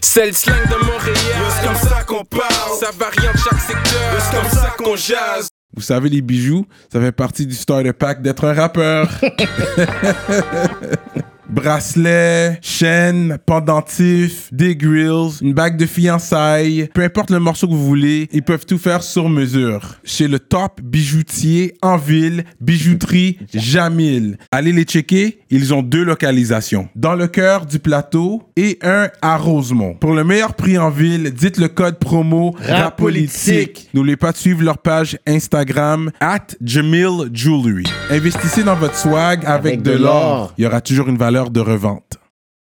C'est le slang de Montréal. C'est comme ça qu'on parle? Ça varie en chaque secteur. C'est comme ça qu'on jase? Vous savez, les bijoux, ça fait partie du starter pack d'être un rappeur. Bracelet, chaîne, pendentif, des grills, une bague de fiançailles, peu importe le morceau que vous voulez, ils peuvent tout faire sur mesure. Chez le top bijoutier en ville, bijouterie Jamil. Allez les checker, ils ont deux localisations. Dans le cœur du plateau et un à Rosemont. Pour le meilleur prix en ville, dites le code promo RAPOLITIQUE. N'oubliez pas de suivre leur page Instagram at Jamil Jewelry. Investissez dans votre swag avec, Avec de l'or. Il y aura toujours une valeur de revente.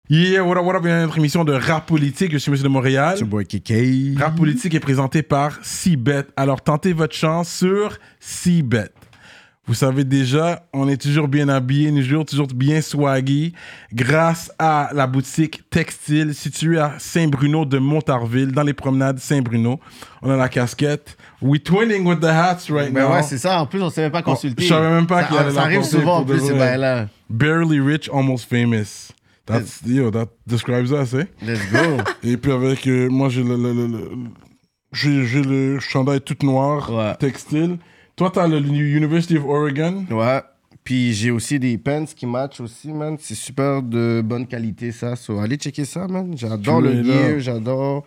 Yeah, what up, what up, bienvenue à notre émission de Rap Politique. Je suis Monsieur de Montréal. boy KK. Rap Politique est présenté par Cbet. Alors tentez votre chance sur Cbet. Vous savez déjà, on est toujours bien habillé, toujours, toujours bien swaggy, grâce à la boutique Textile située à Saint-Bruno de Montarville, dans les promenades Saint-Bruno. On a la casquette. We twinning with the hats right Ben now. ouais, c'est ça. En plus, on s'est même pas consulté. je savais même pas qu'il allait Ça arrive l'apporter souvent en plus, ces vrai. bails-là. Barely rich, almost famous. That's, yo, that describes us, eh? Let's go. Et puis avec, euh, moi j'ai le, le, le- le- j'ai, le chandail tout noir, Ouais. textile. Toi t'as le University of Oregon? ouais. Puis j'ai aussi des pants qui matchent aussi, man. C'est super de bonne qualité, ça. So, allez checker ça, man. J'adore le gear, j'adore.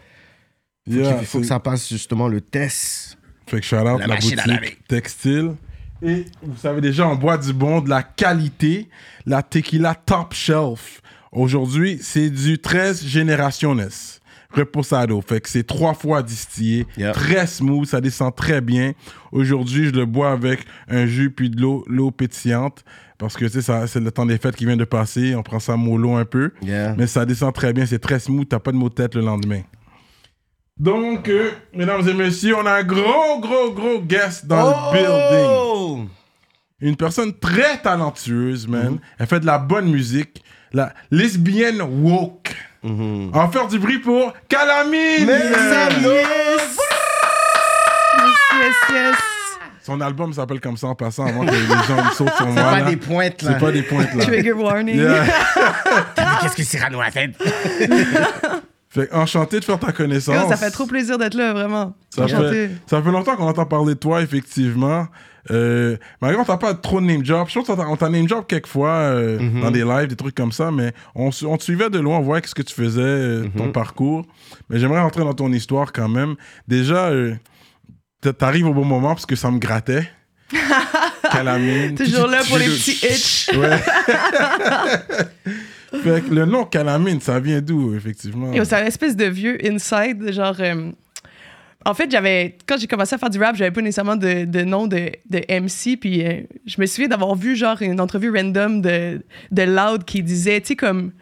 Yeah, qu'il- faut que ça passe justement le test. Fait que shout out La la, boutique textile. Et vous savez déjà, on boit du bon, de la qualité, la tequila top shelf. Aujourd'hui, c'est du 13 Generaciones. Reposado. Fait que c'est trois fois distillé. Très smooth, ça descend très bien. Aujourd'hui, je le bois avec un jus puis de l'eau, l'eau pétillante. Parce que tu sais, ça- c'est le temps des fêtes qui vient de passer. On prend ça mollo un peu. Yeah. Mais ça descend très bien, c'est très smooth, t'as pas de maux de tête le lendemain. Donc, euh, mesdames et messieurs, on a un gros, gros, gros guest dans le building. Oh! Une personne très talentueuse, man. Mhm. Elle fait de la bonne musique. La lesbienne woke. Mhm. On va faire du bruit pour Calamine! Noise! Yes, yes. Son album s'appelle comme ça en passant avant que les gens me sautent sur C'est moi. pas là. des pointes, là. C'est pas des pointes là. Trigger warning. Yeah. Qu'est-ce que Cyrano a fait? Fait enchanté de faire ta connaissance. Yo, ça fait trop plaisir d'être là, vraiment. Ça fait, ça fait longtemps qu'on entend parler de toi, effectivement. Euh, malgré on t'a pas trop de name job. Je pense qu'on t'a- name job quelques fois euh, Mhm. dans des lives, des trucs comme ça, mais on, te suivait de loin, on voyait ce que tu faisais, euh, Mhm. ton parcours. Mais j'aimerais rentrer dans ton histoire quand même. Déjà, euh, t'a- t'arrives au bon moment parce que ça me grattait. Calamine. Toujours là pour les petits itch. Ouais. fait que le nom Calamine, ça vient d'où, effectivement? C'est un espèce de vieux inside, genre. euh, en fait, j'avais quand j'ai commencé à faire du rap, j'avais pas nécessairement de, de nom de, de MC, puis euh, je me souviens d'avoir vu genre une entrevue random de, de Loud qui disait, tu sais comme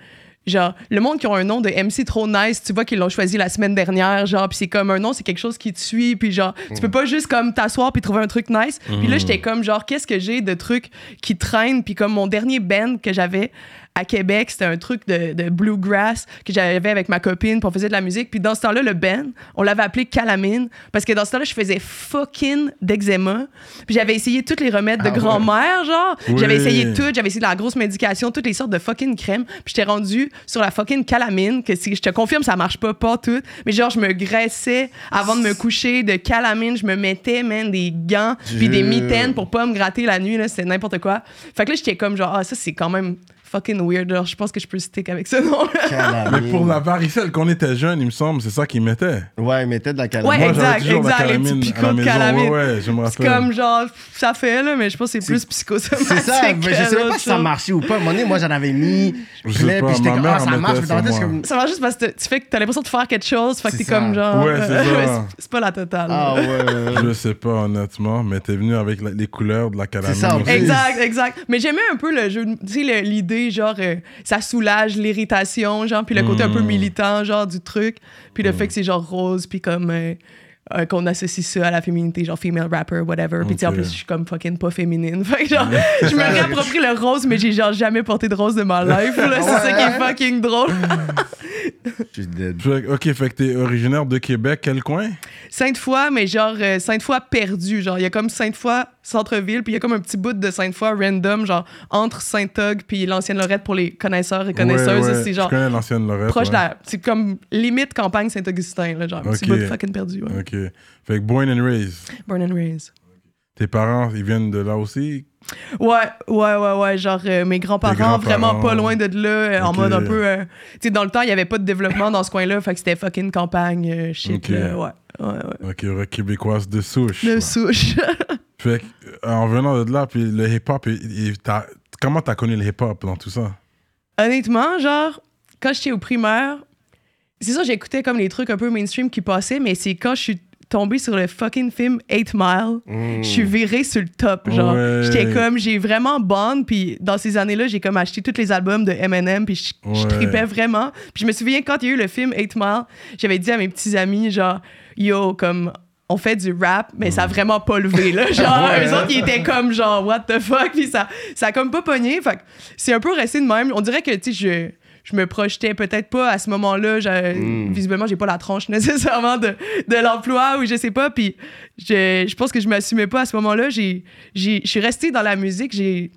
genre le monde qui ont un nom de MC trop nice, tu vois qu'ils l'ont choisi la semaine dernière, genre puis c'est comme un nom, c'est quelque chose qui te suit, puis genre tu peux pas juste comme t'asseoir puis trouver un truc nice. Puis là j'étais comme genre qu'est-ce que j'ai de trucs qui traînent, puis comme mon dernier band que j'avais à Québec, c'était un truc de, de bluegrass que j'avais avec ma copine, puis on faisait de la musique. Puis dans ce temps-là, le band, on l'avait appelé Calamine, parce que dans ce temps-là, je faisais fucking d'eczéma. Puis j'avais essayé toutes les remèdes de Ah ouais. grand-mère, genre. Oui. J'avais essayé tout, j'avais essayé de la grosse médication, toutes les sortes de fucking crèmes. Puis j'étais rendu sur la fucking Calamine, que si je te confirme, ça marche pas, pas tout. Mais genre, je me graissais avant de me coucher de Calamine, je me mettais, man, des gants, puis des mitaines pour pas me gratter la nuit, là, c'était n'importe quoi. Fait que là, j'étais comme genre, ah, ça, c'est quand même fucking weird. Genre, je pense que je peux stick avec ça, non? Mais pour la varicelle, quand on était jeune, il me semble, c'est ça qu'ils mettaient. Ouais, il mettait de la calamine. Ouais, Moi, j'avais exact, la exact, les petits calamine à picots la de maison. calamine. Ouais, ouais, je me C'est rappelle. comme genre, ça fait, là, mais je pense que c'est plus psychosomatique. C'est ça, mais je savais pas si ça marchait ou pas. À un moment donné, moi, j'en avais mis. Je sais plein, pas, puis j'étais comme, ah, ça marche. Mais dans moi. comme. Ça marche juste parce que tu fais que t'as l'impression de faire quelque chose, fait que C'est t'es comme genre. Ouais, c'est euh, ça. c'est pas la totale. Ah ouais. Je sais pas, honnêtement, mais t'es venu avec les couleurs de la calamine. Exact, exact. Mais j'aimais un peu le jeu, tu sais, le- genre, euh, ça soulage l'irritation, genre, puis le côté un peu Mm. militant, genre, du truc. Puis le fait que c'est genre rose, puis comme. euh, euh, qu'on associe ça à la féminité, genre female rapper, whatever. Puis tu sais, en plus, je suis comme fucking pas féminine. Fait que genre, je me réapproprie le rose, mais j'ai genre jamais porté de rose de ma life. là. C'est ça qui est fucking drôle. Je suis dead. Fait que- ok, fait que t'es originaire de Québec, quel coin? Sainte-Foy, mais genre euh, Sainte-Foy perdu. Genre, il y a comme Sainte-Foy centre-ville, puis il y a comme un petit bout de Sainte-Foy random, genre entre Sainte-Og puis l'ancienne Lorette pour les connaisseurs et connaisseuses. Ouais, ouais, C'est Je genre connais l'ancienne Lorette. proche de ouais. la. C'est comme limite campagne Saint-Augustin, là, genre un petit bout fucking perdu. Ouais. Fait que born and raised. Born and raised. Tes parents, ils viennent de là aussi? Ouais, ouais, ouais, ouais. Genre, euh, mes grands-parents, vraiment pas loin de là, euh, en mode un peu. euh, tu sais, dans le temps, il y avait pas de développement dans ce coin-là, fait que c'était fucking campagne, shit, là. Ouais, ouais, ouais. Ok, ouais, québécoise de souche. De là. souche. Fait que, en venant de là, puis le hip-hop, comment t'as connu le hip-hop dans tout ça? Honnêtement, genre, quand j'étais au primaire, c'est ça, j'écoutais comme les trucs un peu mainstream qui passaient, mais c'est quand je suis tombée sur le fucking film 8 Mile, je suis virée sur le top. Genre, Ouais. j'étais comme, j'ai vraiment bond, puis dans ces années-là, j'ai comme acheté tous les albums de Eminem, puis je, je Ouais. tripais vraiment. Puis je me souviens, quand il y a eu le film 8 Mile, j'avais dit à mes petits amis, genre, yo, comme, on fait du rap, mais ça a vraiment pas levé, là. Genre, Ouais. eux autres, ils étaient comme, genre, what the fuck, puis ça, ça a comme pas pogné. Fait que c'est un peu resté de même. On dirait que, tu sais, je je me projetais peut-être pas à ce moment-là. j'ai- Visiblement, j'ai pas la tranche nécessairement de, de l'emploi ou je sais pas. Puis je, je pense que je m'assumais pas à ce moment-là. Je suis restée dans la musique. J'ai,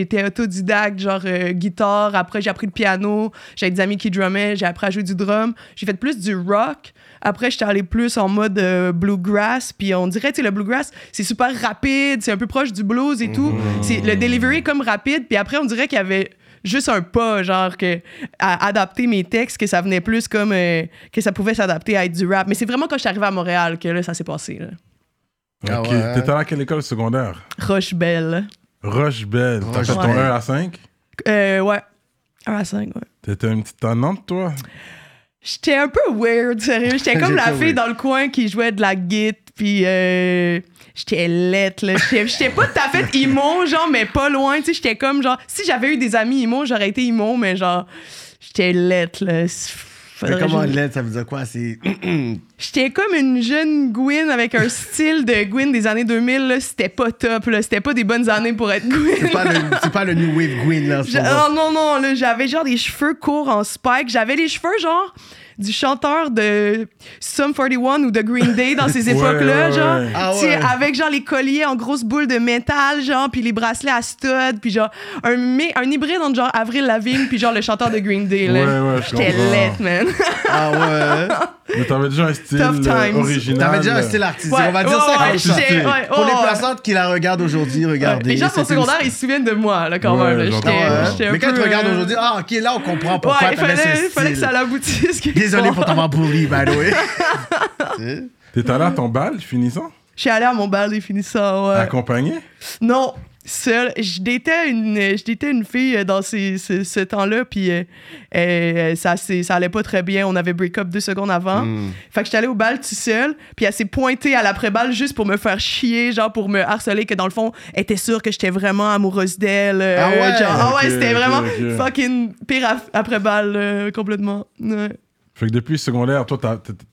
été autodidacte, genre euh, guitare. Après, j'ai appris le piano. J'avais des amis qui drummaient. J'ai appris à jouer du drum. J'ai fait plus du rock. Après, j'étais allée plus en mode euh, bluegrass. Puis on dirait, tu sais, le bluegrass, c'est super rapide. C'est un peu proche du blues et tout. C'est, le delivery est comme rapide. Puis après, on dirait qu'il y avait juste un pas, genre, que, à adapter mes textes, que ça venait plus comme. euh, que ça pouvait s'adapter à être du rap. Mais c'est vraiment quand je suis arrivée à Montréal que là, ça s'est passé. Là. Ah ok. ouais. T'étais à quelle école secondaire? Roche-Belle. Roche-Belle. T'as Roche- fait ton Ouais. 1 à 5? Euh, ouais. 1 à 5, ouais. T'étais une petite tannante, toi? J'étais un peu weird, sérieux. J'étais comme la fille weird. dans le coin qui jouait de la guitare, puis euh, j'étais laite, là. J'étais pas tout à fait emo, genre, mais pas loin, tu sais. J'étais comme, genre, si j'avais eu des amis emo, j'aurais été emo, mais genre, j'étais laite, là. Mais Faudrait comment juste- l'aide, ça veut dire quoi? C'est. J'étais comme une jeune Gwyn avec un style de Gwyn des années 2000, là. C'était pas top, là. C'était pas des bonnes années pour être Gwyn. C'est pas, le, c'est pas le New Wave Queen, là. Je- oh non, non, là, j'avais genre des cheveux courts en spike. J'avais les cheveux genre du chanteur de Sum 41 ou de Green Day dans ces époques-là, ouais, genre. ouais. Ah Tu sais, ouais. Avec genre les colliers en grosses boules de métal, genre, puis les bracelets à stud, puis genre un, un hybride entre genre Avril Lavigne, puis genre le chanteur de Green Day, là. Ouais, ouais, je J'étais laite, man. Ah ouais. Mais t'avais déjà un style Tough euh, times. original. T'avais déjà un style artistique. Ouais, On va dire ça comme Pour les personnes qui la regardent aujourd'hui, regardez. Les gens de mon c'était une- secondaire, ils se souviennent de moi, là, quand Ouais, même. là. Ah Mais quand tu regardes euh, aujourd'hui, ah, ok, là, on comprend pourquoi Ouais, il fallait, ce il fallait que ça l'aboutisse. Désolé pour t'avoir pourri, by the way. T'es allé à ton bal finissant? Je suis allée à mon bal des finissants, ouais. Accompagné? Non, seule. Je datais une, je datais une fille euh, dans ces, ce, ce temps-là, puis euh, euh, ça, allait pas très bien. On avait break-up deux secondes avant. Hmm. Fait que j'étais allée au bal tout seul, puis elle s'est pointée à l'après-balle juste pour me faire chier, genre pour me harceler, que dans le fond, elle était sûre que j'étais vraiment amoureuse d'elle. euh, Ah ouais? genre, ah ouais, c'était vraiment fucking pire euh, complètement. Ouais. Fait que depuis secondaire, toi,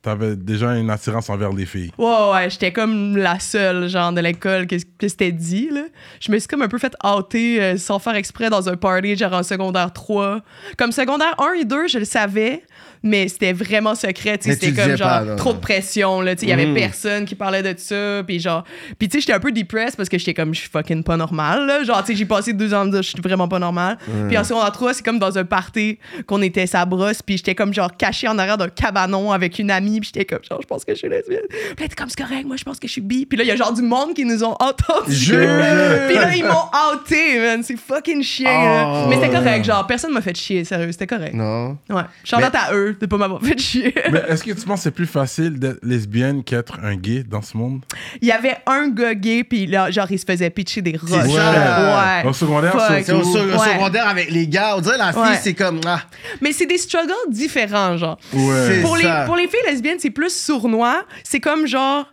t'avais déjà une attirance envers les filles. Ouais, ouais, j'étais comme la seule, genre, de l'école que, que c'était dit, là. Je me suis comme un peu fait outer euh, sans faire exprès dans un party, genre en secondaire 3. Comme secondaire 1 et 2, je le savais, mais c'était vraiment secret, tu sais. Mais tu C'était comme, genre, pas, là. trop de pression, là, tu sais. Il y avait Mm. personne qui parlait de ça, puis genre... Puis tu sais, j'étais un peu depressed parce que j'étais comme, je suis fucking pas normal, là. Genre, tu sais, j'ai passé deux ans dire, je suis vraiment pas normal. Puis en secondaire 3, c'est comme dans un party qu'on était sa brosse, puis j'étais comme, genre, caché en arrière d'un cabanon avec une amie, puis j'étais comme, genre, je pense que je suis lesbienne. Puis là, t'es comme, c'est correct, moi, je pense que je suis bi. Puis là, il y a genre du monde qui nous ont entendus. Je- Puis là, ils m'ont outé, man. C'est fucking chiant, là. Oh. Mais c'était correct, genre, personne m'a fait chier, sérieux, c'était correct. Non. Ouais. Charlotte à eux de pas m'avoir fait chier. Mais est-ce que tu penses que c'est plus facile d'être lesbienne qu'être un gay dans ce monde? Il y avait un gars gay, puis là, genre, il se faisait pitcher des roches. Ça. Ouais. Au secondaire. C'est au, Ouais. secondaire avec les gars. On dirait la fille, Ouais. c'est comme. Ah, Mais c'est des struggles différents, genre. Ouais. Pour les, pour les filles lesbiennes, c'est plus sournois. C'est comme genre.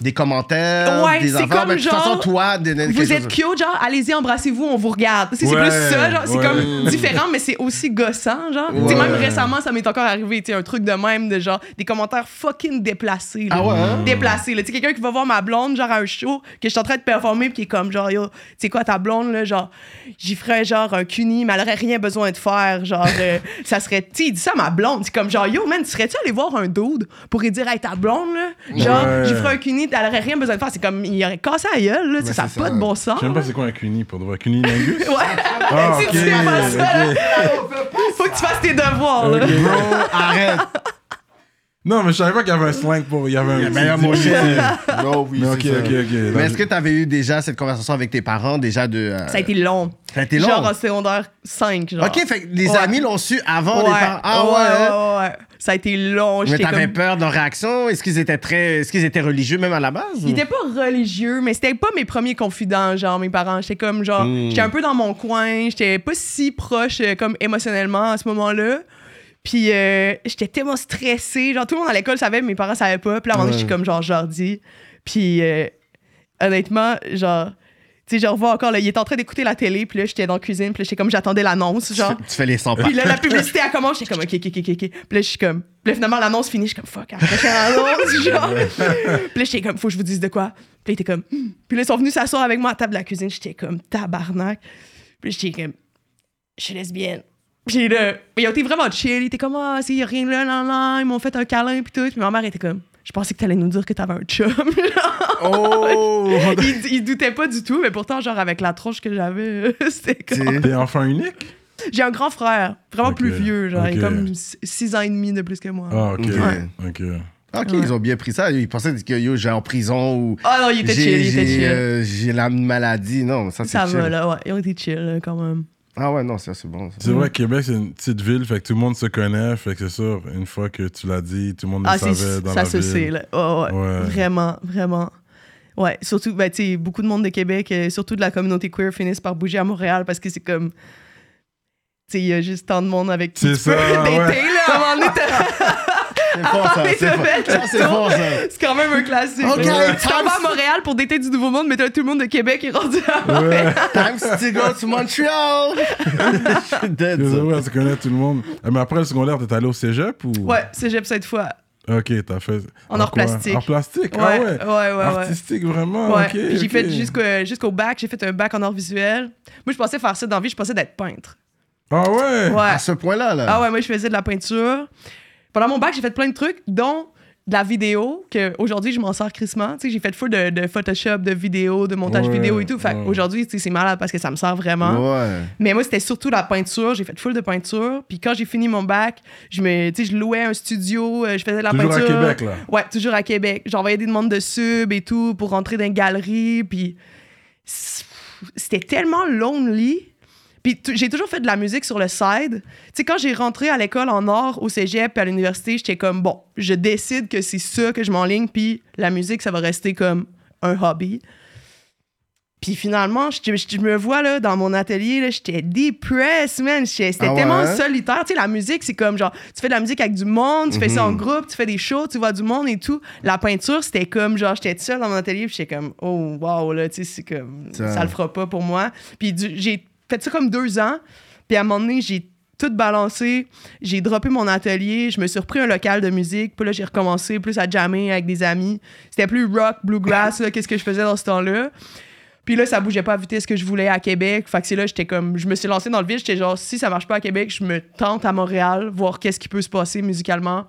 Des commentaires, Ouais, des c'est affaires. comme Mais de toute genre, façon, toi, Vous chose- êtes cute, genre, allez-y, embrassez-vous, on vous regarde. C'est Ouais, plus ça, genre, c'est ouais. comme différent, mais c'est aussi gossant, genre. Tu sais, Ouais. même récemment, ça m'est encore arrivé, tu sais, un truc de même, de genre, des commentaires fucking déplacés. là. Ah ouais, hein? Déplacés, là. Tu sais, quelqu'un qui va voir ma blonde, genre, à un show, que je suis en train de performer, puis qui est comme, genre, yo, tu sais quoi, ta blonde, là, genre, j'y ferais, genre, un cuni, mais elle aurait rien besoin de faire, genre, euh, ça serait, tu sais, il dit ça à ma blonde, c'est comme, genre, yo, man, tu serais-tu allé voir un dude pour lui dire, hey, ta blonde, là, genre, Ouais. j'y ferais un cuni, elle aurait rien besoin de faire, c'est comme, il aurait cassé la gueule, là, tu sais, Mais ça n'a c'est pas de bon sens. Je sais même pas c'est quoi un cuni pour de vrai. Cuni lingus? Ouais. Ah, Si ok. tu fais pas ça, faut que tu fasses tes devoirs, là. Bro, arrête. Non, mais je savais pas qu'il y avait un slang pour. Il y avait un. Cher. Bro, oui, Mais c'est ça. ok, ok. Mais est-ce que tu avais eu déjà cette conversation avec tes parents, déjà de. euh, Ça a été long. Ça a été long? Genre en secondaire 5, genre. Ok, fait que les Ouais. amis l'ont su avant ouais. les parents. Ah ouais, ouais. hein? ouais, ouais. Ça a été long. Mais J'étais t'avais comme... peur de leur réaction? Est-ce qu'ils étaient très. Est-ce qu'ils étaient religieux même à la base? Ils étaient pas religieux, mais c'était pas mes premiers confidents, genre mes parents. J'étais comme genre, Hmm. j'étais un peu dans mon coin, j'étais pas si proche euh, comme émotionnellement à ce moment-là. Puis euh, j'étais tellement stressée, genre tout le monde à l'école savait, mais mes parents savaient pas. Puis là, à un moment donné, Ouais. j'étais comme genre, je dis. Puis euh, honnêtement, genre, tu sais, je revois encore, là, il était en train d'écouter la télé, puis là, j'étais dans la cuisine, puis là, j'étais comme, j'attendais l'annonce, genre. Tu fais les 100 pas. Puis là, la publicité, elle commence, j'étais comme, OK, OK, OK, OK. Puis là, je suis comme, puis là, finalement, l'annonce finit, je suis comme, fuck, la prochaine annonce, genre. Puis là, j'étais comme, faut que je vous dise de quoi. Puis là, il était comme, Hmm. puis là, ils sont venus s'asseoir avec moi à table de la cuisine, j'étais comme, tabarnak. Puis j'étais comme, je suis lesbienne. Puis là, ils ont été vraiment chill, ils étaient comme, ah, s'il y a rien là, là, là, ils m'ont fait un câlin, puis tout. Puis ma mère était comme, je pensais que t'allais nous dire que t'avais un chum. Oh! il, il doutait pas du tout, mais pourtant, genre, avec la tronche que j'avais, c'était comme. T'es enfant unique? J'ai un grand frère, vraiment plus vieux, genre, il est comme 6 ans et demi de plus que moi. Ah, ok. Ouais. Ok. Ok, Ouais. ils ont bien pris ça. Ils pensaient que yo, j'ai en prison ou. Ah non, il était chill, il était j'ai, chill. euh, J'ai la maladie. Non, ça c'est Ça chill. va, là, ouais, ils ont été chill, quand même. Ah ouais, non, ça c'est bon. C'est vrai, Québec, c'est une petite ville, fait que tout le monde se connaît, fait que c'est sûr, une fois que tu l'as dit, tout le monde Ah, le savait dans ça la se ville. sait, là. Ouais, ouais, Ouais. Vraiment, vraiment. Ouais, surtout, ben, tu sais, beaucoup de monde de Québec, euh, surtout de la communauté queer, finissent par bouger à Montréal parce que c'est comme. Tu sais, il y a juste tant de monde avec qui C'est tu peux ça, ouais. là. À un moment donné, t'as- C'est fort ça. C'est fort. Ça c'est tour. fort ça. C'est quand même un classique. Ok. Tu time- t'en vas à Montréal pour dater du Nouveau Monde, mais t'as tout le monde de Québec qui est rendu à Ouais, Time to go to Montreal. Je suis dead. vrai, tu connais tout le monde. Ah, Mais après le secondaire, t'es allé au cégep ou? Ouais, cégep cette fois. Ok, t'as fait. En art quoi? plastique. Art plastique, Ouais, ah ouais, ouais. ouais, ouais. Artistique, vraiment? Ouais, ok, puis j'ai fait jusqu'au jusqu'au bac, j'ai fait un bac en art visuel. Moi, je pensais faire ça dans la vie, je pensais d'être peintre. Ah ouais? Ouais. À ce point-là, là. Ah ouais, moi, je faisais de la peinture. Pendant mon bac, j'ai fait plein de trucs, dont de la vidéo, que aujourd'hui je m'en sers crissement. Tu sais, j'ai fait full de, de Photoshop, de vidéo, de montage Ouais, vidéo et tout. Fait ouais. aujourd'hui, c'est malade parce que ça me sert vraiment. Ouais. Mais moi, c'était surtout la peinture. J'ai fait full de peinture. Puis quand j'ai fini mon bac, je me, tu sais, je louais un studio, euh, je faisais de la Toujours à peinture. Québec, là. Ouais, toujours à Québec. J'envoyais des demandes de sub et tout pour rentrer dans une galerie. Puis c'était tellement lonely. Puis j'ai toujours fait de la musique sur le side. Tu sais, quand j'ai rentré à l'école en art, au cégep, puis à l'université, j'étais comme, bon, je décide que c'est ça que je m'enligne, puis la musique, ça va rester comme un hobby. Puis finalement, je, je- je me vois là, dans mon atelier, là, j'étais depressed, man. J'étais- C'était Ah ouais, tellement hein? solitaire. Tu sais, la musique, c'est comme genre, tu fais de la musique avec du monde, tu fais ça en Mhm. groupe, tu fais des shows, tu vois du monde et tout. La peinture, c'était comme genre, j'étais seule dans mon atelier, puis j'étais comme, oh, wow, là, tu sais, c'est comme, Ça- ça le fera pas pour moi. Puis du- j'ai fait ça comme deux ans, puis à un moment donné, j'ai tout balancé, j'ai droppé mon atelier, je me suis repris un local de musique, puis là, j'ai recommencé plus à jammer avec des amis. C'était plus rock, bluegrass, là, qu'est-ce que je faisais dans ce temps-là. Puis là, ça bougeait pas à vitesse que je voulais à Québec. Fait que c'est là, j'étais comme, je me suis lancé dans le vide. J'étais genre, si ça marche pas à Québec, je me tente à Montréal, voir qu'est-ce qui peut se passer musicalement.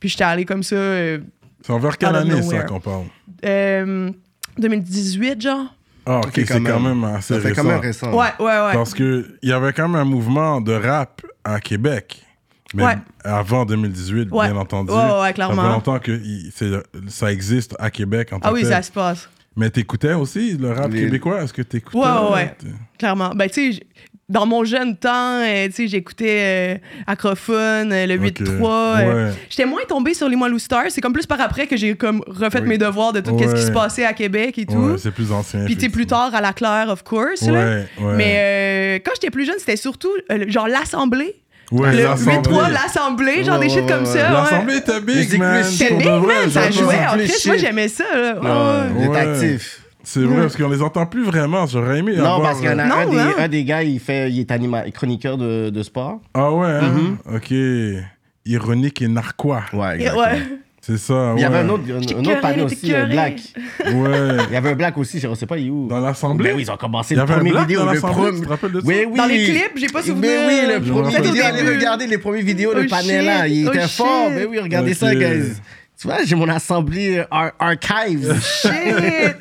Puis j'étais allé comme ça, euh, C'est envers quelle année, ça, qu'on parle? euh, 2018, genre. Ah, ok, c'est quand quand même. assez Ça fait récent. quand même récent. Ouais, ouais, ouais. Parce qu'il y avait quand même un mouvement de rap à Québec. Mais Ouais. avant 2018, Ouais. bien entendu. Ouais, ouais, ouais, Ça fait clairement. longtemps que ça existe à Québec en tant Ah oui, ça se passe. Mais t'écoutais aussi le rap Les- québécois? Est-ce que t'écoutais? Ouais, ouais, ouais. Clairement. Ben, tu sais, dans mon jeune temps, euh, tu sais, j'écoutais euh, Acrophone, euh, le 8-3. Ok. euh, Ouais. J'étais moins tombée sur les Moilou Stars. C'est comme plus par après que j'ai comme refait Oui. mes devoirs de tout ce qui se passait à Québec et tout. Ouais, c'est plus ancien. Puis tu plus tard à la Claire, of course. là. Ouais, ouais. Mais euh, quand j'étais plus jeune, c'était surtout euh, genre l'Assemblée. Ouais, Le l'Assemblée. 8-3, l'Assemblée, genre Ouais, des shit comme ça. ouais. L'Assemblée était big, man. Pour big, man, ça jouait. En plus Chris, moi, j'aimais ça. là. Ouais. il est Ouais. actif. C'est vrai, parce qu'on les entend plus vraiment. J'aurais aimé Non, avoir, parce qu'il y en a Non, un, des, hein. un des gars, il, fait, il est anima- chroniqueur de, de sport. Ah ouais, hein? Mm-hmm. Ok. Ironique et narquois. Ouais, exactement. ouais. C'est ça, Il y avait un autre, un, autre panneau aussi, un curé. black. Ouais. Il y avait un black aussi, je ne sais pas, il est où. Dans l'Assemblée? Ben oui, ils ont commencé le premier vidéo. dans le l'Assemblée, premier- tu te rappelles de ça? Oui, oui. Dans les clips, j'ai pas souvenir. Mais oui, le premier vidéo, allez regarder les premières vidéos, le Oh, panel là, il Oh, était shit. fort. Mais oui, regardez ça, Ok. guys. Tu vois, j'ai mon assemblée ar- archive. Shit.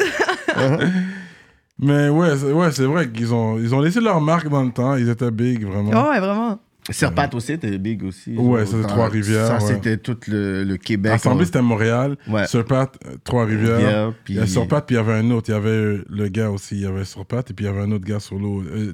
Mais ouais, c'est ouais, c'est vrai qu'ils ont, ils ont laissé leur marque dans le temps. Ils étaient big, vraiment. Oh, ouais, vraiment. Serpat aussi était big aussi. Ouais, ça, c'est Trois-Rivières, Ça, ouais. c'était tout le, le Québec. L'Assemblée, on- c'était Montréal. Ouais. Surpat, Trois-Rivières. Rivières, puis- Il y a Surpat, puis il y avait un autre. Il y avait le gars aussi. Il y avait Surpat, et puis il y avait un autre gars solo. Euh,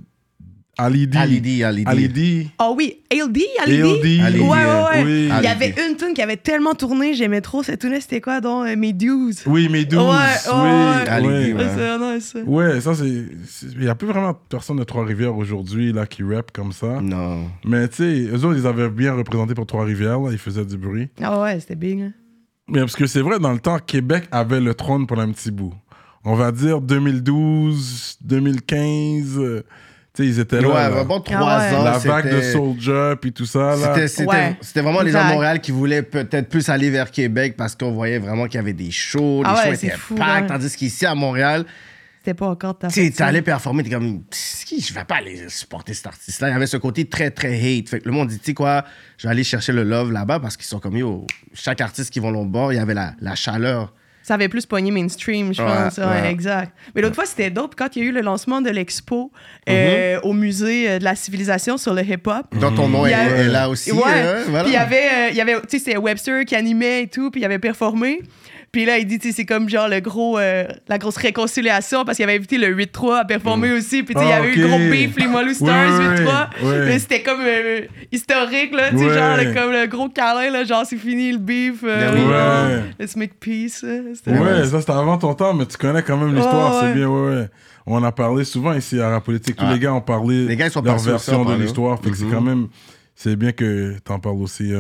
Alidi. Alidi, Alidi. Alidi. Oh oui, ALD, Alidi? Ouais, ouais, ouais. oui. Il y avait une tune qui avait tellement tourné, j'aimais trop cette tune c'était quoi donc euh, Mes Dues. Oui, mes. Ouais, oui. ouais. Alidi, ouais. ouais. Ouais, c'est nice. ça. Ouais, ça c'est. Il n'y a plus vraiment de personnes de Trois-Rivières aujourd'hui là, qui rap comme ça. Non. Mais tu sais, eux autres, ils avaient bien représenté pour Trois-Rivières, là, ils faisaient du bruit. Ah ouais, c'était big. hein. Mais parce que c'est vrai, dans le temps, Québec avait le trône pour un petit bout. On va dire 2012, 2015. Ils étaient là. Ouais, trois Ah ouais. ans. La vague de c'était- Soldier, puis tout ça. C'était, Ouais. vraiment les gens de Montréal qui voulaient peut-être plus aller vers Québec parce qu'on voyait vraiment qu'il y avait des shows, les Ah ouais, shows étaient fou, ouais. tandis qu'ici à Montréal, C'était pas encore ta tu sais, faute, tu allais performer, t'es comme, qui, je vais pas aller supporter cet artiste-là. Il y avait ce côté très, très hate. Fait que le monde dit, tu sais quoi, je vais aller chercher le love là-bas parce qu'ils sont comme, yo, chaque artiste qui vont l'autre bord, il y avait la, la chaleur. Ça avait plus pogné mainstream, je pense. Ouais, ouais. exact. Mais l'autre fois, c'était dope quand il y a eu le lancement de l'expo euh, au musée euh, de la civilisation sur le hip-hop. Dont ton nom Il est, là aussi. Hein. Puis il y avait, euh, il y avait tu sais, c'était Webster qui animait et tout, puis il avait performé. Puis là, il dit, tu sais, c'est comme genre le gros, euh, la grosse réconciliation parce qu'il avait invité le 8-3 à performer aussi. Puis tu sais, il y Ah, avait eu le gros beef, les Molly Stars, Ouais, ouais, 8-3. ouais. Mais c'était comme euh, historique, là, tu sais, Ouais. genre le- comme le gros câlin, là, genre c'est fini le beef. euh, Ben oui. Ouais. Let's make peace. c'était Ouais, ça c'était avant ton temps, mais tu connais quand même l'histoire, Ouais, c'est bien, ouais, ouais. On a parlé souvent ici à la politique, tous Ah. les gars ont parlé Les gars, ils sont leur version de parler. l'histoire, fait que c'est Mhm. quand même, c'est bien que t'en parles aussi.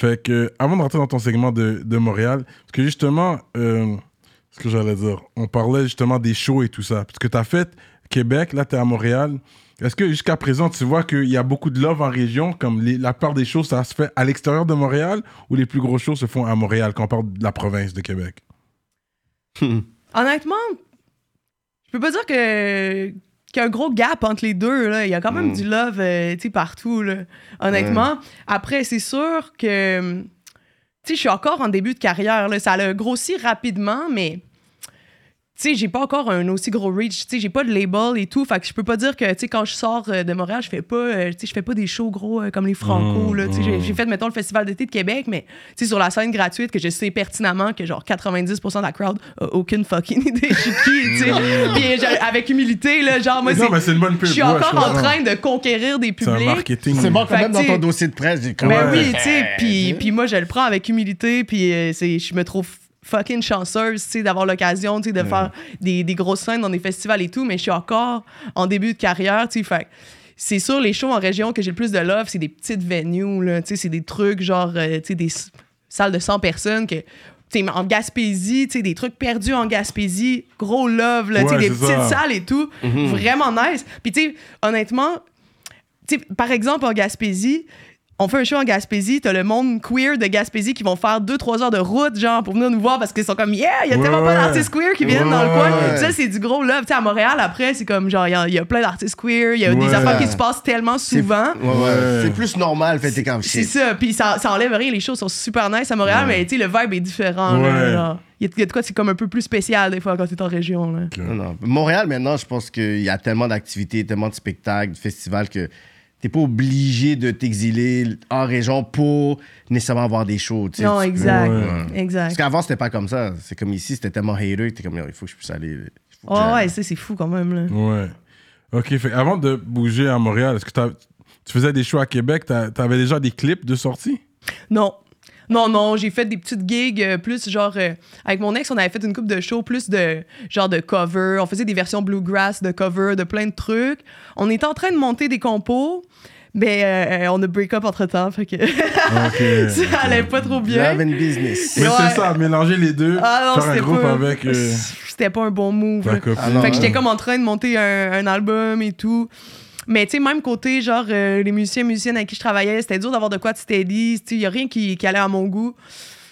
Fait que, avant de rentrer dans ton segment de, de Montréal, parce que justement, euh, ce que j'allais dire, on parlait justement des shows et tout ça, parce que t'as fait Québec, là t'es à Montréal, est-ce que jusqu'à présent, tu vois qu'il y a beaucoup de love en région, comme les- la part des shows, ça se fait à l'extérieur de Montréal, ou les plus gros shows se font à Montréal, quand on parle de la province de Québec? Honnêtement, je peux pas dire que qu'il y a un gros gap entre les deux. Là. Il y a quand même Mm. du love euh, partout. Là. Honnêtement. Après, c'est sûr que je suis encore en début de carrière. Là. Ça a grossi rapidement, mais tu sais, j'ai pas encore un aussi gros reach. Tu sais, j'ai pas de label et tout. Fait que je peux pas dire que, tu sais, quand je sors euh, de Montréal, je fais pas, euh, tu sais, je fais pas des shows gros euh, comme les Franco, Mm, là. Tu sais, j'ai- mm. j'ai fait, mettons, le Festival d'été de Québec, mais, tu sais, sur la scène gratuite, que je sais pertinemment que, genre, 90% de la crowd a aucune fucking idée je suis qui, tu sais. Avec humilité, là, genre, moi, Non, mais c'est... c'est une bonne pub. Je suis encore en train de conquérir des C'est un publics. marketing. C'est bon, quand même dans ton dossier de presse, j'ai. Ben Ouais. oui, tu sais, puis, puis moi, je le prends avec humilité, puis euh, c'est- je me trouve fucking chanceuse, tu sais, d'avoir l'occasion, tu sais, de faire des, des grosses scènes dans des festivals et tout, mais je suis encore en début de carrière, tu sais, fait que c'est sûr, les shows en région que j'ai le plus de love, c'est des petites venues, là, tu sais, c'est des trucs genre, euh, tu sais, des salles de 100 personnes que... en Gaspésie, des trucs perdus en Gaspésie, gros love, là, Ouais, des petites ça. salles et tout, vraiment nice. Puis, honnêtement, par exemple, en Gaspésie, on fait un show en Gaspésie, t'as le monde queer de Gaspésie qui vont faire 2-3 heures de route, genre, pour venir nous voir parce qu'ils sont comme, yeah, il y a Ouais, tellement ouais. pas d'artistes queer qui viennent Ouais, dans le coin. ouais. Ça, c'est du gros love. Tu sais, à Montréal, après, c'est comme, genre, il y a- il y, a plein d'artistes queer, il y a Ouais. des affaires qui se passent tellement souvent. Ouais, ouais. Ouais. C'est plus normal, fait t'es comme C'est ça, puis ça, ça enlève rien, les choses sont super nice à Montréal, mais tu sais, le vibe est différent. là, Ouais. genre. Il y, a- il y a de quoi, c'est comme un peu plus spécial des fois quand t'es en région. Là. Non, non. Montréal, maintenant, je pense qu'il y a tellement d'activités, tellement de spectacles, de festivals que t'es pas obligé de t'exiler en région pour nécessairement avoir des shows. tu sais. Non, Tu- exact. Ouais. Exact. Parce qu'avant, c'était pas comme ça. C'est comme ici, c'était tellement hater que t'es comme, il faut que je puisse aller. Oh, ouais, ça, c'est fou quand même. Là. Ouais. Ok, fait, avant de bouger à Montréal, est-ce que t'as- tu faisais des shows à Québec? t'as- T'avais déjà des clips de sortie? Non. Non, non, j'ai fait des petites gigs euh, plus genre. euh, avec mon ex, on avait fait une coupe de shows plus de genre de cover. On faisait des versions bluegrass de cover, de plein de trucs. On était en train de monter des compos. Ben, euh, on a break up entre temps, fait que Ok. ça allait pas trop bien. Love and business. Mais Ouais. c'est ça, mélanger les deux, Ah non, faire un c'était groupe pas. avec euh, C'était pas un bon move. Ah non, Fait que j'étais ouais. comme en train de monter un, un album et tout. Mais tu sais, même côté, genre, euh, les musiciens, musiciennes avec qui je travaillais, c'était dur d'avoir de quoi de steady. Tu sais, y a rien qui, allait à mon goût.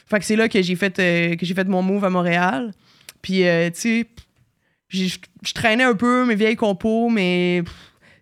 Fait que c'est là que j'ai fait, euh, que j'ai fait mon move à Montréal. Puis, euh, tu sais, je traînais un peu mes vieilles compos, mais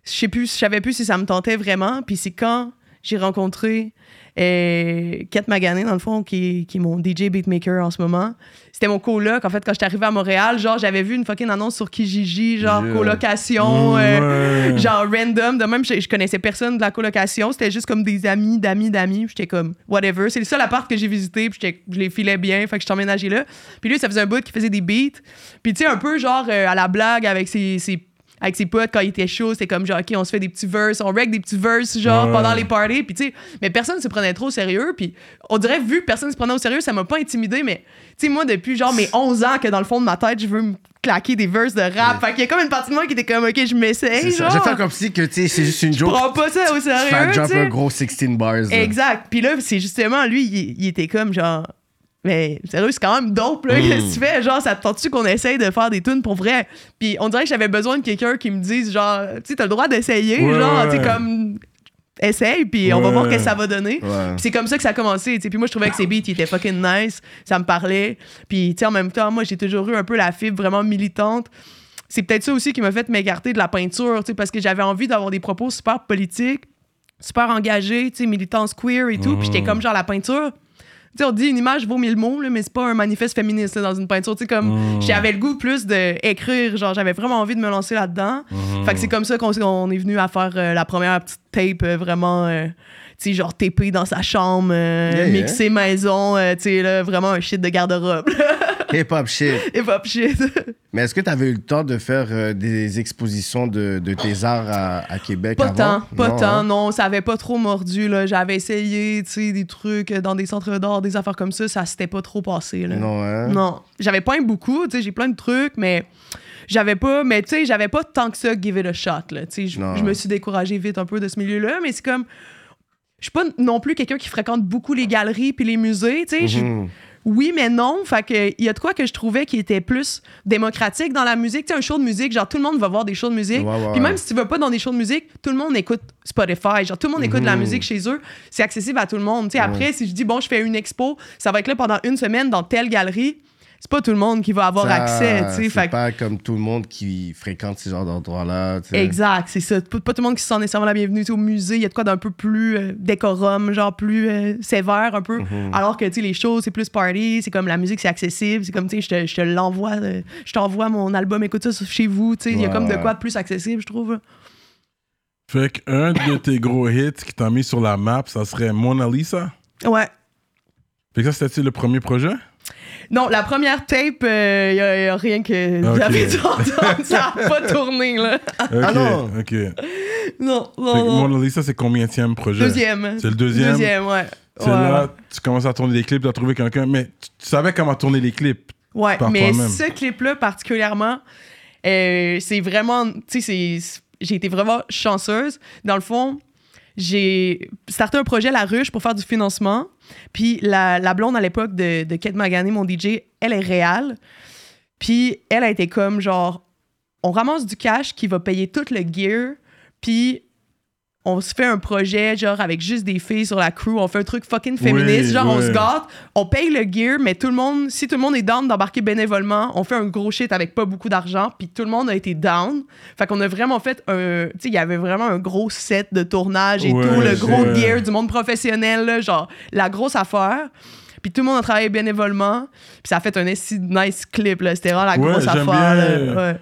je sais plus, je savais plus si ça me tentait vraiment. Puis c'est quand j'ai rencontré euh, Kat Magané, dans le fond, qui, qui est mon DJ beatmaker en ce moment. C'était mon coloc. En fait, quand j'étais arrivée à Montréal, genre, j'avais vu une fucking annonce sur Kijiji, genre, Yeah. colocation, euh, Ouais. genre, random. De même, je, je connaissais personne de la colocation. C'était juste comme des amis, d'amis, d'amis. J'étais comme, whatever. C'est le seul appart que j'ai visité. Puis je les filais bien. Fait que je emménagée là. Puis lui, ça faisait un bout qui faisait des beats. Puis tu sais, un peu genre euh, à la blague avec ses, ses- avec ses potes quand il était chaud, c'était comme genre, OK, on se fait des petits verses, on règle des petits verses, genre, Ouais. pendant les parties. Puis, tu sais, mais personne se prenait trop au sérieux. Puis, on dirait, vu que personne se prenait au sérieux, ça m'a pas intimidé. Mais, tu sais, moi, depuis genre mes 11 ans, que dans le fond de ma tête, je veux me claquer des verses de rap. Fait qu'il y a comme une partie de moi qui était comme, OK, je m'essaye, ça. genre. J'ai fait comme si que, tu sais, c'est juste une Je joke. prends pas ça au Fat sérieux, drop sais. un gros 16 bars. là. Exact. Puis là, c'est justement, lui, il, il était comme genre. Mais sérieux, c'est quand même dope, là. Qu'est-ce que tu fais? Genre, ça te tente-tu qu'on essaye de faire des tunes pour vrai? Puis on dirait que j'avais besoin de quelqu'un qui me dise, genre, tu sais, t'as le droit d'essayer, Ouais, genre, tu sais, comme. Essaye, puis on va voir ce que ça va donner. Ouais. Puis c'est comme ça que ça a commencé, tu sais. Puis moi, je trouvais que ses beats, ils étaient fucking nice. Ça me parlait. Puis, tu sais, en même temps, moi, j'ai toujours eu un peu la fibre vraiment militante. C'est peut-être ça aussi qui m'a fait m'écarter de la peinture, tu sais, parce que j'avais envie d'avoir des propos super politiques, super engagés, tu sais, militance queer et tout. Puis j'étais comme genre la peinture. Tu sais, on dit une image vaut mille mots, là, mais c'est pas un manifeste féministe là, dans une peinture. Tu sais, comme j'avais le goût plus d'écrire, genre j'avais vraiment envie de me lancer là-dedans. Fait que c'est comme ça qu'on on est venu à faire euh, la première petite tape euh, vraiment, euh, tu sais, genre TP dans sa chambre, Yeah, yeah. mixé maison, tu sais, vraiment un shit de garde-robe. Hip-hop shit. Et pop shit. Mais est-ce que tu avais eu le temps de faire euh, des expositions de, de tes arts à, à Québec Pas avant? tant, pas Non, tant, hein? non, ça avait pas trop mordu, là. J'avais essayé, tu sais, des trucs dans des centres d'art, des affaires comme ça, ça s'était pas trop passé, là. Non, hein? Non. J'avais pas beaucoup, tu sais, j'ai plein de trucs, mais j'avais pas, mais tu sais, j'avais pas tant que ça give it a shot, là. Tu sais, je me suis découragée vite un peu de ce milieu-là, mais c'est comme. Je suis pas non plus quelqu'un qui fréquente beaucoup les galeries puis les musées, tu sais. Oui, mais non. Fait que il y a de quoi que je trouvais qui était plus démocratique dans la musique. Tu sais, un show de musique, genre tout le monde va voir des shows de musique. Puis même si tu vas pas dans des shows de musique, tout le monde écoute Spotify. Genre tout le monde écoute de la Mhm. musique chez eux. C'est accessible à tout le monde. Tu sais, après, si je dis bon, je fais une expo, ça va être là pendant une semaine dans telle galerie. C'est pas tout le monde qui va avoir Ça, accès. Tu sais, C'est fait pas comme tout le monde qui fréquente ce genre d'endroits-là. Exact, c'est ça. Pas, pas tout le monde qui se sent nécessairement la bienvenue au musée. Il y a de quoi d'un peu plus euh, décorum, genre plus euh, sévère un peu. Mhm. Alors que, tu sais, les shows, c'est plus party. C'est comme la musique, c'est accessible. C'est comme, tu sais, je te- je te l'envoie. euh, Je t'envoie mon album, écoute ça chez vous. Tu sais, il y a Ouais, comme de quoi de plus accessible, je trouve. Fait qu'un de tes gros hits qui t'a mis sur la map, ça serait Mona Lisa? Ouais. Fait que ça, c'était le premier projet? Non, la première tape, il y, a rien que Ok. j'avais dû entendre. Ça a pas tourné, là. Ok, Ah non. ok. Non, non, non. Mona Lisa, c'est combien de projet? Deuxième. C'est le deuxième? Deuxième, ouais. C'est Ouais, là, tu commences à tourner des clips, tu as trouvé quelqu'un, mais tu, tu savais comment tourner les clips. Ouais, par mais ce clip-là particulièrement, euh, c'est vraiment, tu sais, j'ai été vraiment chanceuse. Dans le fond, j'ai starté un projet La Ruche pour faire du financement. Puis la, la blonde à l'époque de, de Kate Magané, mon DJ, elle est réelle. Puis elle a été comme genre, on ramasse du cash qui va payer tout le gear. Puis on se fait un projet genre avec juste des filles sur la crew, on fait un truc fucking féministe, Oui, genre on se gâte, on paye le gear, mais tout le monde, si tout le monde est down d'embarquer bénévolement, on fait un gros shit avec pas beaucoup d'argent, puis tout le monde a été down. Fait qu'on a vraiment fait un, tu sais, il y avait vraiment un gros set de tournage et tout, le gros gear du monde professionnel, là, genre la grosse affaire. Puis tout le monde a travaillé bénévolement, puis ça a fait un nice clip là, c'était vraiment la grosse affaire. là. Ouais.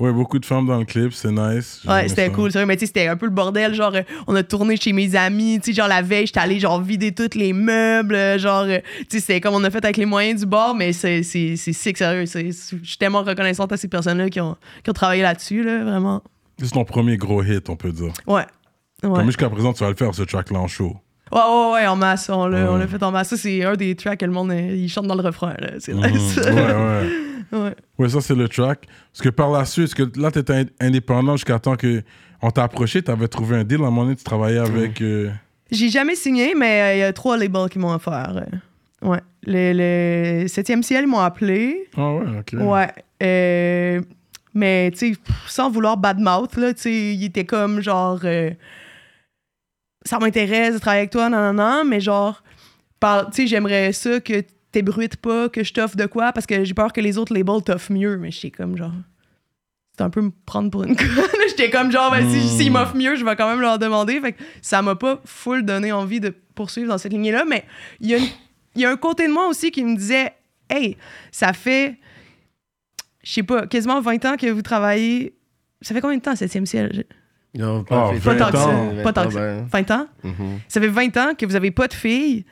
Ouais, beaucoup de femmes dans le clip, c'est nice. Ouais, c'était cool, c'est vrai, mais tu sais, c'était un peu le bordel. Genre, euh, on a tourné chez mes amis, tu sais, genre la veille, j'étais allée genre vider tous les meubles, euh, genre, euh, tu sais, c'était comme on a fait avec les moyens du bord, mais c'est c'est c'est sick, sérieux. c'est- c'est- Je suis tellement reconnaissante à ces personnes-là qui ont, qui ont travaillé là-dessus, là, vraiment. C'est ton premier gros hit, on peut dire. Ouais. Ouais. Comme jusqu'à présent, tu vas le faire, ce track-là en show. Ouais, ouais, ouais, en masse, on l'a Ouais. on l'a fait en masse. Ça, c'est un des tracks que le monde, il chante dans le refrain, là. C'est Mhm. nice. ouais, ouais. Ouais. Ouais, ça, c'est le track. Parce que par la suite, parce que là, tu étais indépendant jusqu'à temps que on t'a approché, t'avais trouvé un deal à un moment donné, tu travaillais avec. euh, J'ai jamais signé, mais euh, il y a trois labels qui m'ont offert. euh, ouais. Le, le 7e ciel, m'ont appelé. Ah ouais, ok. Ouais. Euh, mais, tu sais, sans vouloir badmouth, là, tu sais, il était comme genre. Ça m'intéresse de travailler avec toi, non, non, non, mais genre, tu sais, j'aimerais ça que t'ébruites pas, que je t'offre de quoi, parce que j'ai peur que les autres labels t'offrent mieux, mais j'étais comme genre. C'est un peu me prendre pour une conne. J'étais comme genre, ben, si- s'ils m'offrent mieux, je vais quand même leur demander. Fait que ça m'a pas full donné envie de poursuivre dans cette lignée-là, mais il y, a une- il y a un côté de moi aussi qui me disait, hey, ça fait je sais pas, quasiment 20 ans que vous travaillez. Ça fait combien de temps, 7e ciel? Fait- Pas tant que ça. ans. Pas tant que ça. ben, 20 ans? mhm. Ça fait 20 ans que vous avez pas de filles.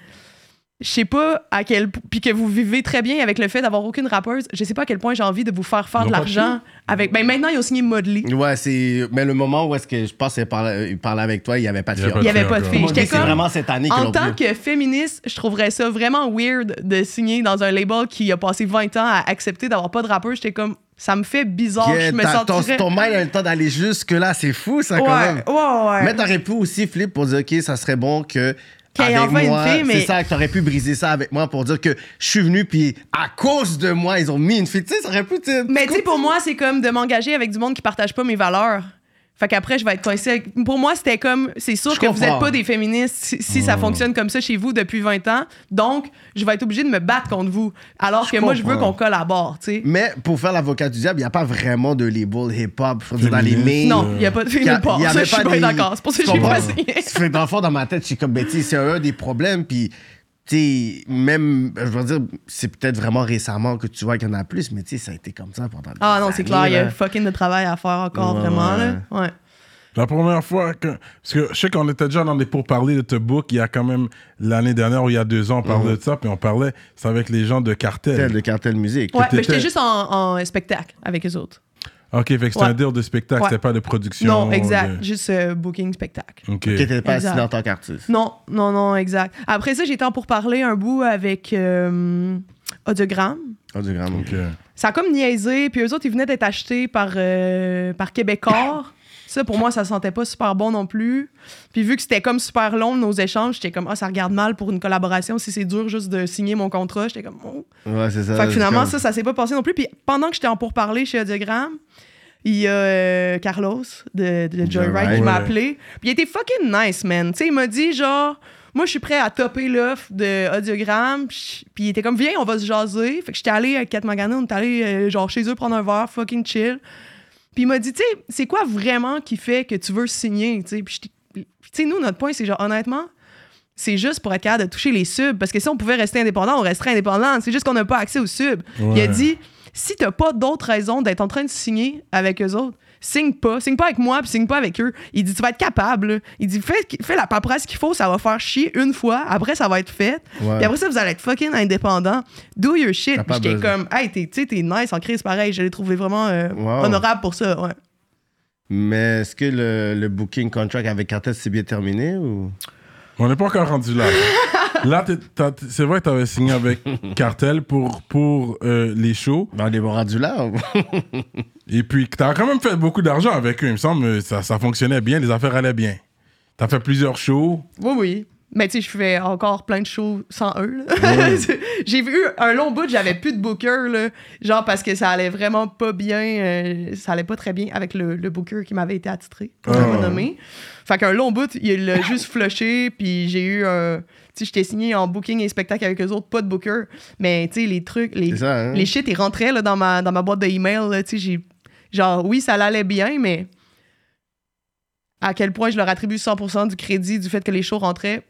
Je sais pas à quel puis que vous vivez très bien avec le fait d'avoir aucune rappeuse. Je sais pas à quel point j'ai envie de vous faire faire de l'argent avec ben maintenant ils ont signé Modley. Ouais, c'est. Mais le moment où est-ce que je pense qu'il parlait, il parlait avec toi, il n'y avait pas de y fille. Il y avait pas de J'étais c'est comme vraiment cette année en tant que féministe, je trouverais ça vraiment weird de signer dans un label qui a passé 20 ans à accepter d'avoir pas de rappeur. J'étais comme ça me fait bizarre, Yeah, je me t'as- ton, sentirais ton mind a le temps d'aller jusque-là, c'est fou ça Ouais, quand même. ouais, ouais. Mais t'aurais pu aussi flip pour dire, OK, ça serait bon que. Ait avec enfin une moi, fille, mais- C'est ça, que t'aurais pu briser ça avec moi pour dire que je suis venu, puis à cause de moi, ils ont mis une fille. Tu sais, ça aurait pu. tu sais, Mais tu sais, pour moi, c'est comme de m'engager avec du monde qui partage pas mes valeurs. Fait qu'après, je vais être coincée. avec- Pour moi, c'était comme, c'est sûr Je que vous comprends. êtes pas des féministes si, si ça fonctionne comme ça chez vous depuis 20 ans. Donc, je vais être obligée de me battre contre vous. Alors Je que moi, je veux qu'on collabore, tu sais. Mais pour faire l'avocat du diable, il n'y a pas vraiment de label hip-hop. Dans les mains. Non, il y a pas de film avait je suis pas des- d'accord. C'est pour ça que Tu j'ai pas signé. Dans le fond, dans ma tête, je suis comme, ben, tu sais, c'est un des problèmes, puis, tu sais, même, je veux dire, c'est peut-être vraiment récemment que tu vois qu'il y en a plus, mais tu sais, ça a été comme ça pendant des Ah non, c'est clair, il y a fucking de travail à faire encore, Ouais. vraiment, là. Ouais. La première fois que. Parce que je sais qu'on était déjà dans des pourparlers de te book il y a quand même l'année dernière ou il y a deux ans, on parlait de ça, puis on parlait, c'est avec les gens de Cartel, cartel. de cartel musique. Ouais, mais j'étais juste en, en spectacle avec eux autres. Ok, fait que c'était Ouais. un deal de spectacle, Ouais. c'était pas de production. Non, exact. de- Juste euh, booking spectacle. Ok. Qui n'était pas assis en tant qu'artiste. Non, non, non, exact. Après ça, j'étais en pour parler un bout avec euh, Audiogramme. Audiogramme. Ok. Ça a comme niaisé, puis eux autres, ils venaient d'être achetés par, euh, par Québécois. Ça, pour moi, ça sentait pas super bon non plus. Puis vu que c'était comme super long, nos échanges, j'étais comme, ah, ça regarde mal pour une collaboration. Si c'est dur juste de signer mon contrat, j'étais comme, oh. Ouais, c'est ça. Fait que finalement, comme- ça, ça s'est pas passé non plus. Puis pendant que j'étais en pourparler chez Audiogramme, il y a euh, Carlos de, de Joyride qui m'a appelé. Puis il était fucking nice, man. Tu sais, il m'a dit genre, moi, je suis prêt à topper l'offre de Audiogramme. Puis puis il était comme, viens, on va se jaser. Fait que j'étais allé avec Kat Magana, on est allé euh, genre chez eux prendre un verre, fucking chill. Puis il m'a dit, tu sais, c'est quoi vraiment qui fait que tu veux signer? Tu sais, Puis j'étais- puis tu sais, nous, notre point, c'est genre, honnêtement, c'est juste pour être capable de toucher les subs. Parce que si on pouvait rester indépendant, on resterait indépendant. C'est juste qu'on n'a pas accès aux subs. Il a dit si t'as pas d'autres raisons d'être en train de signer avec eux autres, signe pas. Signe pas avec moi, puis signe pas avec eux. Il dit tu vas être capable. là. Il dit fais, fais la paperasse qu'il faut, ça va faire chier une fois. Après, ça va être fait. Puis après ça, vous allez être fucking indépendant. Do your shit. Puis j'étais comme hey, t'es, tu sais, t'es nice en crise pareil. Je l'ai trouvé vraiment euh, Wow. honorable pour ça. Ouais. Mais est-ce que le, le booking contract avec Cartel s'est bien terminé ou? On n'est pas encore rendu là. là, c'est vrai que tu avais signé avec Cartel pour, pour euh, les shows. Ben, on est rendu là. Et puis, tu as quand même fait beaucoup d'argent avec eux. Il me semble ça, ça fonctionnait bien, les affaires allaient bien. Tu as fait plusieurs shows. Oui, oui. Mais tu sais, je fais encore plein de shows sans eux. J'ai vu un long bout, j'avais plus de booker, là, genre parce que ça allait vraiment pas bien, euh, ça allait pas très bien avec le, le booker qui m'avait été attitré, pour renommer. Fait qu'un long bout, il l'a juste flushé, puis j'ai eu un... Tu sais, j'étais signé en booking et spectacle avec eux autres, pas de booker. Mais tu sais, les trucs, les, ça, hein? les shit, ils rentraient là, dans, ma, dans ma boîte d'email, là, tu sais, j'ai... Genre, oui, ça allait bien, mais à quel point je leur attribue 100% du crédit du fait que les shows rentraient.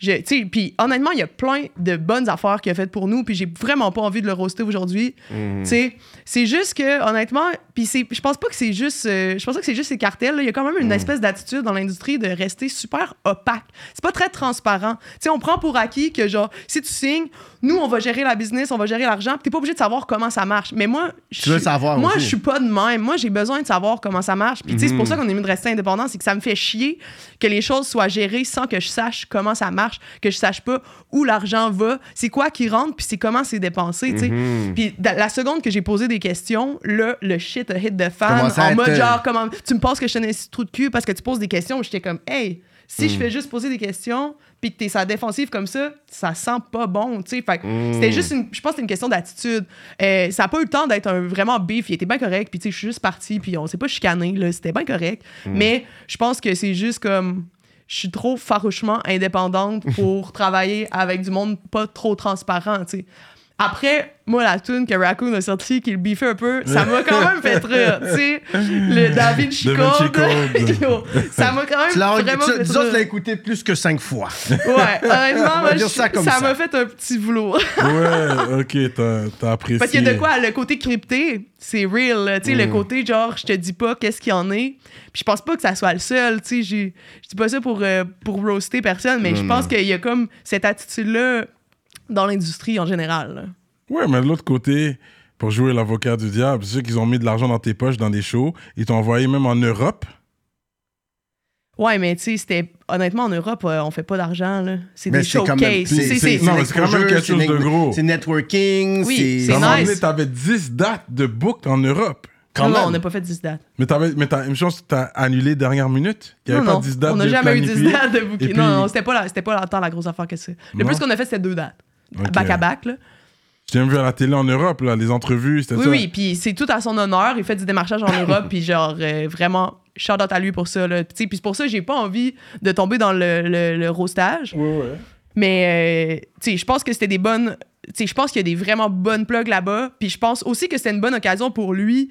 Puis honnêtement, il y a plein de bonnes affaires qu'il a faites pour nous, puis j'ai vraiment pas envie de le roaster aujourd'hui. Sais, C'est juste que, honnêtement, puis c'est- je pense pas que c'est juste, euh, je pense pas que c'est juste ces cartels. là. Il y a quand même une espèce d'attitude dans l'industrie de rester super opaque. C'est pas très transparent. Tu sais, on prend pour acquis que genre, si tu signes, nous on va gérer la business, on va gérer l'argent, t'es pas obligé de savoir comment ça marche. Mais moi, je veux savoir Moi, je suis pas de même. Moi, j'ai besoin de savoir comment ça marche. Puis tu sais, c'est pour ça qu'on est mieux de rester indépendant, c'est que ça me fait chier que les choses soient gérées sans que je sache comment ça marche, que je sache pas où l'argent va, c'est quoi qui rentre, puis c'est comment c'est dépensé. sais. Puis la seconde que j'ai posé des questions, là, le shit shit a hit the fan. En mode euh, genre, comment, tu me penses que je suis un de trou de cul parce que tu poses des questions. J'étais comme, hey, si je fais juste poser des questions puis que t'es sa défensive comme ça, ça sent pas bon, tu sais. Fait que Hmm. c'était juste une, je pense que une question d'attitude. Euh, ça a pas eu le temps d'être un vraiment beef. Il était bien correct. Puis tu sais, je suis juste parti puis on s'est pas chicané, là. C'était bien correct. Hmm. Mais je pense que c'est juste comme je suis trop farouchement indépendante pour travailler avec du monde pas trop transparent, tu sais. Après, moi, la tune que Raccoon a sortie, qui le biffait un peu, ça m'a quand même fait rire, tu sais. Le David Chico, Vinci Code. ça m'a quand même Tu l'as vraiment tu- fait rire. l'a écouté plus que cinq fois. Ouais, honnêtement, moi, je- ça m'a fait un petit velours. Ouais, ok, t'as apprécié. Parce qu'il y a de quoi, le côté crypté, c'est real. Tu sais, Mm. le côté genre, je te dis pas qu'est-ce qu'il y en est. Puis je pense pas que ça soit le seul. Tu sais, j'ai- je dis pas ça pour, euh, pour roaster personne, mais je pense qu'il y a comme cette attitude-là dans l'industrie en général. là. Ouais, mais de l'autre côté, pour jouer l'avocat du diable, c'est sûr qu'ils ont mis de l'argent dans tes poches dans des shows. Ils t'ont envoyé même en Europe. Ouais, mais tu sais, c'était. Honnêtement, en Europe, euh, on fait pas d'argent, là. C'est Mais des c'est quand même- showcases. c'est- C'est- c'est- c'est- non, mais c'est quand même quelque chose de gros. C'est networking, Oui, c'est... nice. donné, t'avais 10 dates de book en Europe. Quand non, même. on n'a pas fait 10 dates. Mais t'avais, mais t'as, une chose, t'as annulé dernière minute? Il y avait non, pas non, 10 dates on n'a de jamais eu 10 planifiées. dates de Et booking. puis- Non, non, c'était pas, la, c'était pas tant la grosse affaire que ça. Le Non? plus qu'on a fait, c'était deux dates. Ok. Back à back, là. J'ai même vu à la télé en Europe, là, les entrevues, c'était Oui, ça. oui, puis c'est tout à son honneur. Il fait du démarchage en Europe, puis genre, euh, vraiment, shout out à lui pour ça. Là. Tu sais, Puis c'est pour ça que j'ai pas envie de tomber dans le, le, le roastage. Ouais, ouais. Mais, euh, tu sais, je pense que c'était des bonnes. Tu sais, je pense qu'il y a des vraiment bonnes plugs là-bas. Puis je pense aussi que c'était une bonne occasion pour lui.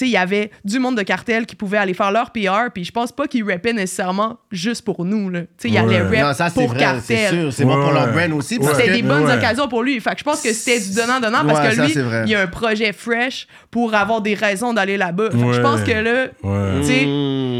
Il y avait du monde de cartel qui pouvait aller faire leur PR. Puis je pense pas qu'il rappait nécessairement juste pour nous. là. Tu sais, il y allait Ouais. rap Non, ça, c'est pour vrai, c'est cartel. sûr. C'est bon pour leur brand aussi. Ouais. C'était des bonnes ouais. occasions pour lui. Fait que je pense que c'était du donnant-donnant parce que ça, lui, il y a un projet fresh pour avoir des raisons d'aller là-bas. Fait que Ouais. je pense que là, Ouais. tu sais,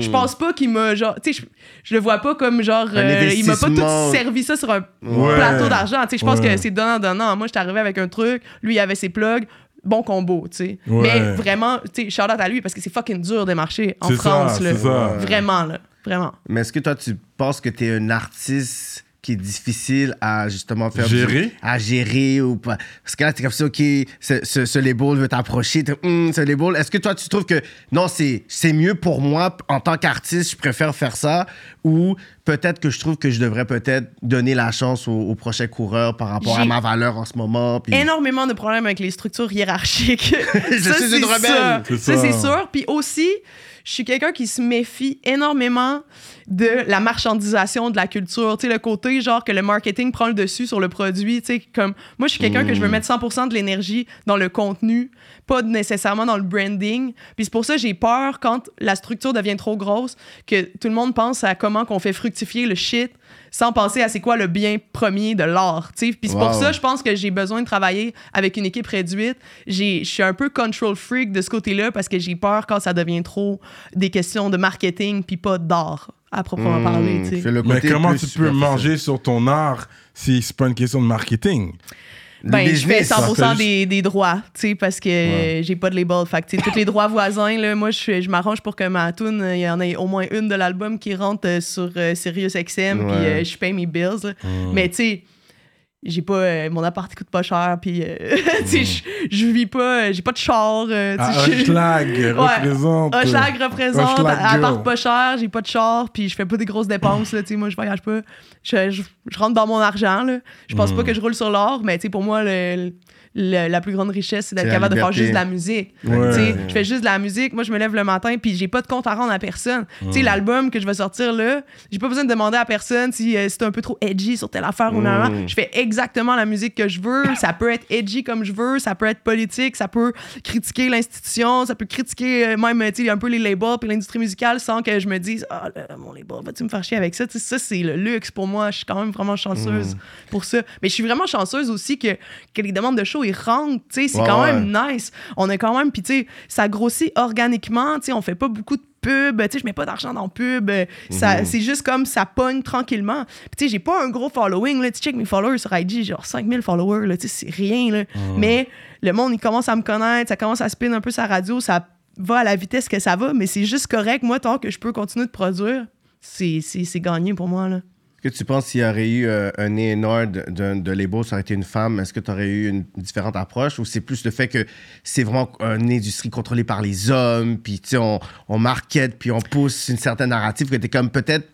je pense pas qu'il m'a genre, tu sais, je, je le vois pas comme genre, euh, il m'a pas tout servi ça sur un Ouais. plateau d'argent. Tu sais, je pense Ouais. que c'est donnant-donnant. Moi, j'étais arrivé avec un truc, lui, il avait ses plugs. Bon combo, tu sais. Ouais. Mais vraiment, tu sais, shout out à lui parce que c'est fucking dur de marcher en France, ça, là. ça. Vraiment, là. Vraiment. Mais est-ce que toi, tu penses que tu es un artiste qui est difficile à justement faire du- Gérer? à gérer ou pas parce que là t'es comme ça ok ce, ce, ce label veut t'approcher t'es, Hum, ce label est-ce que toi tu trouves que non c'est c'est mieux pour moi en tant qu'artiste je préfère faire ça ou peut-être que je trouve que je devrais peut-être donner la chance au, au prochain coureur par rapport à ma valeur en ce moment puis énormément de problèmes avec les structures hiérarchiques. Je Ça, suis c'est une rebelle. ça. c'est sûr. Puis aussi, je suis quelqu'un qui se méfie énormément de la marchandisation de la culture. Tu sais, le côté, genre, que le marketing prend le dessus sur le produit. Tu sais, comme, moi, je suis quelqu'un que je veux Mm. mettre 100% de l'énergie dans le contenu, pas nécessairement dans le branding. Puis c'est pour ça j'ai peur quand la structure devient trop grosse, que tout le monde pense à comment qu'on fait fructifier le shit sans penser à c'est quoi le bien premier de l'art. tu sais. Puis c'est pour ça, je pense que j'ai besoin de travailler avec une équipe réduite. J'ai- Je suis un peu control freak de ce côté-là parce que j'ai peur quand ça devient trop des questions de marketing puis pas d'art à proprement Hum, parler. tu sais. Mais comment tu peux manger sur ton art si c'est pas une question de marketing? Ben, je fais business, 100% ça fait des, des droits, tu sais, parce que euh, j'ai pas de label. Fait que, tu sais, tous les droits voisins, là, moi, je, je m'arrange pour que ma tune, euh, il y en ait au moins une de l'album qui rentre euh, sur euh, SiriusXM, puis Ouais. euh, je paye mes bills. là. Mais, tu sais, j'ai pas... euh, mon appart, coûte pas cher, puis, euh, tu sais, je- vis pas... euh, j'ai pas de char. euh, Ah, Hochelag représente. Hochelag représente, Hochelag à part girl. pas cher, j'ai pas de char, puis je fais pas des grosses dépenses, là, tu sais, moi, je voyage pas. Je, rentre dans mon argent, là. Je pense Mm. pas que je roule sur l'or, mais tu sais, pour moi, le- le- la plus grande richesse, c'est d'être capable de faire juste de la musique. Ouais. Je fais juste de la musique, moi, je me lève le matin, puis j'ai pas de compte à rendre à personne. Tu Mm. sais, l'album que je vais sortir là, j'ai pas besoin de demander à personne si euh, c'est un peu trop edgy sur telle affaire ou non. Mm. Je fais exactement la musique que je veux. Ça peut être edgy comme je veux, ça peut être politique, ça peut critiquer l'institution, ça peut critiquer euh, même un peu les labels puis l'industrie musicale sans que je me dise ah mon label vas-tu me faire chier avec ça? Tu sais, ça c'est le luxe pour moi je suis quand même vraiment chanceuse pour ça mais je suis vraiment chanceuse aussi que, que les demandes de show ils rentrent tu sais c'est Ouais, quand ouais. même nice on a quand même puis tu sais ça grossit organiquement tu sais on fait pas beaucoup de pub, tu sais, je mets pas d'argent dans pub, euh, ça, c'est juste comme ça pogne tranquillement. Puis tu sais, j'ai pas un gros following, là, tu check mes followers sur IG, genre 5000 followers, là, tu sais, c'est rien, là. Mais le monde, il commence à me connaître, ça commence à spin un peu sa radio, ça va à la vitesse que ça va, mais c'est juste correct, moi, tant que je peux continuer de produire, c'est c'est- c'est gagné pour moi, là. Est-ce que tu penses s'il y aurait eu euh, un A&R de, de, de label, ça aurait été une femme, est-ce que tu aurais eu une différente approche? Ou c'est plus le fait que c'est vraiment une industrie contrôlée par les hommes, puis tu sais, on, on market, puis on pousse une certaine narrative que tu es comme peut-être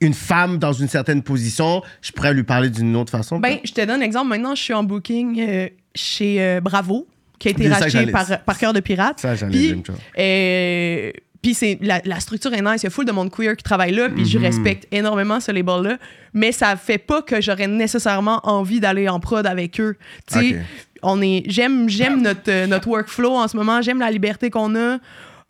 une femme dans une certaine position, je pourrais lui parler d'une autre façon? Ben, je te donne un exemple. Maintenant, je suis en booking euh, chez euh, Bravo, qui a été racheté par, par Cœur de Pirate. Ça, j'allais Puis, euh, puis c'est la, la structure est nice. Il y a full de monde queer qui travaille là, puis Mhm. je respecte énormément ce label-là. Mais ça fait pas que j'aurais nécessairement envie d'aller en prod avec eux. Tu sais, Ok. on est, j'aime, j'aime notre, euh, notre workflow en ce moment. J'aime la liberté qu'on a.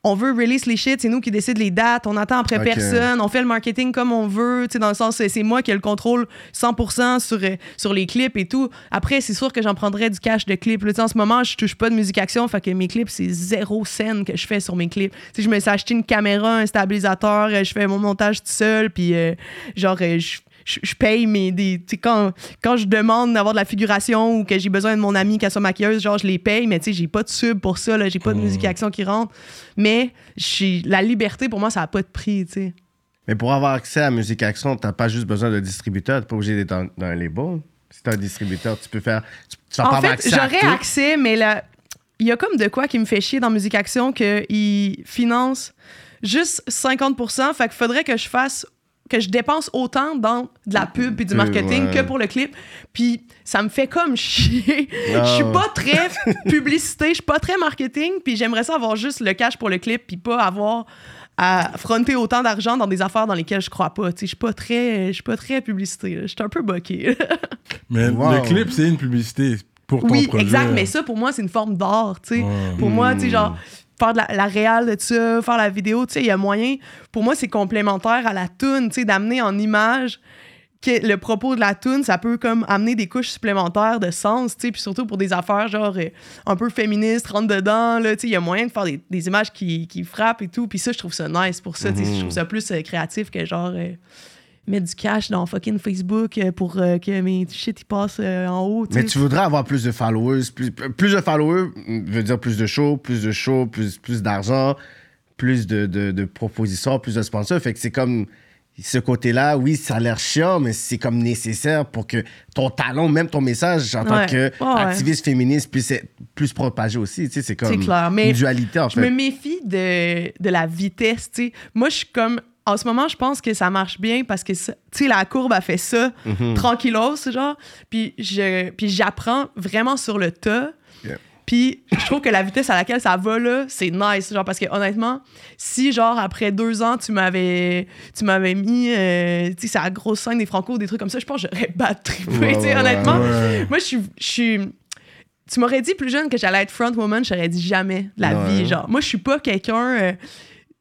On veut release les shit, c'est nous qui décident les dates, on attend après personne, on fait le marketing comme on veut, tu sais, dans le sens, c'est moi qui ai le contrôle 100% sur, euh, sur les clips et tout. Après, c'est sûr que j'en prendrais du cash de clips. Là, tu sais, en ce moment, je touche pas de musique action, fait que mes clips, c'est zéro scène que je fais sur mes clips. Tu sais, je me suis acheté une caméra, un stabilisateur, euh, je fais mon montage tout seul, puis euh, genre, euh, je je, je paye mes des tu sais, quand quand je demande d'avoir de la figuration ou que j'ai besoin de mon amie qu'elle soit maquilleuse genre je les paye mais tu sais j'ai pas de sub pour ça là j'ai pas de musique action qui rentre mais j'ai la liberté pour moi ça a pas de prix tu sais Mais pour avoir accès à Musique Action, t'as pas juste besoin de distributeur, t'es pas obligé d'être dans, dans un label. Si t'as un distributeur, tu peux faire. Tu, tu vas pas en avoir fait accès j'aurais accès mais là il y a comme de quoi qui me fait chier dans musique action que il finance juste 50% fait qu'il faudrait que je fasse que je dépense autant dans de la pub et du marketing ouais. que pour le clip. Puis ça me fait comme chier. Je suis pas très publicité, je suis pas très marketing, puis j'aimerais ça avoir juste le cash pour le clip, puis pas avoir à fronter autant d'argent dans des affaires dans lesquelles je crois pas. Tu sais, Je suis pas très, je suis pas très publicité. Je suis un peu boqué. Mais Wow. le clip, c'est une publicité pour ton oui, projet. exact. Mais ça, pour moi, c'est une forme d'art. tu sais. Ouais. Pour moi, tu sais, genre faire de la, la réal de ça, faire la vidéo, tu sais, il y a moyen. Pour moi, c'est complémentaire à la tune, tu sais, d'amener en image que le propos de la tune, ça peut comme amener des couches supplémentaires de sens, tu sais, puis surtout pour des affaires genre euh, un peu féministes, rentre dedans, là, tu sais, il y a moyen de faire des, des images qui, qui frappent et tout, puis ça, je trouve ça nice pour ça, tu sais, je trouve ça plus euh, créatif que genre euh, mettre du cash dans fucking Facebook euh, pour euh, que mes shit ils passent euh, en haut, Mais tu voudrais avoir plus de followers. Plus, plus de followers veut dire plus de shows, plus de shows, plus, plus d'argent, plus de, de, de propositions, plus de sponsors. Fait que c'est comme ce côté-là, oui, ça a l'air chiant, mais c'est comme nécessaire pour que ton talent, même ton message en tant Ouais. que Ouais, ouais. activiste féministe puisse être plus propagé aussi. Tu sais, c'est comme clair, mais une dualité, en Je me méfie de, de la vitesse, tu sais. Moi, je suis comme... En ce moment, je pense que ça marche bien parce que, tu sais, la courbe a fait ça, Mhm. tranquillos, genre. Puis je- puis j'apprends vraiment sur le tas. Yeah. Puis je trouve que la vitesse à laquelle ça va, là, c'est nice. Genre, parce que honnêtement, si, genre, après deux ans, tu m'avais tu m'avais mis, euh, tu sais, c'est la grosse scène des Franco, des trucs comme ça, je pense que j'aurais bad trippé, Ouais, tu sais, ouais, honnêtement. Ouais. Moi, je suis- je suis. Tu m'aurais dit plus jeune que j'allais être front woman, je t'aurais dit jamais de la vie. Genre, moi, je suis pas quelqu'un. euh,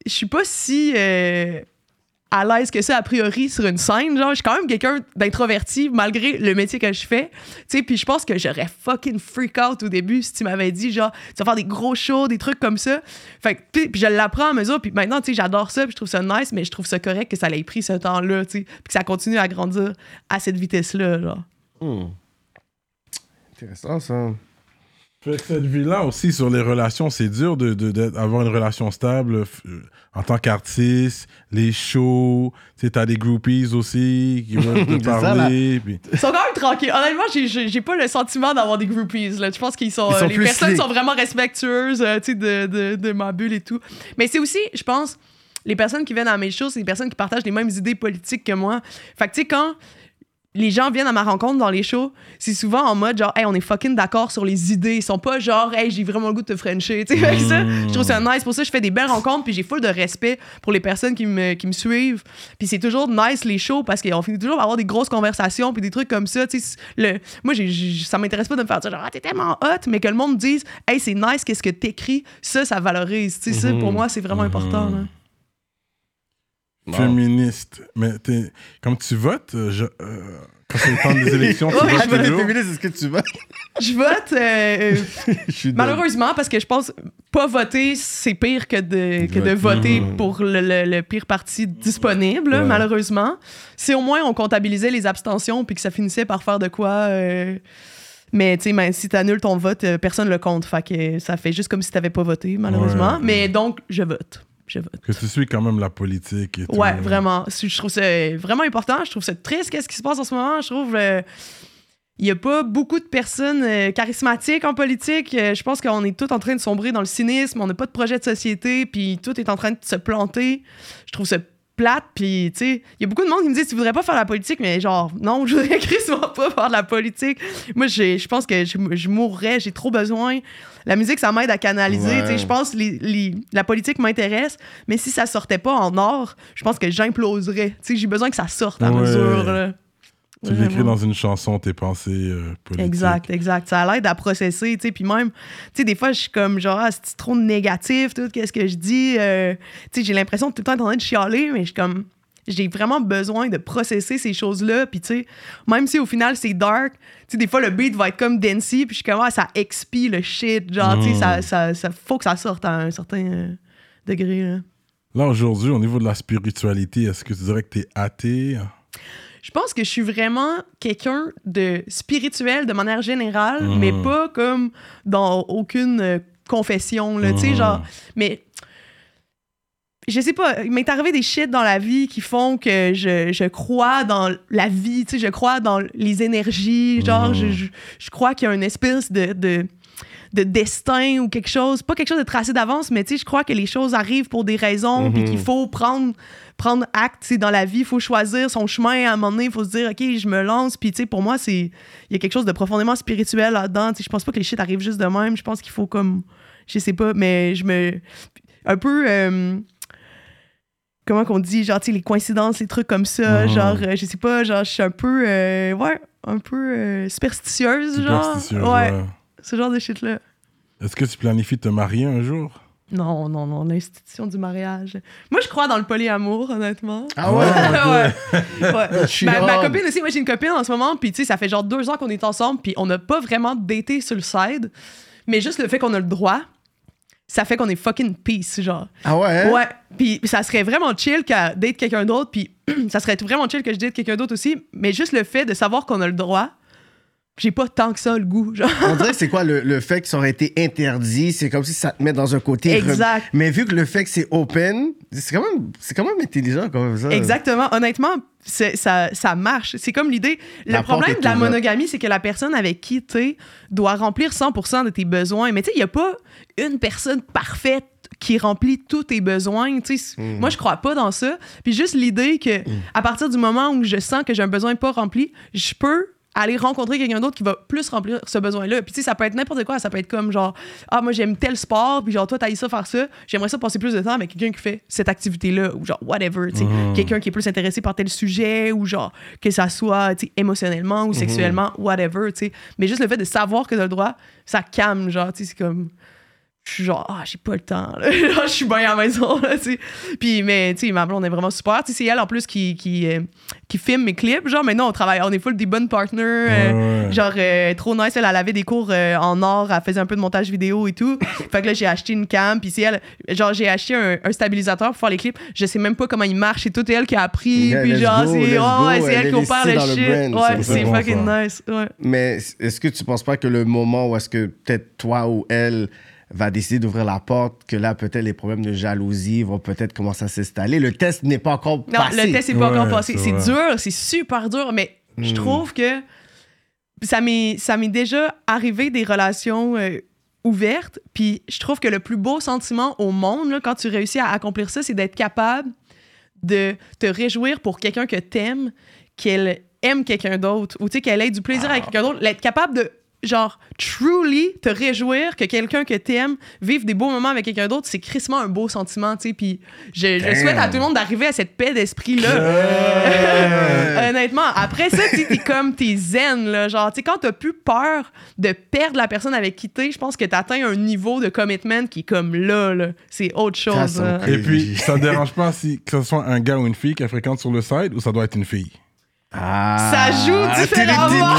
je suis pas si euh, à l'aise que ça, a priori, sur une scène. Genre, je suis quand même quelqu'un d'introverti, malgré le métier que je fais. Tu sais, puis je pense que j'aurais fucking freak out au début si tu m'avais dit, genre, tu vas faire des gros shows, des trucs comme ça. Fait puis je l'apprends à mesure, puis maintenant, tu sais, j'adore ça, puis je trouve ça nice, mais je trouve ça correct que ça l'ait pris ce temps-là, tu sais, puis que ça continue à grandir à cette vitesse-là, genre. Hmm. Intéressant, ça. Fait que cette vie-là aussi sur les relations, c'est dur de, de- d'avoir une relation stable euh, en tant qu'artiste, les shows, tu sais, t'as des groupies aussi qui veulent te parler. puis- Ils sont quand même tranquilles. Honnêtement, j'ai- j'ai pas le sentiment d'avoir des groupies. Là. Je pense qu'ils sont. Euh, les personnes slick. sont vraiment respectueuses euh, de, de, de ma bulle et tout. Mais c'est aussi, je pense, les personnes qui viennent à mes shows, c'est des personnes qui partagent les mêmes idées politiques que moi. Fait que, tu sais, quand les gens viennent à ma rencontre dans les shows, c'est souvent en mode genre, hey, on est fucking d'accord sur les idées. Ils sont pas genre, hey, j'ai vraiment le goût de te frencher. Tu sais, que ça, je trouve ça nice. Pour ça, je fais des belles rencontres, puis j'ai full de respect pour les personnes qui me, qui me suivent. Puis c'est toujours nice les shows parce qu'on finit toujours par avoir des grosses conversations, puis des trucs comme ça. Tu sais, le, moi, j'ai, j'ai- ça m'intéresse pas de me faire dire genre, ah, t'es tellement hot, mais que le monde dise, hey, c'est nice, qu'est-ce que t'écris, ça, ça valorise. Tu sais, ça, pour moi, c'est vraiment important. là. Féministe. Mais t'es, comme tu votes, euh, je- euh, quand c'est le temps des élections, tu Ouais, votes je vote toujours. féministe, est-ce que tu vas? Je vote. euh, Je Malheureusement, parce que je pense pas voter, c'est pire que de, que de voter pour le, le- le pire parti disponible, Ouais. malheureusement. Si au moins on comptabilisait les abstentions puis que ça finissait par faire de quoi. euh, Mais tu sais, ben, si t'annules ton vote, euh, personne le compte. Fait que ça fait juste comme si t'avais pas voté, malheureusement. Ouais. Mais donc, je vote. Je vote. Que tu suis quand même la politique et tout. Ouais, vraiment. Je trouve ça vraiment important. Je trouve ça triste, qu'est-ce qui se passe en ce moment? Je trouve. euh, il n'y a pas beaucoup de personnes euh, charismatiques en politique. Euh, je pense qu'on est tous en train de sombrer dans le cynisme. On n'a pas de projet de société, puis tout est en train de se planter. Je trouve ça plate, puis tu sais, il y a beaucoup de monde qui me dit tu voudrais pas faire la politique, mais genre, non, je voudrais crissement pas faire de la politique. Moi, je pense que je, je mourrais, j'ai trop besoin. La musique, ça m'aide à canaliser. Ouais. tu sais, Je pense que les- les- la politique m'intéresse, mais si ça sortait pas en or, je pense que j'imploserais. Tu sais, J'ai besoin que ça sorte à Ouais. mesure. là. Tu l'écris Vraiment. dans une chanson, tes pensées euh, politiques. Exact, exact. Ça l'aide à processer, tu sais. Puis même, tu sais, des fois, je suis comme genre, ah, c'est trop négatif, tout, qu'est-ce que je dis. Euh, tu sais, j'ai l'impression de tout le temps être en train de chialer, mais je suis comme, j'ai vraiment besoin de processer ces choses-là. Puis, tu sais, même si au final c'est dark, tu sais, des fois, le beat va être comme dancey, puis je suis comme, ah, ça expie le shit. Genre, tu sais, ça, ça, ça, faut que ça sorte à un certain euh, degré, là. Là, aujourd'hui, au niveau de la spiritualité, est-ce que tu dirais que t'es athée? Je pense que je suis vraiment quelqu'un de spirituel de manière générale, Mhm. mais pas comme dans aucune euh, confession, là, tu sais, Mhm. genre... Mais... Je sais pas, il m'est arrivé des shit dans la vie qui font que je, je crois dans la vie, tu sais, je crois dans les énergies, genre, Mhm. je, je, je crois qu'il y a une espèce de... de de destin ou quelque chose, pas quelque chose de tracé d'avance, mais tu sais, je crois que les choses arrivent pour des raisons, puis qu'il faut prendre prendre acte tu sais, dans la vie, il faut choisir son chemin à un moment donné, il faut se dire OK, je me lance, puis pour moi c'est il y a quelque chose de profondément spirituel là-dedans, je pense pas que les shit arrivent juste de même, je pense qu'il faut comme je sais pas, mais je me un peu euh, comment qu'on dit genre tu sais les coïncidences, les trucs comme ça, Mhm. genre euh, je sais pas, genre je suis un peu euh, ouais, un peu euh, superstitieuse genre. Superstitieuse, ouais, ouais. ce genre de shit là. Est-ce que tu planifies de te marier un jour? Non, non, non, l'institution du mariage. Moi, je crois dans le polyamour, honnêtement. Ah ouais? ouais. ouais. Ma, copine aussi, moi j'ai une copine en ce moment, puis tu sais, ça fait genre deux ans qu'on est ensemble, puis on n'a pas vraiment daté sur le side, mais juste le fait qu'on a le droit, ça fait qu'on est fucking peace, genre. Ah ouais? Ouais, puis ça serait vraiment chill qu'à date quelqu'un d'autre, puis ça serait vraiment chill que je date quelqu'un d'autre aussi, mais juste le fait de savoir qu'on a le droit, j'ai pas tant que ça le goût, genre. On dirait que c'est quoi le, le fait que ça aurait été interdit, c'est comme si ça te met dans un côté. re- Exact. Mais vu que le fait que c'est open, c'est quand même, c'est quand même intelligent comme ça. Exactement. Honnêtement, ça, ça marche. C'est comme l'idée. Le La problème de la monogamie, c'est que la personne avec qui tu es doit remplir 100% de tes besoins. Mais tu sais, il n'y a pas une personne parfaite qui remplit tous tes besoins. Mm. Moi, je crois pas dans ça. Puis juste l'idée que à partir du moment où je sens que j'ai un besoin pas rempli, je peux aller rencontrer quelqu'un d'autre qui va plus remplir ce besoin-là. Puis tu sais, ça peut être n'importe quoi. Ça peut être comme genre, ah, moi j'aime tel sport, puis genre, toi, t'as ça faire ça. J'aimerais ça passer plus de temps avec quelqu'un qui fait cette activité-là, ou genre, whatever, tu sais. Quelqu'un qui est plus intéressé par tel sujet, ou genre, que ça soit, tu sais, émotionnellement ou sexuellement, whatever, tu sais. Mais juste le fait de savoir que t'as le droit, ça calme, genre, tu sais, c'est comme je suis genre ah j'ai pas le temps là. Je suis bien à la maison là, tu sais. Puis mais tu sais ma blonde est vraiment super. Tu sais c'est elle en plus qui qui, euh, qui filme mes clips. Genre maintenant on travaille on est full des bonnes partners euh, Ouais, genre euh, trop nice. Elle, elle avait des cours en or elle faisait un peu de montage vidéo et tout. Fait que là j'ai acheté une cam puis c'est elle genre j'ai acheté un, un stabilisateur pour faire les clips. Je sais même pas comment il marche c'est tout elle qui a appris Yeah, puis genre c'est let's ouais, elle elle qui opère le shit. brand, ouais c'est fucking ça. nice ouais. Mais est-ce que tu penses pas que le moment où est-ce que peut-être toi ou elle va décider d'ouvrir la porte, que là, peut-être les problèmes de jalousie vont peut-être commencer à s'installer. Le test n'est pas encore Non, passé. le test n'est pas Ouais, encore passé. c'est dur, c'est super dur, mais je Hmm. trouve que ça m'est ça m'est déjà arrivé des relations euh, ouvertes, puis je trouve que le plus beau sentiment au monde, là, quand tu réussis à accomplir ça, c'est d'être capable de te réjouir pour quelqu'un que t'aimes, qu'elle aime quelqu'un d'autre, ou tu sais, qu'elle ait du plaisir avec quelqu'un d'autre, être capable de genre truly te réjouir que quelqu'un que t'aimes vive des beaux moments avec quelqu'un d'autre, c'est crissement un beau sentiment, tu sais, puis je, souhaite à tout le monde d'arriver à cette paix d'esprit-là. Honnêtement, après ça, tu sais, t'es comme, t'es zen, là. Genre, tu sais, quand t'as plus peur de perdre la personne avec qui t'es, je pense que t'atteins un niveau de commitment qui est comme là, là. C'est autre chose. Hein. Et puis, ça te dérange pas si que ce soit un gars ou une fille qu'elle fréquente sur le side ou ça doit être une fille? Ah. Ça joue différemment.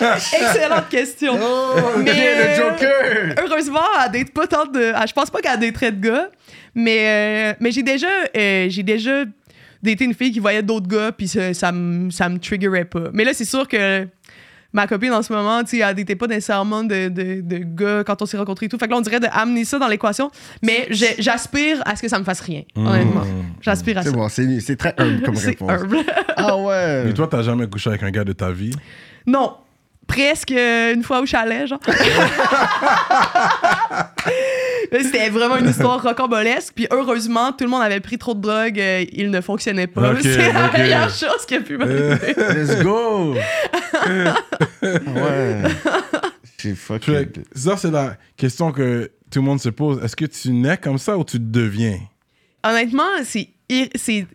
Excellente question. Oh, Mais- le Joker! Heureusement, elle date pas tant de. ah, Je pense pas qu'elle daterait de gars, mais, euh, mais j'ai déjà, euh, j'ai déjà daté une fille qui voyait d'autres gars, puis ça, ça me ça me triggerait pas. Mais là, c'est sûr que ma copine en ce moment, tu sais, elle n'était pas nécessairement de, de, de gars quand on s'est rencontrés et tout. Fait que là, on dirait d'amener ça dans l'équation. Mais j'aspire à ce que ça me fasse rien, honnêtement. J'aspire à C'est ça. bon, c'est c'est très humble comme C'est réponse. humble. Ah ouais. Mais toi, t'as jamais couché avec un gars de ta vie? Non. Presque euh, une fois au chalet, genre. C'était vraiment une histoire rocambolesque. Puis heureusement, tout le monde avait pris trop de drogue. euh, il ne fonctionnait pas. C'est la meilleure chose qui a pu m'arriver. Let's go. Ouais. Fait fucking. ça, c'est la question que tout le monde se pose. Est-ce que tu nais comme ça ou tu deviens? Honnêtement, c'est... ir- c'est-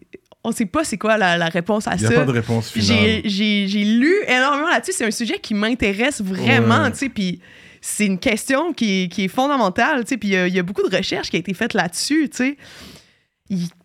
On sait pas c'est quoi la, la réponse à Il n'y a ça. pas de réponse finale. J'ai, lu énormément là-dessus. C'est un sujet qui m'intéresse vraiment, Ouais. tu sais. Puis c'est une question qui est, qui est fondamentale, tu sais. Puis il y a- il y, a beaucoup de recherches qui a été faites là-dessus, tu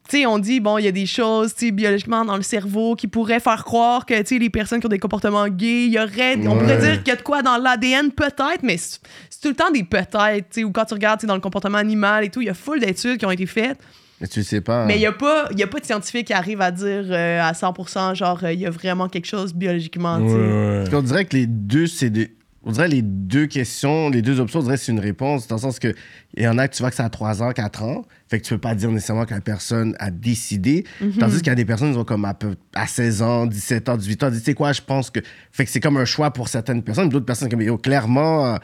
sais. On dit, bon, il y a des choses, biologiquement dans le cerveau qui pourraient faire croire que, les personnes qui ont des comportements gays, y aurait, on pourrait dire qu'il y a de quoi dans l'ADN, peut-être, mais c'est tout le temps des peut-être, ou quand tu regardes, dans le comportement animal et tout, il y a full d'études qui ont été faites. Mais tu sais pas. Mais il n'y a, pas- y a pas de scientifique qui arrive à dire euh, à 100% genre il y a vraiment quelque chose biologiquement. Ouais, ouais. Parce qu'on dirait que les deux, c'est des. On dirait les deux questions, les deux options, on dirait que c'est une réponse, dans le sens que il y en a que tu vois que c'est à 3 ans, 4 ans, fait que tu peux pas dire nécessairement que la personne a décidé. Mhm. Tandis qu'il y a des personnes qui ont comme à, peu, à 16 ans, 17 ans, 18 ans, tu sais quoi, je pense que. Fait que c'est comme un choix pour certaines personnes, d'autres personnes comme, yo, clairement, euh,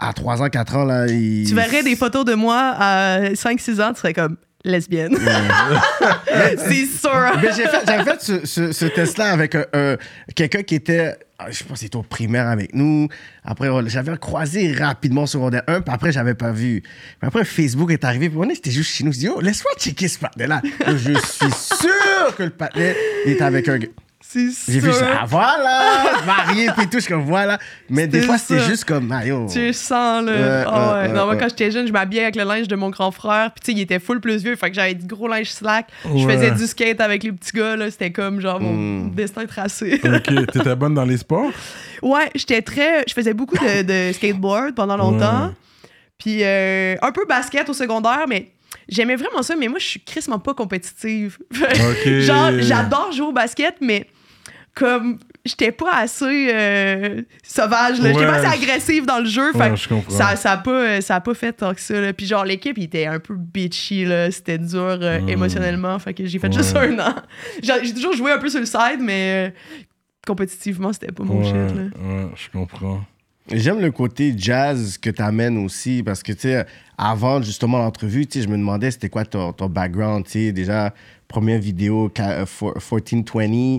à 3 ans, 4 ans, là, ils. Tu verrais des photos de moi à 5-6 ans, tu serais comme lesbienne. c'est sûr. Mais j'ai fait, j'avais fait ce, ce- ce test-là avec un- un- quelqu'un qui était, ah, je sais pas, c'était au primaire avec nous. Après, j'avais croisé rapidement secondaire 1, puis après, j'avais pas vu. Puis après, Facebook est arrivé, puis on était juste chez nous. Je dis, oh, laisse-moi checker ce patinet-là. Là, Je suis sûr que le patinet est avec un gars. C'est J'ai vu, ça, ah, voilà, marié, puis tout, je suis comme, voilà. Mais des fois, c'était juste comme, ah, yo. Tu sens, là. Ah ouais. non, moi, quand j'étais jeune, je m'habillais avec le linge de mon grand frère. Puis, tu sais, il était full plus vieux. Fait que j'avais du gros linge slack. Je faisais du skate avec les petits gars, là. C'était comme, genre, mon Mm. destin tracé. Ok, t'étais bonne dans les sports? Ouais, j'étais très. Je faisais beaucoup de, de skateboard pendant longtemps. Ouais. Puis euh, un peu basket au secondaire, mais j'aimais vraiment ça. Mais moi, je suis crissement pas compétitive. Ok. Genre, j'adore jouer au basket, mais comme j'étais pas assez euh, sauvage, là. J'étais Ouais, pas assez agressive dans le jeu. Ouais, je ça, ça a pas, euh, ça a pas fait tant que ça. Là. Puis genre, l'équipe, il était un peu bitchy, là. C'était dur euh, Mm. émotionnellement. Fait que j'ai fait Ouais. juste un an. J'ai toujours joué un peu sur le side, mais euh, compétitivement, c'était pas mon Ouais, shit, là. ouais, je comprends. J'aime le côté jazz que tu amènes aussi parce que, tu sais, avant justement l'entrevue, tu sais, je me demandais c'était quoi ton, ton background, tu sais, déjà, première vidéo, ca- euh, four- 1420,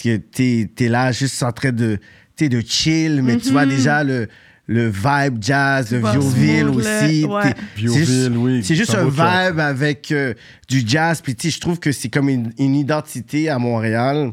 tu es, là juste en train de, de chill, mais tu vois déjà le, le vibe jazz, le là, aussi. ouais. t'es- oui. C'est juste un vibe avec euh, du jazz, puis tu sais, je trouve que c'est comme une, une identité à Montréal.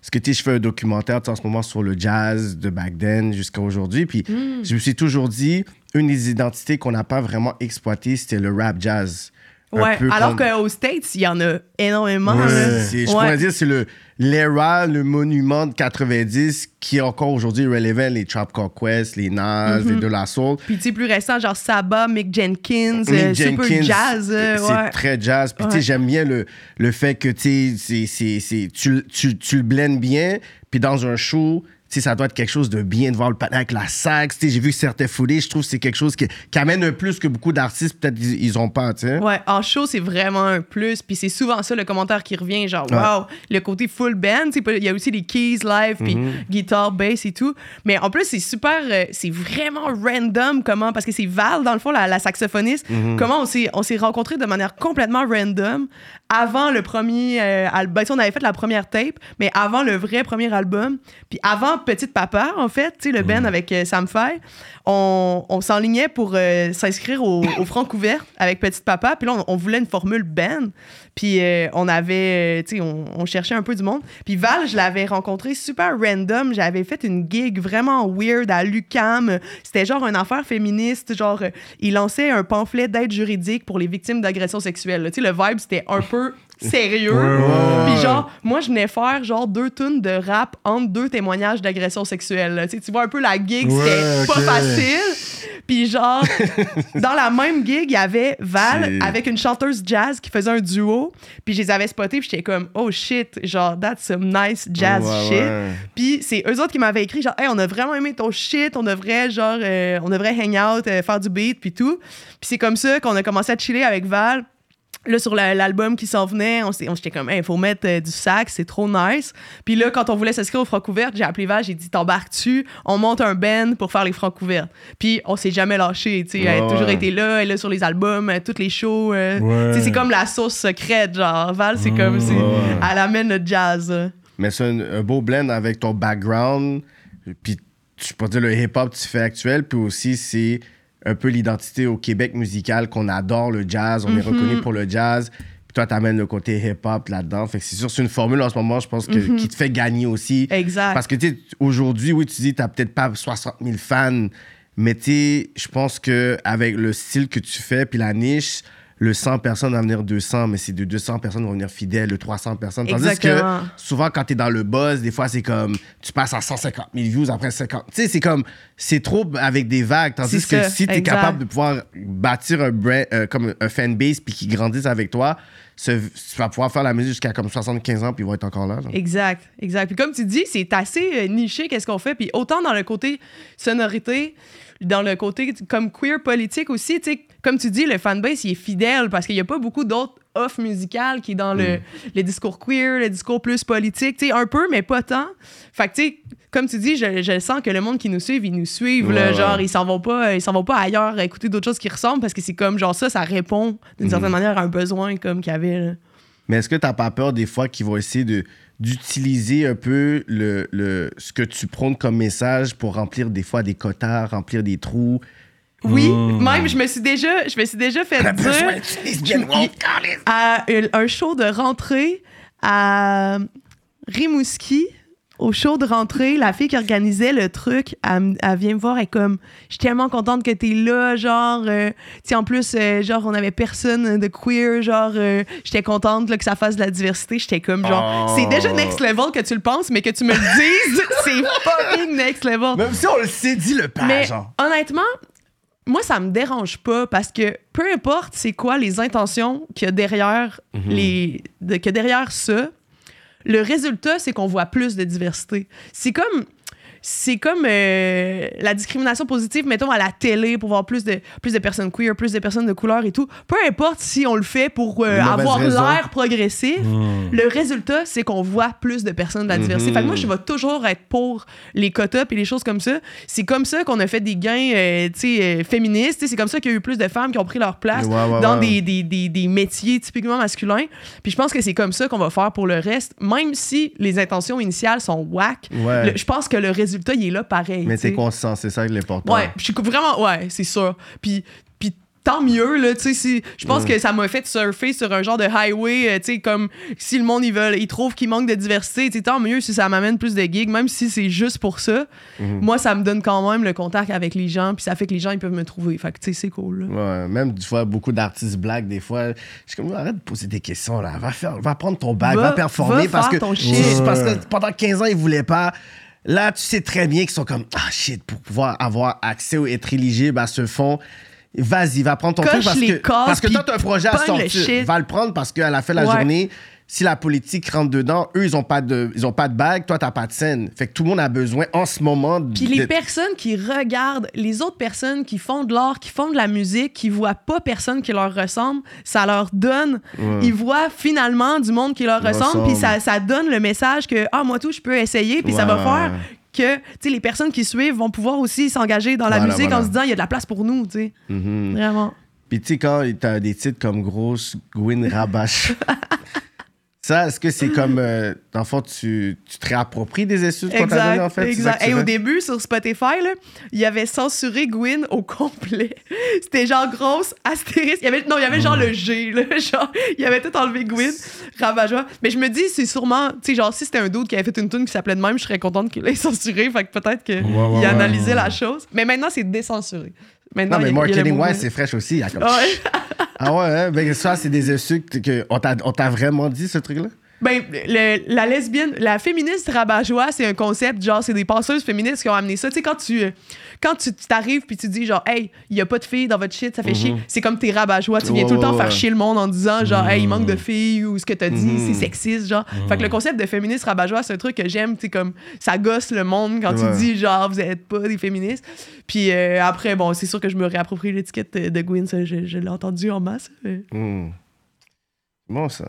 Parce que tu sais, je fais un documentaire en ce moment sur le jazz de back then jusqu'à aujourd'hui. Puis Mm. je me suis toujours dit, une des identités qu'on n'a pas vraiment exploitées, c'était le rap jazz. Ouais, alors comme- qu'aux States, il y en a énormément. Ouais. là. Je Ouais. pourrais dire c'est le l'era, le monument de 90 qui est encore aujourd'hui relevant les Trap Call Quest, les Nas, Mm-hmm. les De La Soul. Puis tu sais, plus récent, genre Saba, Mick Jenkins, Mick euh, super Jenkins, jazz. euh, c'est ouais. très jazz. Puis tu sais, j'aime bien le, le fait que tu tu, tu, tu le blends bien. Puis dans un show, sais, ça doit être quelque chose de bien de voir le patin avec la sax. Tu sais, J'ai vu certains foulés, je trouve que c'est quelque chose qui, qui amène un plus que beaucoup d'artistes, peut-être ils, ils ont pas. tu sais. Ouais, en show, c'est vraiment un plus. Puis c'est souvent ça le commentaire qui revient, genre, Ouais. wow, le côté full band. Il y a aussi les keys live, puis Mhm. guitare, bass et tout. Mais en plus, c'est super, euh, c'est vraiment random comment, parce que c'est Val, dans le fond, la, la saxophoniste, Mhm. comment on s'est, on s'est rencontrés de manière complètement random avant le premier euh, album. on avait fait la première tape, mais avant le vrai premier album. Puis avant Petite Papa, en fait, tu sais, le band avec euh, Sam Fay, on, on s'enlignait pour euh, s'inscrire au, au Francouvert avec Petite Papa. Puis là, on, on voulait une formule band. Puis euh, on avait, tu sais, on, on cherchait un peu du monde. Puis Val, je l'avais rencontré super random. J'avais fait une gig vraiment weird à Lucam. C'était genre une affaire féministe. Genre, il lançait un pamphlet d'aide juridique pour les victimes d'agressions sexuelles. Tu sais, le vibe, c'était un peu sérieux. Puis genre, moi, je venais faire genre deux tunes de rap entre deux témoignages d'agression sexuelle. Tu sais, tu vois un peu la gig, c'était pas facile. Puis genre, dans la même gig, il y avait Val avec une chanteuse jazz qui faisait un duo. Puis je les avais spotés, puis j'étais comme, oh shit, genre, that's some nice jazz Ouais, shit. ouais. Puis c'est eux autres qui m'avaient écrit, genre, hey, on a vraiment aimé ton shit, on devrait, genre, euh, on devrait hang out, euh, faire du beat, puis tout. Puis c'est comme ça qu'on a commencé à chiller avec Val. Là, sur la- l'album qui s'en venait, on j'étais comme, il faut mettre euh, du sax, c'est trop nice. Puis là, quand on voulait s'inscrire aux francs couvertes, j'ai appelé Val, j'ai dit, t'embarques-tu? On monte un band pour faire les francs couvertes. Puis on s'est jamais lâché, tu sais. elle a toujours ouais. été là, elle est là sur les albums, euh, toutes les shows. euh, Ouais. tu sais, C'est comme la sauce secrète, genre. Val, c'est comme, Ouais. elle amène le jazz. Mais c'est un, un beau blend avec ton background, puis je peux dire le hip-hop que tu fais actuel, puis aussi c'est un peu l'identité au Québec musical qu'on adore le jazz, on est reconnu pour le jazz. Puis toi, t'amènes le côté hip-hop là-dedans. Fait que c'est sûr, c'est une formule en ce moment, je pense, que, qui te fait gagner aussi. Exact. Parce que, tu sais, aujourd'hui, oui, tu dis, t'as peut-être pas 60 000 fans, mais tu sais, je pense que avec le style que tu fais, puis la niche, le 100 personnes va venir 200, mais c'est de 200 personnes vont venir fidèles, le 300 personnes. Tandis Exactement. que souvent, quand t'es dans le buzz, des fois, c'est comme, tu passes à 150 000 views après 50. Tu sais, c'est comme, c'est trop avec des vagues. Tandis que ça, si t'es exact. capable de pouvoir bâtir un brand, euh, comme un fanbase, puis qui grandisse avec toi, ce- tu vas pouvoir faire la musique jusqu'à comme 75 ans, puis ils vont être encore là. genre. Exact, exact. Puis comme tu dis, c'est assez euh, niché qu'est-ce qu'on fait. Puis autant dans le côté sonorité, dans le côté comme queer politique aussi, tu sais, comme tu dis, le fanbase, il est fidèle parce qu'il n'y a pas beaucoup d'autres off musicales qui est dans le, le discours queer, le discours plus politique, tu sais, un peu, mais pas tant. Fait que, tu sais, comme tu dis, je, je sens que le monde qui nous suit, ils nous suivent, là, Ouais, genre, ils s'en vont pas, ils s'en vont pas ailleurs à écouter d'autres choses qui ressemblent parce que c'est comme, genre, ça, ça répond d'une certaine manière à un besoin comme qu'il y avait, là. Mais est-ce que t'as pas peur des fois qu'ils vont essayer de d'utiliser un peu le, le, ce que tu prônes comme message pour remplir des fois des quotas, remplir des trous? Oui, Hmm. même je me suis déjà, je me suis déjà fait dire à un- un show de rentrée à Rimouski. Au show de rentrée, la fille qui organisait le truc, elle, vient me voir, elle est comme, je suis tellement contente que t'es là, genre, euh, tu sais, en plus, euh, genre, on avait personne de queer, genre, euh, j'étais contente là, que ça fasse de la diversité, j'étais comme, genre, Oh. c'est déjà next level que tu le penses, mais que tu me le dises, c'est fucking next level. Même si on le sait, dis le pas, Mais genre. honnêtement, moi, ça me dérange pas parce que peu importe c'est quoi les intentions qu'il y a derrière, Mhm. les, de, a derrière ça, le résultat, c'est qu'on voit plus de diversité. C'est comme. C'est comme euh, la discrimination positive, mettons, à la télé pour voir plus de, plus de personnes queer, plus de personnes de couleur et tout. Peu importe si on le fait pour euh, avoir l'air progressif, le résultat, c'est qu'on voit plus de personnes de la diversité. Mhm. Fait que moi, je vais toujours être pour les quotas et les choses comme ça. C'est comme ça qu'on a fait des gains euh, tu sais, euh, féministes. Tu sais, C'est comme ça qu'il y a eu plus de femmes qui ont pris leur place Ouais, ouais, dans ouais. Des, des, des, des métiers typiquement masculins. Puis je pense que c'est comme ça qu'on va faire pour le reste, même si les intentions initiales sont whack. Le- Je pense que le résultat, il est là pareil. Mais tu t'es conscient, c'est ça l'important. Ouais, je suis vraiment, ouais, c'est sûr. Puis, puis tant mieux, là, tu sais, si- je pense que ça m'a fait surfer sur un genre de highway, euh, tu sais, comme si le monde, ils veulent, ils trouvent qu'il manque de diversité, tu sais, tant mieux si ça m'amène plus de gigs, même si c'est juste pour ça. Moi, ça me donne quand même le contact avec les gens, puis ça fait que les gens, ils peuvent me trouver. Fait que, tu sais, c'est cool, là. Ouais, même des fois, beaucoup d'artistes blagues, des fois, je suis comme, arrête de poser des questions, là. Va, faire, va prendre ton bac, va, Va- performer. va parce, faire que, ton shit. parce que pendant 15 ans, ils voulaient pas. Là, tu sais très bien qu'ils sont comme, ah shit, pour pouvoir avoir accès ou être éligible à ce fonds, vas-y, va prendre ton Coche truc parce les que, cases, parce que puis toi, t'as un projet à pogne le sortir. shit. Va le prendre parce qu'à la fin de la Ouais. journée, si la politique rentre dedans, eux, ils ont pas de, ils ont pas de bague, toi, t'as pas de scène. Fait que tout le monde a besoin en ce moment Puis les personnes qui regardent, les autres personnes qui font de l'art, qui font de la musique, qui voient pas personne qui leur ressemble, ça leur donne. Ils voient finalement du monde qui leur ressemble, puis ça, ça donne le message que, ah, moi tout, je peux essayer, puis ça va faire que, tu sais, les personnes qui suivent vont pouvoir aussi s'engager dans la Voilà, musique en se disant, il y a de la place pour nous, tu sais. Mhm. Vraiment. Puis tu sais, quand t'as des titres comme Grosse, Gwyn Rabash, ça, est-ce que c'est comme, euh, dans le fond, tu, tu te réappropries des études qu'on t'a données, en fait? exact. Et au début, sur Spotify, là, il y avait censuré Gwyn au complet. C'était genre grosse astérisque. Il y avait, non, il y avait genre le G, là, genre, il y avait tout enlevé Gwyn, Ravageois. Mais je me dis, c'est sûrement, tu sais, genre, si c'était un d'autre qui avait fait une tune qui s'appelait de même, je serais contente qu'il l'ait censuré. Fait que peut-être qu'il ouais, analysait ouais. la chose. Mais maintenant, c'est décensuré. Maintenant, Non, mais il il marketing wise, Gwyn. c'est fraîche aussi. il comme- Ah ouais. Ah ouais, hein? Ben, ça, c'est des insultes que on t'a on t'a vraiment dit, ce truc-là? Ben, le- la lesbienne, la féministe rabat-joie, c'est un concept, genre, c'est des penseuses féministes qui ont amené ça. Tu sais, quand tu euh, quand tu t'arrives puis tu dis, genre, hey, il y a pas de filles dans votre shit, ça fait chier, c'est comme tes rabat-joie. Tu viens tout le temps ouais, faire chier le monde en disant, genre, hey, il manque de filles ou ce que t'as dit, Mhm. c'est sexiste, genre. Fait que le concept de féministe rabat-joie, c'est un truc que j'aime, tu sais, comme, ça gosse le monde quand Ouais. tu dis, genre, vous êtes pas des féministes. Puis euh, après, bon, c'est sûr que je me réapproprie l'étiquette de, Gwyn, ça, je, je l'ai entendu en masse. euh. Hmm. Bon, ça.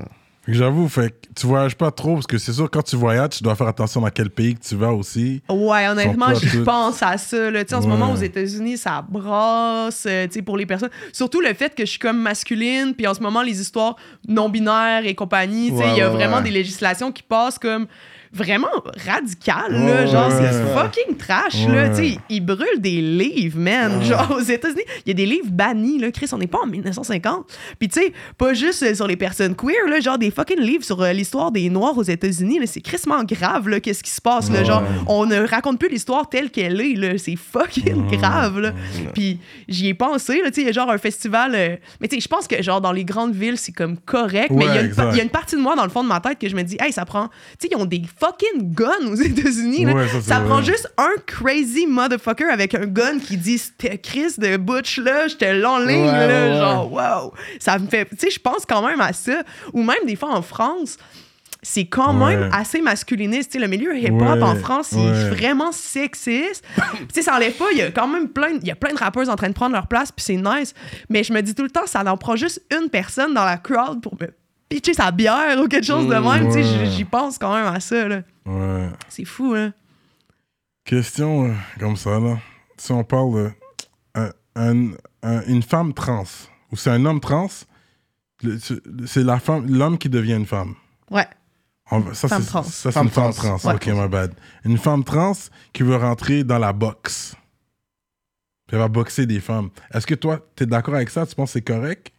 J'avoue, fait tu voyages pas trop parce que c'est sûr quand tu voyages, tu dois faire attention dans quel pays que tu vas aussi. Ouais, honnêtement, je pense à ça. Là. Tu sais, En ce moment, aux États-Unis, ça brasse euh, pour les personnes. Surtout le fait que je suis comme masculine, puis en ce moment, les histoires non-binaires et compagnie, il Ouais, y a ouais, vraiment des législations qui passent comme vraiment radicales. Ouais, là. Genre, ouais, c'est ouais. fucking trash. Là. Ouais. Tu sais, ils brûlent des livres, man. Genre, aux États-Unis, il y a des livres bannis. Là. Chris, on n'est pas en 1950. Puis, tu sais, pas juste euh, sur les personnes queer, là, genre des fucking livres sur euh, l'histoire des Noirs aux États-Unis. là. C'est crissement grave, là, qu'est-ce qui se passe. Là. Genre, on ne raconte plus l'histoire telle qu'elle est. là. C'est fucking grave. Là. Puis, j'y ai pensé. Là, tu sais, il y a genre un festival. euh, Mais, tu sais, je pense que, genre, dans les grandes villes, c'est comme correct. mais il y, il y a une partie de moi, dans le fond de ma tête, que je me dis, hey, ça prend. Tu sais, ils ont des fucking guns aux États-Unis. là. Ouais, ça, prend juste un crazy motherfucker avec un gun qui dit C'était Chris de Butch là, je te l'enligne Ouais, là, ouais, genre wow. Ça me fait tu sais je pense quand même à ça ou même des fois en France c'est quand même assez masculiniste. Tu sais, le milieu hip-hop en France, c'est vraiment sexiste. Tu sais, ça enlève pas. Il y a quand même plein, y a plein de rappeurs en train de prendre leur place, puis c'est nice. Mais je me dis tout le temps, ça en prend juste une personne dans la crowd pour me pitcher sa bière ou quelque chose de même. Tu sais, ouais. j'y- pense quand même à ça. là. Ouais. C'est fou, hein. Question euh, comme ça, là. Si on parle de un- un- un- une femme trans, ou c'est un homme trans, c'est- c'est la femme, l'homme qui devient une femme. Ouais. On va- ça, Femme c'est, trans. ça, c'est une femme trans. trans. Ouais. Ok, my bad. Une femme trans qui veut rentrer dans la boxe. Elle va boxer des femmes. Est-ce que toi, tu es d'accord avec ça? Tu penses que c'est correct?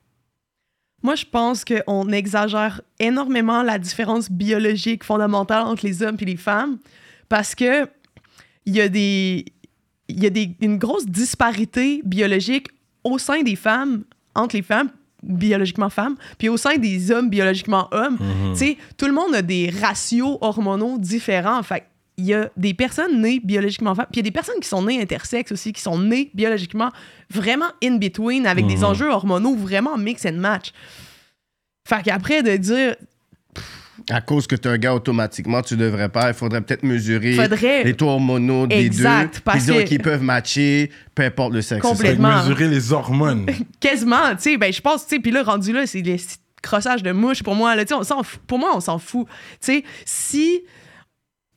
Moi, je pense qu'on exagère énormément la différence biologique fondamentale entre les hommes et les femmes parce que il y a des il y a des, une grosse disparité biologique au sein des femmes entre les femmes biologiquement femmes puis au sein des hommes biologiquement hommes Mhm. tu sais tout le monde a des ratios hormonaux différents fait il y a des personnes nées biologiquement femmes, puis il y a des personnes qui sont nées intersexes aussi, qui sont nées biologiquement vraiment in between, avec des Mhm. enjeux hormonaux vraiment mix and match. Fait qu'après, de dire, À cause que tu es un gars, automatiquement, tu devrais pas. Il faudrait peut-être mesurer Faudrait- les taux hormonaux des Exact, deux. parce que- qu'ils peuvent matcher, peu importe le sexe. Complètement. mesurer les hormones. quasiment, tu sais, ben je pense, tu sais, puis là, rendu là, c'est des petits crossages de mouche pour moi, là, tu sais, on pour moi, on s'en fout. Tu sais, si,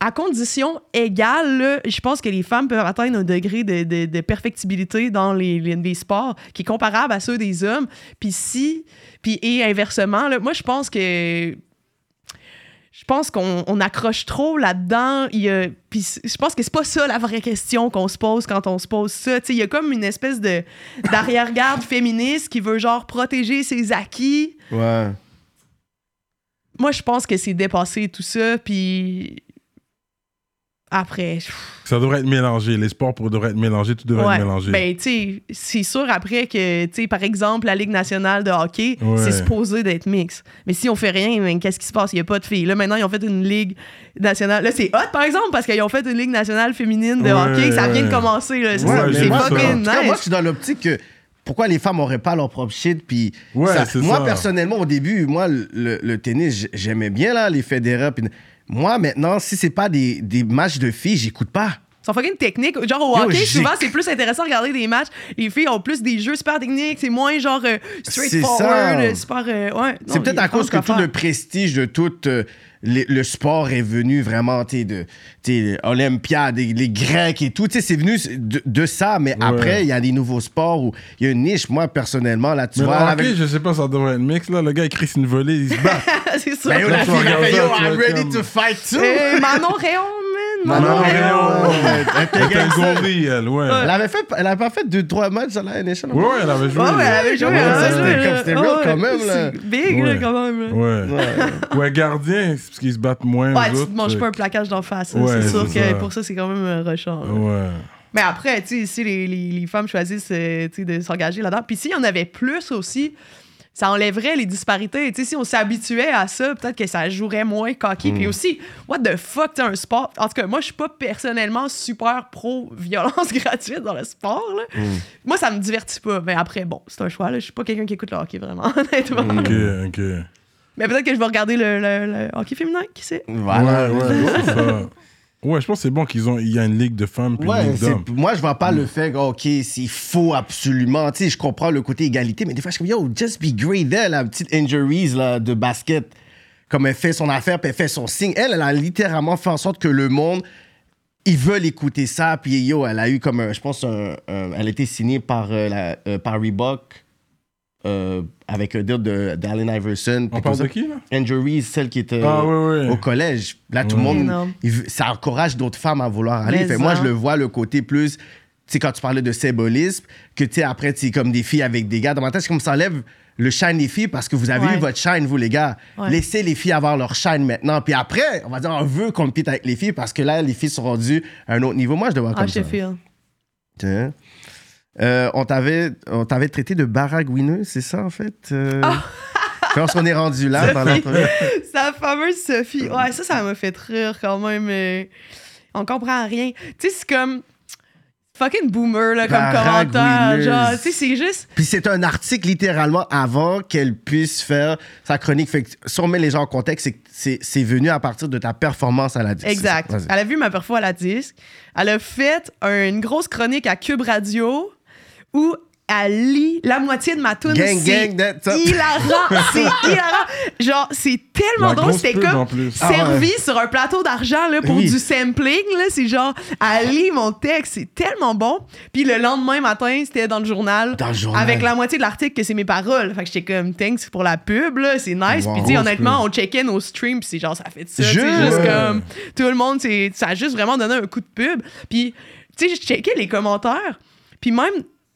à condition égale, là, je pense que les femmes peuvent atteindre un degré de, de- de perfectibilité dans les, les- les sports qui est comparable à ceux des hommes. Puis si, puis et inversement, là, moi, je pense que je pense qu'on on accroche trop là-dedans. Puis je pense que c'est pas ça la vraie question qu'on se pose quand on se pose ça. Il y a comme une espèce de d'arrière-garde féministe qui veut genre protéger ses acquis. Ouais. Moi, je pense que c'est dépassé tout ça. Puis après, Ça devrait être mélangé. Les sports pour- devraient être mélangés. Tout devrait ouais. être mélangé. Ben, tu sais, c'est sûr après que, tu sais, par exemple, la Ligue nationale de hockey, Ouais. c'est supposé d'être mix. Mais si on fait rien, ben, qu'est-ce qui se passe? Il n'y a pas de filles. Là, maintenant, ils ont fait une Ligue nationale. Là, c'est hot, par exemple, parce qu'ils ont fait une Ligue nationale féminine de Ouais. hockey. Ça vient de commencer. C'est Ouais, ça. mais c'est moi, fucking cas, moi, je nice. suis dans l'optique que pourquoi les femmes n'auraient pas leur propre shit. Puis Ouais, ça- c'est moi, ça. personnellement, au début, moi, le, le tennis, j'aimais bien là, les Federer. puis- moi, maintenant, si c'est pas des, des matchs de filles, j'écoute pas. Ils sont fucking techniques. Genre au hockey, souvent, c'est plus intéressant de regarder des matchs. Les filles ont plus des jeux super techniques. C'est moins genre euh, straightforward, euh, super. euh, ouais. C'est peut-être à cause que tout le prestige de tout euh, le sport est venu vraiment, tu de tu sais, Olympiade, les, les Grecs et tout. Tu sais, c'est venu de, de ça, mais après, il y a des nouveaux sports où il y a une niche. Moi, personnellement, là, tu Mais vois, le avec- je sais pas, ça devrait être mix. Là. Le gars, il crie une volée, il se bat. c'est ça. Ben, yo, la fille, yo, I'm ready comme- to fight too. Euh, Manon Réon, man. Manon Manon Réon. Réon. Ouais, elle était gorille, elle, ouais. Elle avait fait, elle avait pas fait deux, trois matchs à la NHL. Ouais, ouais, elle avait joué. Ouais, elle avait joué. Ouais, elle avait ça, joué, c'était real Ouais, quand même, là. Big, là, quand même. Ouais. Ouais, gardien, c'est parce qu'ils se battent moins. Ouais, tu te manges pas un plaquage d'en face. Ouais, c'est sûr que pour ça, c'est quand même un rushant. Ouais. Mais après, tu sais, si les, les, les femmes choisissent euh, de s'engager là-dedans. Puis s'il y en avait plus aussi, ça enlèverait les disparités. Tu sais, si on s'habituait à ça, peut-être que ça jouerait moins cocky. Mm. Puis aussi, what the fuck, tu sais, un sport? En tout cas, moi, je suis pas personnellement super pro-violence gratuite dans le sport. Là. Mm. Moi, ça me divertit pas. Mais après, bon, c'est un choix. Je suis pas quelqu'un qui écoute le hockey vraiment, honnêtement. Ok, ok. Mais peut-être que je vais regarder le, le- le hockey féminin, qui sait? Voilà. Ouais, ouais, c'est ça. Ouais, je pense que c'est bon qu'ils ont. Il y a une ligue de femmes puis une Ouais, ligue c'est- d'hommes. moi je vois pas le fait que, ok, s'il faut absolument, tu sais, je comprends le côté égalité, mais des fois je suis comme, yo, just be great there, la petite injuries là, de basket, comme elle fait son affaire, puis elle fait son signe. Elle, elle a littéralement fait en sorte que le monde, ils veulent écouter ça, puis yo, elle a eu comme, un- je pense, un- un- elle a été signée par, euh, la, euh, par Reebok. Euh, avec un deal de d'Allen Iverson. On parle de qui, là? Injuries, celle qui était Ah, au collège. Là, tout le monde, il ça encourage d'autres femmes à vouloir aller. Fait, moi, je le vois le côté plus, tu sais, quand tu parlais de symbolisme, que tu sais, après, tu sais, comme des filles avec des gars. Dans ma tête, c'est comme ça enlève le shine des filles parce que vous avez Ouais. eu votre shine, vous, les gars. Ouais. Laissez les filles avoir leur shine maintenant. Puis après, on va dire, on veut qu'on compete avec les filles parce que là, les filles sont rendues à un autre niveau. Moi, je le vois Ah, comme je ça. Tiens. Euh, on t'avait on t'avait traité de baragouineuse, c'est ça, en fait? Euh... Ah! Je pense qu'on est rendu là dans l'entrevue. Sa fameuse Sophie. Ouais, ça, ça m'a fait rire quand même. mais On comprend rien. Tu sais, c'est comme. Fucking boomer, là, comme commentaire. Genre, tu sais, c'est juste. Puis c'est un article littéralement avant qu'elle puisse faire sa chronique. Fait que si on met les gens en contexte, c'est que c'est- venu à partir de ta performance à la disque. Exact. Elle a vu ma perfo à la disque. Elle a fait un- une grosse chronique à Cube Radio où elle lit la moitié de ma tune. Gang, C'est gang, that's up. hilarant. c'est hilarant. Genre, c'est tellement La drôle. grosse C'était pub, en comme plus. Ah ouais. servi sur un plateau d'argent là, pour Oui. du sampling. Là. C'est genre, elle lit mon texte. C'est tellement bon. Puis le lendemain matin, c'était dans le journal. Dans le journal. Avec la moitié de l'article que c'est mes paroles. Fait que j'étais comme, thanks pour la pub. là. C'est nice. Wow. Puis Grosse honnêtement, on checkait nos streams. Puis c'est genre, ça fait de ça. Juste. C'est juste Ouais. comme tout le monde, c'est- ça a juste vraiment donné un coup de pub. Puis, tu sais, je checkais les commentaires. Puis même,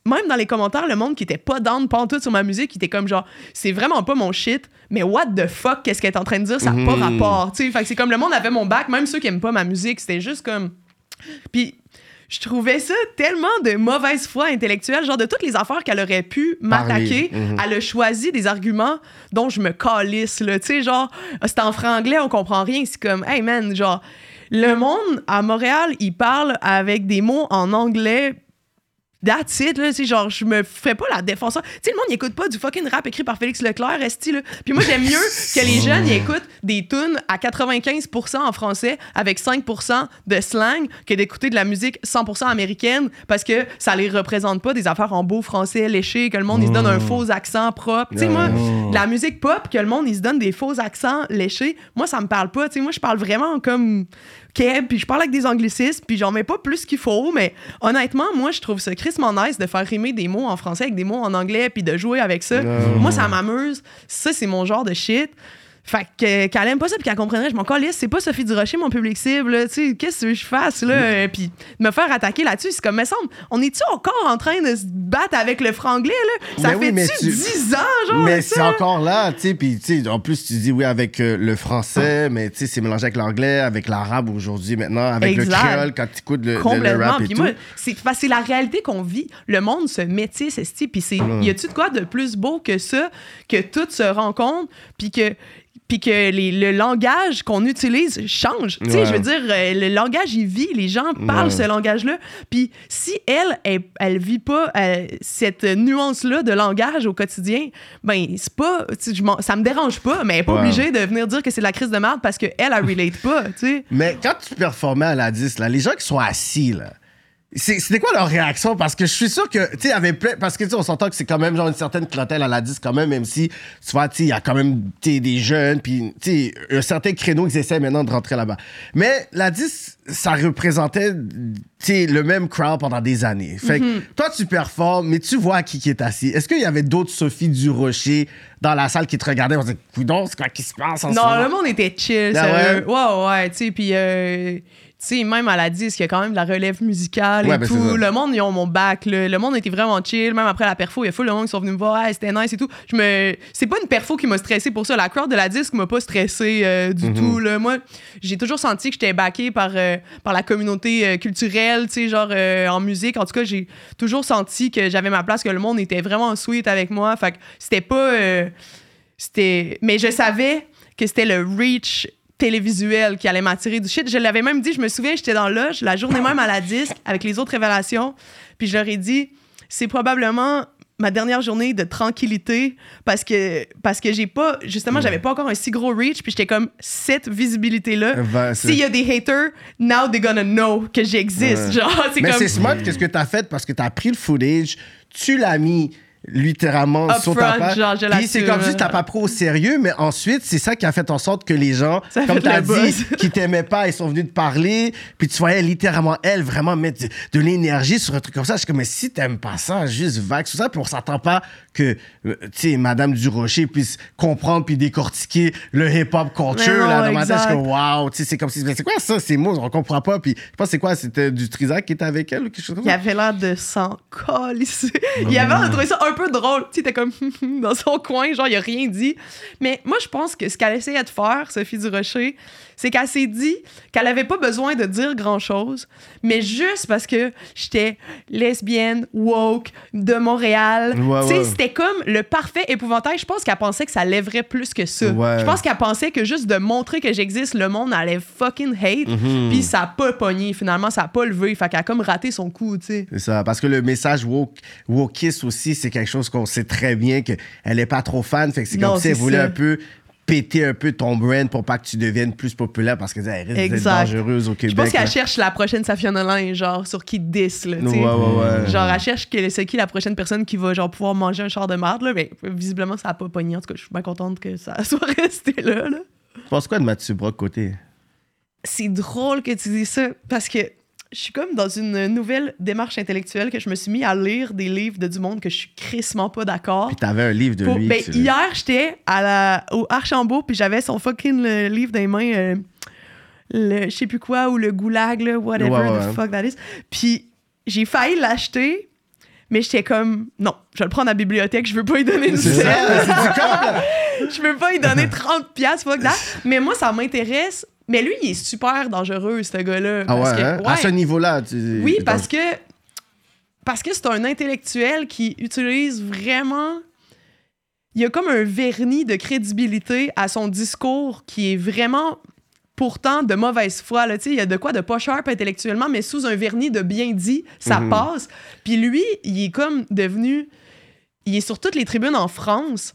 même dans les commentaires, le monde qui était pas down pantoute sur ma musique, qui était comme genre, c'est vraiment pas mon shit, mais what the fuck, qu'est-ce qu'elle est en train de dire, ça n'a pas rapport. Tu sais, fait que c'est comme le monde avait mon bac, même ceux qui aiment pas ma musique, c'était juste comme. Puis. Je trouvais ça tellement de mauvaise foi intellectuelle, genre de toutes les affaires qu'elle aurait pu m'attaquer. Mhm. elle a choisi des arguments dont je me calisse, là. Tu sais, genre, ah, c'est en franglais, on comprend rien. C'est comme, hey man, genre, le monde à Montréal, il parle avec des mots en anglais. That's it, là. Genre, je me fais pas la défenseur. Tu sais, le monde, il écoute pas du fucking rap écrit par Félix Leclerc, esti, là. Puis moi, j'aime mieux que les jeunes, ils écoutent des tunes à 95% en français avec 5% de slang que d'écouter de la musique 100% américaine parce que ça les représente pas des affaires en beau français léché, que le monde, il se donne un faux accent propre. Tu sais, moi, de la musique pop, que le monde, il se donne des faux accents léchés, moi, ça me parle pas. Tu sais, moi, je parle vraiment comme Puis je parle avec des anglicismes, puis j'en mets pas plus qu'il faut, mais honnêtement, moi, je trouve ça crissement nice de faire rimer des mots en français avec des mots en anglais, puis de jouer avec ça. Moi, ça m'amuse. Ça, c'est mon genre de shit. Fait que qu'elle aime pas ça puis qu'elle comprendrait, je m'en calisse, c'est pas Sophie Durocher mon public cible, tu sais, qu'est-ce que je fasse là, euh, puis me faire attaquer là-dessus, c'est comme me semble, on est-tu encore en train de se battre avec le franglais là? Ça oui, mais fait-tu tu- 10 ans genre Mais c'est encore là, tu sais, puis tu sais, en plus tu dis oui avec euh, le français, mais tu sais, c'est mélangé avec l'anglais, avec l'arabe aujourd'hui maintenant, avec Exact. le créole quand tu écoutes le, le- rap et tout. moi, c'est la réalité qu'on vit. Le monde se métisse. Puis c'est, y a-tu de quoi de plus beau que ça, que tout se rencontre, puis que puis que les- le langage qu'on utilise change. Tu sais, je veux dire, euh, le langage, il vit, les gens parlent Ouais. ce langage-là. Puis si elle, elle, elle vit pas euh, cette nuance-là de langage au quotidien, ben, c'est pas, je ça me dérange pas, mais elle est pas Ouais. obligée de venir dire que c'est de la crise de merde parce qu'elle, elle, elle relate pas, tu sais. Mais quand tu performais à la 10, là, les gens qui sont assis, là, c'était quoi leur réaction? Parce que je suis sûr que, tu sais, il y avait plein. Parce que, tu sais, on s'entend que c'est quand même, genre, une certaine clientèle à la 10, quand même, même si, tu vois, tu sais, il y a quand même, tu des jeunes, puis, tu sais, un certain créneau qu'ils essaient maintenant de rentrer là-bas. Mais la 10, ça représentait, tu sais, le même crowd pendant des années. Fait que, toi, tu performes, mais tu vois qui qui est assis. Est-ce qu'il y avait d'autres Sophie Durocher dans la salle qui te regardaient? On se disait, coudon, c'est quoi qui se passe en ce Non, moment? le monde était chill, Ah sérieux. Ouais, ouais, tu sais, puis euh, sais, même à la disque, il y a quand même de la relève musicale Ouais, et ben, tout. Le monde, ils ont mon bac, là. Le monde était vraiment chill. Même après la perfo, il y a full le monde qui sont venus me voir, hey, c'était nice et tout. Je me... C'est pas une perfo qui m'a stressé pour ça. La crowd de la disque m'a pas stressé euh, Mhm. du tout, là. Moi, j'ai toujours senti que j'étais backé par, euh, par la communauté euh, culturelle naturel, tu sais, genre en musique. En tout cas, j'ai toujours senti que j'avais ma place, que le monde était vraiment sweet avec moi. Fait que c'était pas. c'était. Mais je savais que c'était le reach télévisuel qui allait m'attirer du shit. Je l'avais même dit, je me souviens, j'étais dans l'âge, la journée même à la disque, avec les autres révélations. Puis je leur ai dit, c'est probablement ma dernière journée de tranquillité parce que parce que j'ai pas justement j'avais pas encore un si gros reach puis j'étais comme cette visibilité là c'est- s'il y a des haters now they gonna know que j'existe Ouais. genre c'est Mais comme c'est smart qu'est-ce que t'as fait? Parce que t'as pris le footage, tu l'as mis littéralement Up sur ta front, page. genre, je Puis c'est comme si t'as pas pris au sérieux, mais ensuite, c'est ça qui a fait en sorte que les gens, Ça comme t'as dit, qui t'aimaient pas, ils sont venus te parler, puis tu voyais littéralement elle vraiment mettre de, de l'énergie sur un truc comme ça. Je suis comme, mais si t'aimes pas ça, juste vague sur ça, puis on s'attend pas que, euh, tu sais, Madame Durocher puisse comprendre puis décortiquer le hip-hop culture, non, là, dans ma tête, je suis comme, wow, tu sais, c'est comme si, c'est quoi ça, ces mots, on comprend pas, puis je pense que c'est quoi, c'était du Trisac qui était avec elle ou quelque chose comme il ça? avait l'air de s'en colisser. Il avait l'air de trouver ça un peu drôle. Tu sais, comme dans son coin, genre, il a rien dit. Mais moi, je pense que ce qu'elle essayait de faire, Sophie Durocher, c'est qu'elle s'est dit qu'elle avait pas besoin de dire grand-chose, mais juste parce que j'étais lesbienne, woke, de Montréal. Ouais, tu sais, ouais. c'était comme le parfait épouvantail. Je pense qu'elle pensait que ça lèverait plus que ça. Ouais. Je pense qu'elle pensait que juste de montrer que j'existe, le monde allait fucking hate. Mhm. Puis ça a pas pogné, finalement, ça a pas levé. Fait qu'elle a comme raté son coup, tu sais. C'est ça, parce que le message woke, wokiste aussi, c'est quelque chose qu'on sait très bien qu'elle est pas trop fan. Fait que c'est comme si elle voulait ça. un peu péter un peu ton brand pour pas que tu deviennes plus populaire parce qu'elle risque d'être Exact. dangereuse au Je Québec. pense qu'elle cherche la prochaine Safia Nolin, genre, sur qui diss, là, tu Ouais, ouais, ouais. Genre, elle cherche que c'est qui la prochaine personne qui va, genre, pouvoir manger un char de marde, là. Mais visiblement, ça a pas pogné. En tout cas, je suis bien contente que ça soit resté là, là. Tu penses quoi de Mathieu Brock côté? C'est drôle que tu dis ça, parce que je suis comme dans une nouvelle démarche intellectuelle que je me suis mis à lire des livres de du monde que je suis crissement pas d'accord. Puis t'avais un livre de Pour- lui. ben, hier, j'étais à la, au Archambault, puis j'avais son fucking le livre dans les mains, euh, le je sais plus quoi, ou le goulag, là, whatever Ouais, ouais, the fuck that is. Puis j'ai failli l'acheter, mais j'étais comme, non, je vais le prendre à la bibliothèque, je veux pas y donner une scène. je veux pas y donner 30 piastres, fuck that. Mais moi, ça m'intéresse. Mais lui, il est super dangereux, ce gars-là. Ah ouais, parce que- hein? À ce niveau-là. tu- oui, parce que parce que c'est un intellectuel qui utilise vraiment il y a comme un vernis de crédibilité à son discours qui est vraiment pourtant de mauvaise foi là, il y a de quoi de pas sharp intellectuellement mais sous un vernis de bien dit, ça Mhm. passe. Puis lui, il est comme devenu il est sur toutes les tribunes en France.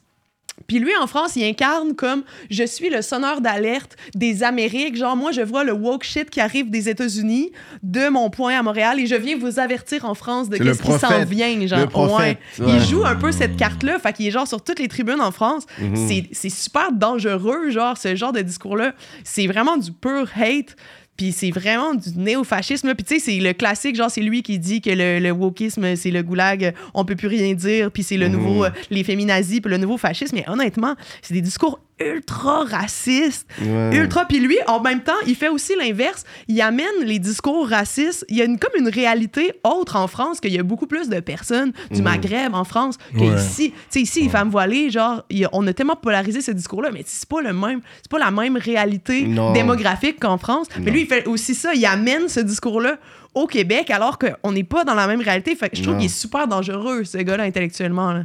Puis lui, en France, il incarne comme je suis le sonneur d'alerte des Amériques. Genre, moi, je vois le woke shit qui arrive des États-Unis de mon point à Montréal et je viens vous avertir en France de qu'est-ce qui s'en vient. Genre, prophète, Ouais. ouais. Il joue un peu cette carte-là. Fait qu'il est genre sur toutes les tribunes en France. Mhm. C'est- C'est super dangereux, genre, ce genre de discours-là. C'est vraiment du pur hate. Puis c'est vraiment du néofascisme. Puis tu sais, c'est le classique, genre, c'est lui qui dit que le, le wokisme, c'est le goulag, on peut plus rien dire, puis c'est le Mhm. nouveau, euh, les féminazis, puis le nouveau fascisme. Mais honnêtement, c'est des discours ultra racistes, Ouais. ultra. Puis lui, en même temps, il fait aussi l'inverse. Il amène les discours racistes. Il y a une, comme une réalité autre en France, qu'il y a beaucoup plus de personnes du Mhm. Maghreb en France Ouais. qu'ici. Tu sais, ici, les femmes voilées, genre, a- on a tellement polarisé ce discours-là, mais c'est pas le même, c'est pas la même réalité Non. démographique qu'en France. Mais lui, il fait aussi ça. Il amène ce discours-là au Québec alors qu'on n'est pas dans la même réalité. Fait que je trouve qu'il est super dangereux, ce gars-là, intellectuellement. là.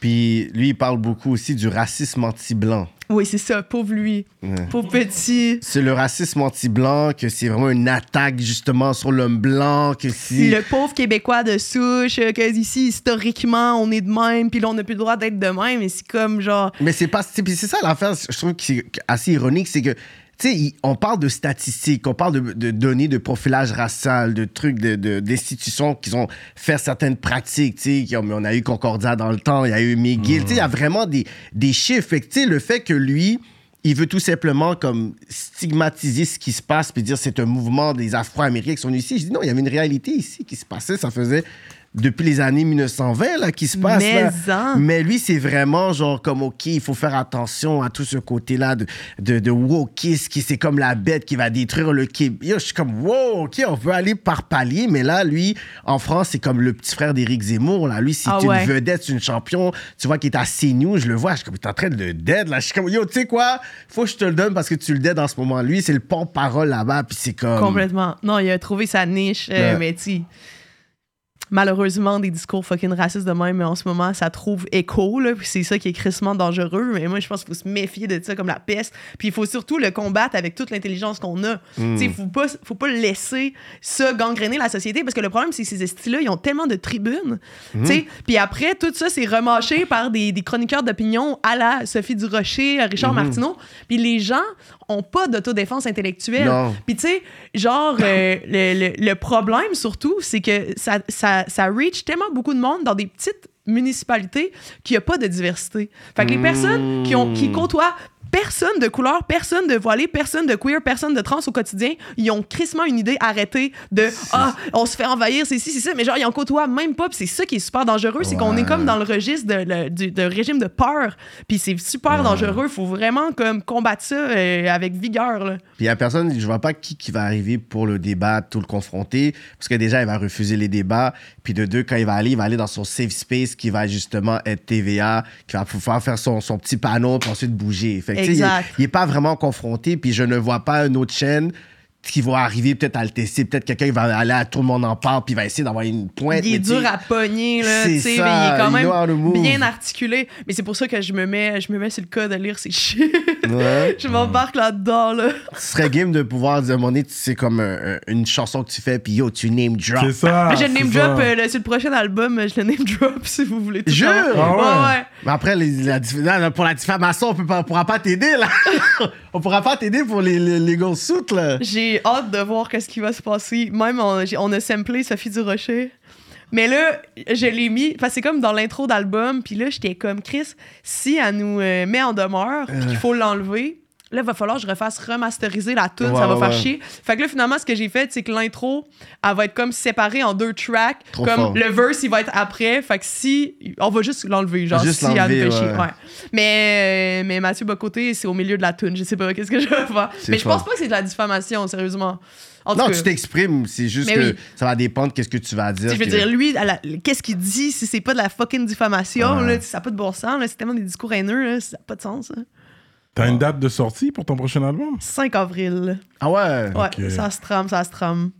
Puis lui, il parle beaucoup aussi du racisme anti-blanc. Oui, c'est ça. Pauvre lui. Ouais. Pauvre petit. C'est le racisme anti-blanc, que c'est vraiment une attaque justement sur l'homme blanc, que si... Le pauvre Québécois de souche, que ici, historiquement, on est de même, puis là, on n'a plus le droit d'être de même. Et c'est comme, genre, Mais c'est pas. c'est- puis c'est ça l'affaire, je trouve que c'est assez ironique, c'est que. Sais, on parle de statistiques, on parle de, de données de profilage racial, de trucs, de- de- d'institutions qui ont fait certaines pratiques. Tu sais, on a eu Concordia dans le temps, il y a eu McGill. Tu sais, il y a vraiment des, des chiffres. Fait que, tu sais, le fait que lui, il veut tout simplement comme stigmatiser ce qui se passe puis dire c'est un mouvement des Afro-Américains qui sont ici. Je dis non, il y avait une réalité ici qui se passait. Ça faisait depuis les années 1920 là, qui se passe. Mais là. en. Mais lui, c'est vraiment genre comme, OK, il faut faire attention à tout ce côté-là de, de, de wokisme, qui c'est comme la bête qui va détruire le Québec. Yo, je suis comme, wow, OK, on peut aller par palier. Mais là, lui, en France, c'est comme le petit frère d'Éric Zemmour. Là. Lui, c'est Ah une ouais. vedette, c'est une champion. Tu vois, qui est à CNews, je le vois, je suis comme, t'es en train de le dead. Là. Je suis comme, yo, tu sais quoi? Faut que je te le donne parce que tu le dead en ce moment. Lui, c'est le porte-parole là-bas, puis c'est comme... Complètement. Non, il a trouvé sa niche, euh, mais tu malheureusement, des discours fucking racistes de même, en ce moment, ça trouve écho, là, puis c'est ça qui est crissement dangereux. Mais moi, je pense qu'il faut se méfier de ça comme la peste. Puis il faut surtout le combattre avec toute l'intelligence qu'on a. Hmm. Tu sais, faut pas, faut pas laisser ça gangréner la société, parce que le problème, c'est que ces estis-là, ils ont tellement de tribunes, Hmm. tu sais. Puis après, tout ça, c'est remâché par des, des chroniqueurs d'opinion à la Sophie Durocher, Hmm. Richard Martineau. Puis les gens ont pas d'autodéfense intellectuelle. Puis tu sais, genre, euh, le, le- le problème surtout, c'est que ça, ça, ça reach tellement beaucoup de monde dans des petites municipalités qu'il n'y a pas de diversité. Fait que les personnes qui, ont, qui côtoient personne de couleur, personne de voilé, personne de queer, personne de trans au quotidien, ils ont crissement une idée arrêtée de Ah, on se fait envahir, c'est ci, c'est ça, mais genre, ils en côtoient même pas, puis c'est ça qui est super dangereux, c'est qu'on est comme dans le registre de, le- du- de régime de peur, puis c'est super dangereux, faut vraiment comme combattre ça euh, avec vigueur, là. Puis il y a personne, je vois pas qui, qui va arriver pour le débat, tout le confronter, parce que déjà, il va refuser les débats. Puis de deux, quand il va aller, il va aller dans son safe space qui va justement être TVA, qui va pouvoir faire son, son petit panneau, puis ensuite bouger. Fait il, Exact. est- il est pas vraiment confronté, puis je ne vois pas une autre chaîne qui va arriver peut-être à le tester. Peut-être quelqu'un va aller à tout le monde en parle, puis il va essayer d'avoir une pointe. Il est dur à pogner, là, c'est tu sais, ça, mais il est quand même bien articulé. Mais c'est pour ça que je me mets, je me mets sur le cas de lire ces shit. Ouais. je m'embarque là-dedans, là. Ce serait game de pouvoir dire, à un moment donné, tu sais, comme euh, euh, une chanson que tu fais, puis yo, tu name drop. C'est ça. Mais je name ça. drop euh, le- sur le prochain album, je le name drop si vous voulez. tout Jure? Ah ouais? ouais. Mais après, les- la pour la diffamation, on peut pas, on pourra pas t'aider, là. on pourra pas t'aider pour les, les legal suits, là. J'ai hâte de voir qu'est-ce qui va se passer. Même, on, j'ai- on a samplé Sophie Durocher. Mais là, je l'ai mis, parce que c'est comme dans l'intro d'album, puis là, j'étais comme, Chris, si elle nous euh, met en demeure, puis qu'il faut l'enlever, là, il va falloir que je refasse remasteriser la tune, Ouais, ça va ouais, faire ouais. chier. Fait que là, finalement, ce que j'ai fait, c'est que l'intro, elle va être comme séparée en deux tracks. Trop comme fort. le verse, il va être après. Fait que si. On va juste l'enlever, genre, Juste si elle chier. Mais, euh, mais Mathieu Bocoté, c'est au milieu de la tune. Je sais pas, qu'est-ce que je vais faire. Mais je pense pas que c'est de la diffamation, sérieusement. En Non, tu t'exprimes, c'est juste que oui. ça va dépendre qu'est-ce que tu vas dire. je veux que- dire, lui, qu'est-ce qu'il dit si c'est pas de la fucking diffamation, là, ça n'a pas de bon sens, là, c'est tellement des discours haineux, là, ça n'a pas de sens. hein. T'as une date de sortie pour ton prochain album? 5 avril. Ah ouais? Ouais, ça se trame, ça se trame.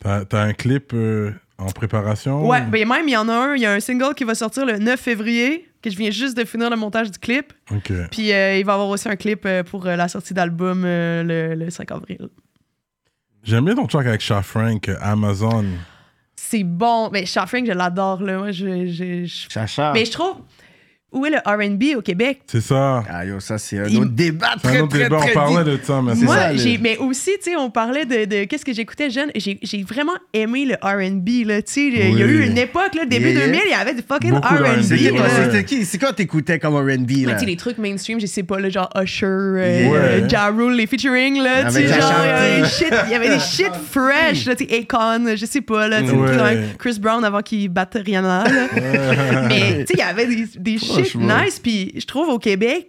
T'as t'as un clip euh, en préparation? Ouais, ben même, il y en a un, il y a un single qui va sortir le 9 février, que je viens juste de finir le montage du clip. Ok. Puis euh, il va y avoir aussi un clip euh, pour euh, la sortie d'album euh, le, le 5 avril. J'aime bien ton track avec Sha Frank, euh, Amazon. C'est bon. Mais Sha Frank, je l'adore, là. Moi, je, je- je- Chacha. Mais je trouve... Où est le R&B au Québec? C'est ça. Ah yo, ça c'est un Il- autre débat C'est très, un autre très, débat. très On parlait de ça, mais c'est Moi, ça. mais aussi, tu sais, on parlait de, de qu'est-ce que j'écoutais jeune. J'ai, j'ai vraiment aimé le R&B, là. Tu sais, il y a eu une époque, là, début Yeah, yeah. 2000, il y avait du fucking Beaucoup R&B. Ouais. C'était qui? C'est quoi t'écoutais comme R&B, Mais là? tu sais, les trucs mainstream, je sais pas, là, genre Usher, euh, Ouais. euh, Ja Rule, les featuring, là, tu sais, genre, il y avait des shit, il y avait des shit fresh, là, tu sais, Akon, je sais pas, là, Chris Brown avant qu'il batte Rihanna, là. Mais, tu sais, il y avait des, des shit Nice, puis je trouve au Québec,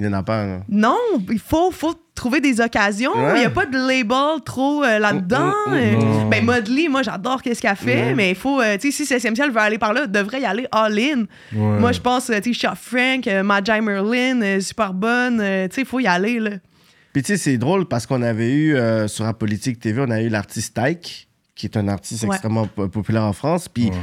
Il y en a pas, hein. non, il faut, faut trouver des occasions. Il n'y a pas de label trop euh, là-dedans. Mm, mm, mm, Euh. Ben, Modley, moi, j'adore qu'est-ce qu'elle fait, mais il faut, euh, tu sais, si CSM Ciel veut aller par là, devrait y aller all-in. Ouais. Moi, je pense, tu sais, Shaw Frank, euh, Magi Merlin, euh, super bonne, euh, tu sais, il faut y aller, là. Puis tu sais, c'est drôle parce qu'on avait eu euh, sur la Politique TV, on a eu l'artiste Tyke, qui est un artiste Ouais. extrêmement po- populaire en France. Puis Ouais.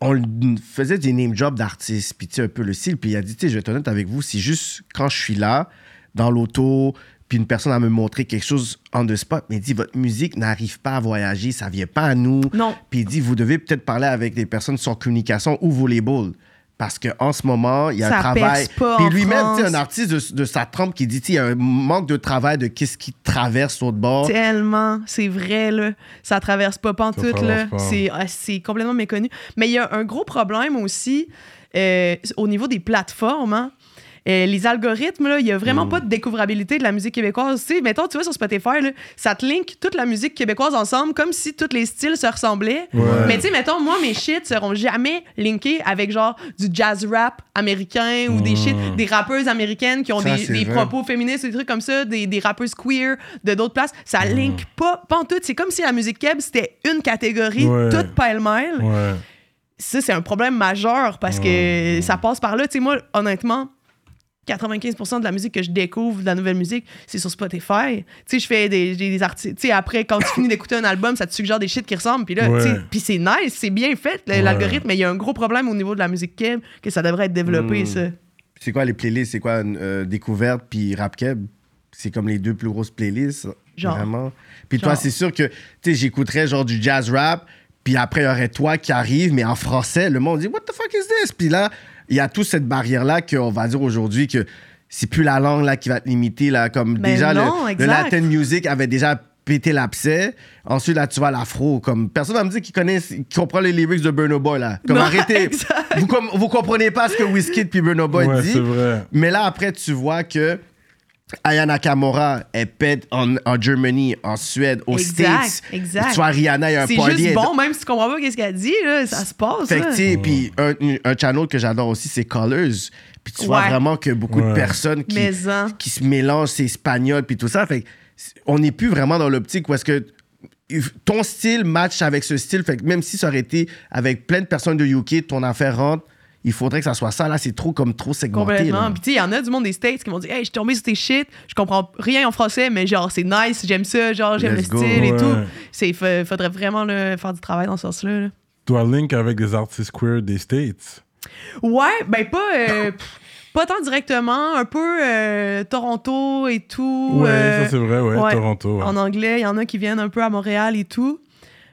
On faisait des name jobs d'artistes, puis tu sais, un peu le style. Puis il a dit, tu sais, je vais être honnête avec vous, c'est juste quand je suis là, dans l'auto, puis une personne a me montrer quelque chose on the spot, mais il dit, votre musique n'arrive pas à voyager, ça vient pas à nous. Non. Puis il dit, vous devez peut-être parler avec des personnes sur communication ou vos labels. Parce qu'en ce moment, il y a Ça un travail. Puis lui-même, tu un artiste de, de sa trempe qui dit, il y a un manque de travail de qu'est-ce qui traverse l'autre bord. Tellement, c'est vrai, là. Ça traverse pas pantoute, traverse là. ah, c'est complètement méconnu. Mais il y a un gros problème aussi euh, au niveau des plateformes, hein. Euh, les algorithmes, il y a Mm. vraiment pas de découvrabilité de la musique québécoise. Tu sais, mettons, tu vois, sur Spotify, là, ça te link toute la musique québécoise ensemble comme si tous les styles se ressemblaient. Ouais. Mais tu sais, mettons, moi, mes shit seront jamais linkés avec genre du jazz rap américain ou des shit, des rappeuses américaines qui ont Ça, des, propos féministes, des trucs comme ça, des, des rappeuses queer de d'autres places. Ça link pas, pas en tout. C'est comme si la musique keb, c'était une catégorie, Ouais. toute pêle-mêle Ouais. ça, c'est un problème majeur parce que ça passe par là. Tu sais, moi, honnêtement, 95% de la musique que je découvre, de la nouvelle musique, c'est sur Spotify. Tu sais, je fais des, des, des articles. Tu sais, après, quand tu finis d'écouter un album, ça te suggère des shit qui ressemblent. Puis là, Ouais. tu sais, puis c'est nice, c'est bien fait, Ouais. l'algorithme, mais il y a un gros problème au niveau de la musique keb que ça devrait être développé, Mm. ça. C'est quoi les playlists? C'est quoi euh, Découverte puis Rap Keb? C'est comme les deux plus grosses playlists. Genre. Vraiment. Puis toi, c'est sûr que tu sais, j'écouterais genre du jazz rap, puis après, il y aurait toi qui arrive, mais en français, le monde dit What the fuck is this? Puis là, il y a toute cette barrière-là qu'on va dire aujourd'hui que c'est plus la langue là, qui va te limiter. Là, comme Ben déjà, le- non, le. Latin music avait déjà pété l'abcès. Ensuite, là, tu vois l'afro. Comme personne va me dire qu'il connaît, qu'il comprend les lyrics de Burno Boy. Là. Comme Non, arrêtez. exact. Vous, com- vous comprenez pas ce que Wizkid puis Burno Boy Ouais, dit. c'est vrai. Mais là, après, tu vois que Aya Nakamura, elle pète en, en Germany, en Suède, aux Exact, States. exact. Tu vois, Rihanna, il y a un C'est juste bon, même si tu comprends pas qu'est-ce qu'elle dit, là, ça se passe. Fait que, là. tu sais, puis un, un channel que j'adore aussi, c'est Colors. Puis tu vois vraiment que beaucoup de personnes qui, qui se mélangent, c'est espagnol, puis tout ça. Fait on n'est plus vraiment dans l'optique où est-ce que ton style match avec ce style. Fait que même si ça aurait été avec plein de personnes de UK, ton affaire rentre, il faudrait que ça soit ça. Là, c'est trop comme trop segmenté. Complètement. là. Puis tu sais, il y en a du monde des States qui m'ont dit Hey, je suis tombé sur tes shit, je comprends rien en français, mais genre, c'est nice, j'aime ça, genre, j'aime le go. style et Ouais. tout. C'est, fa- faudrait vraiment là, faire du travail dans ce sens-là. là. Toi, link avec des artistes queer des States? Ouais, ben pas. euh, pas tant directement, un peu euh, Toronto et tout. Ouais, euh, ça c'est vrai, ouais, ouais. Toronto. ouais. En anglais, il y en a qui viennent un peu à Montréal et tout.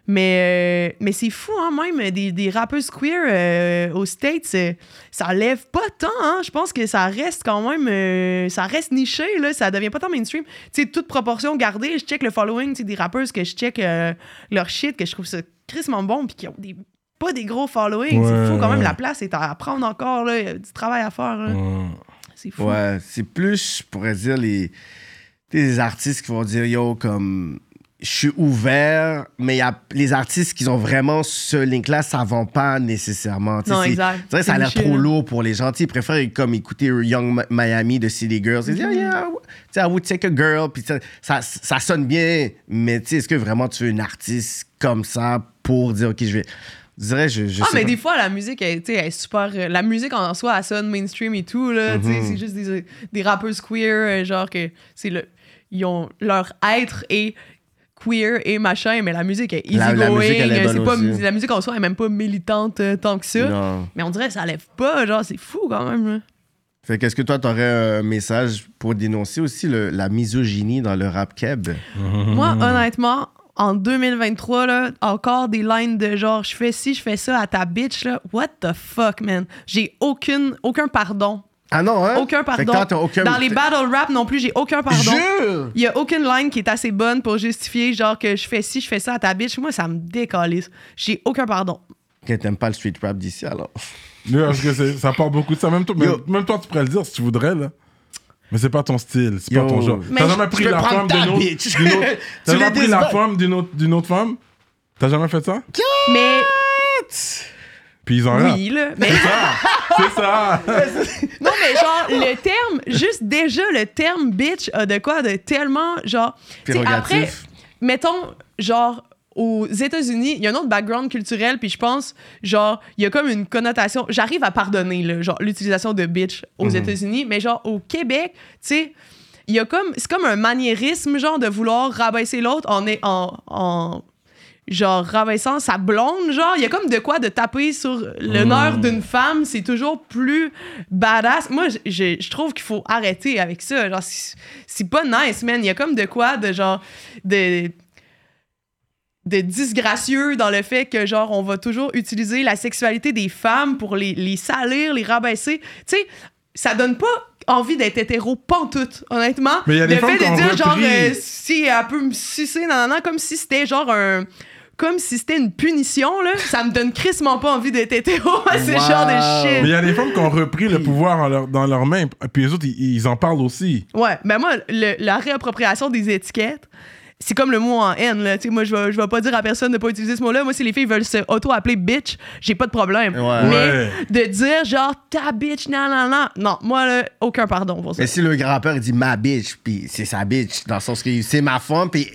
Mais, euh, mais c'est fou, hein, même des, des rappeuses queer euh, aux States, euh, ça lève pas tant, hein. Je pense que ça reste quand même, euh, ça reste niché, là, ça devient pas tant mainstream. Tu sais, toute proportion gardée, je check le following, tu sais, des rappeuses que je check euh, leur shit, que je trouve ça crissement bon, puis qui ont des, pas des gros followings. c'est Ouais, fou quand même, ouais. la place est à prendre encore, là, il y a du travail à faire. Ouais. C'est fou. Ouais, c'est plus, je pourrais dire, les, des artistes qui vont dire, yo, comme, je suis ouvert, mais y a les artistes qui ont vraiment ce link-là, ça vend pas nécessairement. Non, exact. c'est vrai, ça a l'air trop lourd pour les gens. Ils préfèrent comme écouter Young Mi- Miami de City Girls. Ils disent, Mm-hmm. yeah, yeah, I would- take a girl. Puis ça, ça, sonne bien, mais tu sais, est-ce que vraiment tu veux une artiste comme ça pour dire, OK, je vais. Je dirais, je, je Ah, sais mais pas. des fois, la musique, elle, elle est super. euh, la musique en soi, elle sonne mainstream et tout, là. sais, Mhm. C'est juste des, des rappeurs queer, euh, genre que c'est le. Ils ont. Leur être est queer et machin, mais la musique est La- la easygoing. musique, elle est euh, c'est pas, aussi. la musique en soi est même pas militante euh, tant que ça. Non. Mais on dirait que ça lève pas, genre, c'est fou quand même. là. Fait qu'est-ce que toi, t'aurais un message pour dénoncer aussi le- la misogynie dans le rap keb? Moi, honnêtement, en 2023, là, encore des lines de genre, je fais ci, je fais ça à ta bitch, là. What the fuck, man? J'ai aucune, aucun pardon. Ah non, hein? Aucun pardon. aucun- Dans les battle rap non plus, j'ai aucun pardon. Jure! Il y a aucune line qui est assez bonne pour justifier, genre, que je fais ci, je fais ça à ta bitch. Moi, ça me décalisse. J'ai aucun pardon. Que t'aimes pas le street rap d'ici, alors. Ouais, parce que ça part beaucoup de ça. Même toi, même, même toi, tu pourrais le dire si tu voudrais, là. Mais c'est pas ton style, c'est pas ton genre. Mais T'as jamais pris la ta d'une autre. T'as Tu jamais pris la disbats. femme d'une autre, d'une autre femme? T'as jamais fait ça? Mais Puis ils en oui, là. Mais C'est ça non, mais genre, le terme, juste déjà, le terme bitch a de quoi de tellement, genre. Après, mettons, genre. Aux États-Unis, il y a un autre background culturel, puis je pense, genre, il y a comme une connotation. J'arrive à pardonner, là, genre, l'utilisation de bitch aux Mhm. États-Unis, mais genre, au Québec, tu sais, il y a comme. C'est comme un maniérisme, genre, de vouloir rabaisser l'autre en, est- en, en. Genre, rabaissant sa blonde, genre, il y a comme de quoi de taper sur l'honneur Mhm. d'une femme, c'est toujours plus badass. Moi, je- trouve qu'il faut arrêter avec ça. Genre, c'est c'est pas nice, man. Il y a comme de quoi de genre. de de disgracieux dans le fait que genre on va toujours utiliser la sexualité des femmes pour les, les salir, les rabaisser. Tu sais, ça donne pas envie d'être hétéro pantoute, honnêtement. Mais il y a des le fait de dire genre euh, si elle peut me sucer nan, nan, nan, comme si c'était genre un comme si c'était une punition, là, ça me donne crissement pas envie d'être hétéro à ce Wow. genre de Mais il shit. y a des femmes qui ont repris le pouvoir en leur- dans leurs mains, puis les autres, ils, ils en parlent aussi. Ouais, ben moi, le- la réappropriation des étiquettes, c'est comme le mot en haine, là. Tu sais, moi, je vais, je vais pas dire à personne de pas utiliser ce mot-là. Moi, si les filles veulent se auto-appeler bitch, j'ai pas de problème. Ouais. Mais Ouais. de dire, genre, ta bitch, nan, nan, nan, non, moi, là, aucun pardon pour ça. Mais si le grand-père dit ma bitch, puis c'est sa bitch, dans le sens que c'est ma femme, puis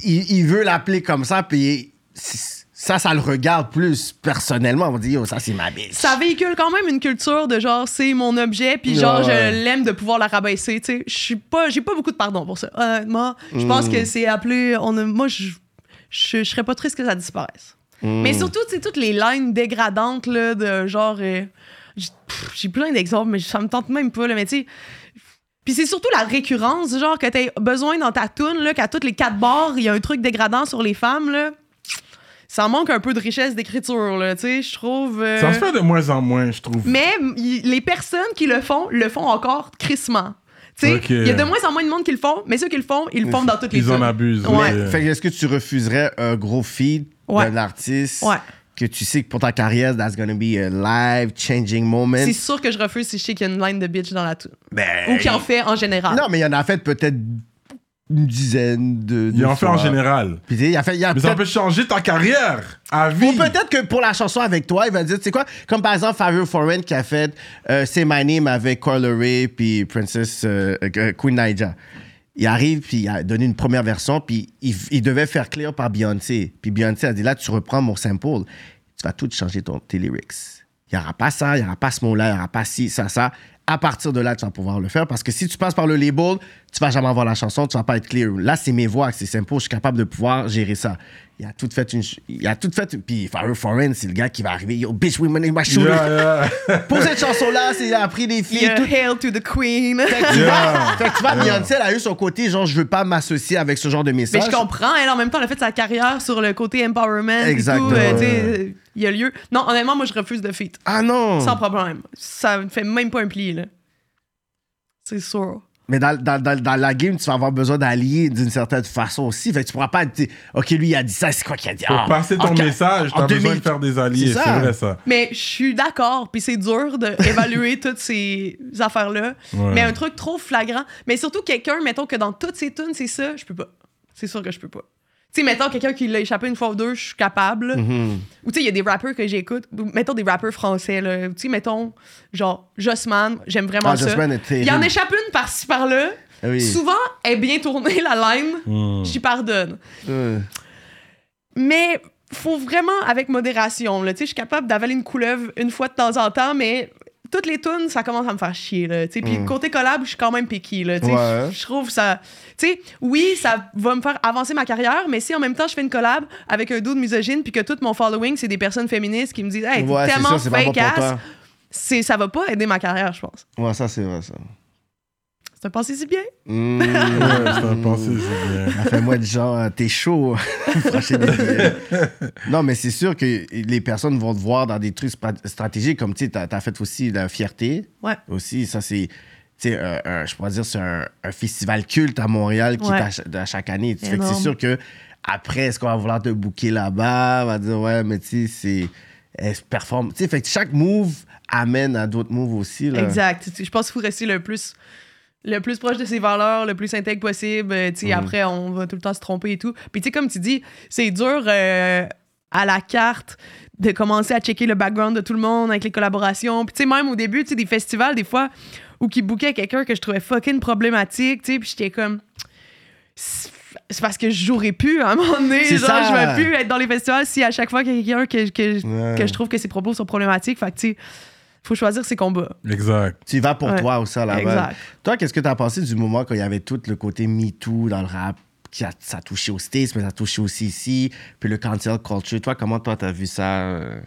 il, il veut l'appeler comme ça, puis ça, ça le regarde plus personnellement. On va dire, yo, ça, c'est ma bitch. ça véhicule quand même une culture de genre c'est mon objet puis genre Ouais. je l'aime de pouvoir la rabaisser tu sais je suis pas j'ai pas beaucoup de pardon pour ça honnêtement je pense Mm. que c'est appelé on a- moi je je serais pas triste que ça disparaisse Mm. mais surtout tu sais toutes les lignes dégradantes là de genre euh, j'ai plein d'exemples mais ça me tente même pas là mais tu sais puis c'est surtout la récurrence, genre que t'as besoin dans ta toune, là, qu'à toutes les quatre barres, il y a un truc dégradant sur les femmes, là. Ça manque un peu de richesse d'écriture, là, tu sais, je trouve... euh, Ça se fait de moins en moins, je trouve. mais y- les personnes qui le font, le font encore crissement. Tu sais, il y a de moins en moins de monde qui le font, mais ceux qui le font, ils le font dans toutes les Ils en tunes. abusent. Ouais. ouais. Fait que est-ce que tu refuserais un gros feed Ouais. d'un artiste Ouais. Que tu sais que pour ta carrière, that's gonna be a life-changing moment? C'est sûr que je refuse si je sais qu'il y a une line de bitch dans la tune. Ben, Ou qui en fait en général. Non, mais il y en a fait peut-être une dizaine de. De en fait en général. Puis il a fait. Il a Mais ça peut changer ta carrière à vie. Ou peut-être que pour la chanson avec toi, il va dire, tu sais quoi, comme par exemple Fabio Foreign qui a fait euh, Say My Name avec Carla Ray puis Princess euh, euh, Queen Naija. Il arrive, puis il a donné une première version, puis il, devait faire clear par Beyoncé. Puis Beyoncé a dit, là, tu reprends mon sample, tu vas tout changer ton, tes lyrics. Il n'y aura pas ça, il n'y aura pas ce mot-là, il n'y aura pas ci, ça, ça. À partir de là, tu vas pouvoir le faire, parce que si tu passes par le label, tu vas jamais avoir la chanson, tu vas pas être clear. Là, c'est mes voix, c'est simple, je suis capable de pouvoir gérer ça. Il a tout fait une... Il a tout fait... Puis Fabio Foreign, c'est le gars qui va arriver, yo, bitch, we money, my shooter. Yeah, yeah. Pour cette chanson-là, c'est- il a pris des filles. Yeah, tout- Hail to the Queen. Fait que tu vois, fait que tu Beyoncé, elle a eu son côté, genre, je veux pas m'associer avec ce genre de Mais message. je comprends, elle, en même temps, elle a fait sa carrière sur le côté empowerment Exactement. et tout. euh, tu sais, il y a lieu. Non, honnêtement, moi, je refuse de feat. Ah non! Sans problème. Ça me fait même pas un pli, là. C'est sûr. Mais dans, dans, dans, dans la game, tu vas avoir besoin d'allier d'une certaine façon aussi. Fait que tu pourras pas dire, OK, lui, il a dit ça, c'est quoi qu'il a dit? Pour Ah, passer ton message, en t'as besoin 2000. de faire des alliés. C'est vrai, ça. Mais je suis d'accord, puis c'est dur d'évaluer toutes ces affaires-là. Ouais. Mais un truc trop flagrant. Mais surtout quelqu'un, mettons que dans toutes ces tunes, c'est ça, je peux pas. C'est sûr que je peux pas. Tu sais, mettons quelqu'un qui l'a échappé une fois ou deux, je suis capable. Mhm. Ou tu sais, il y a des rappeurs que j'écoute. ou Mettons des rappeurs français, là. Tu sais, mettons, genre, Jossman, j'aime vraiment Ah, ça. Jossman est Il y en échappe une par-ci, par-là. Ah oui. Souvent, elle est bien tournée, la line. Hmm. J'y pardonne. Mais faut vraiment avec modération. Là. Tu sais, Je suis capable d'avaler une couleuvre une fois de temps en temps, mais toutes les tunes, ça commence à me faire chier. Là. Puis côté collab, je suis quand même. Là. Ouais. Je trouve ça... Sais, oui, ça va me faire avancer ma carrière, mais si en même temps je fais une collab avec un dude misogyne puis que tout mon following, c'est des personnes féministes qui me disent « Hey, t'es Ouais, c'est tellement fake ass toi. », c'est- ça va pas aider ma carrière, je pense. Ouais, ça, c'est vrai, ça. C'est un pensée si bien. Mm. Ouais, c'est un pensée, c'est bien. Ça fait moi de genre, euh, t'es chaud. Non, mais c'est sûr que les personnes vont te voir dans des trucs stratégiques, comme tu sais, t'as as fait aussi la fierté. Ouais. Aussi, ça, c'est. Tu sais, un- un- je pourrais dire, c'est un, un festival culte à Montréal qui Ouais. est à, cha- à chaque année. Fait que Énorme. c'est sûr que après, est-ce qu'on va vouloir te booker là-bas? On va dire, ouais, mais tu sais, c'est. Elle se performe. Tu sais, fait que chaque move amène à d'autres moves aussi. Là. Exact. Je pense qu'il faut rester le plus, le plus proche de ses valeurs, le plus intègre possible. Euh, tu sais, Après, on va tout le temps se tromper et tout. Puis, tu sais, comme tu dis, c'est dur euh, à la carte de commencer à checker le background de tout le monde avec les collaborations. Puis, tu sais, même au début, tu sais, des festivals, des fois, où qui bookaient quelqu'un que je trouvais fucking problématique, tu sais, puis j'étais comme. C'est parce que je jouerais plus à un moment donné. Genre, ça. je vais plus être dans les festivals si à chaque fois qu'il y a quelqu'un que, que, Ouais. que je trouve que ses propos sont problématiques. Fait que, tu sais, faut choisir ses combats. Exact. Tu y vas pour Ouais. toi aussi à la base. Exact. Toi, qu'est-ce que tu as pensé du moment quand il y avait tout le côté MeToo dans le rap, qui a, ça a touché aux States, mais ça a touché aussi ici, puis le cancel culture? Toi, comment toi, t'as vu ça? euh?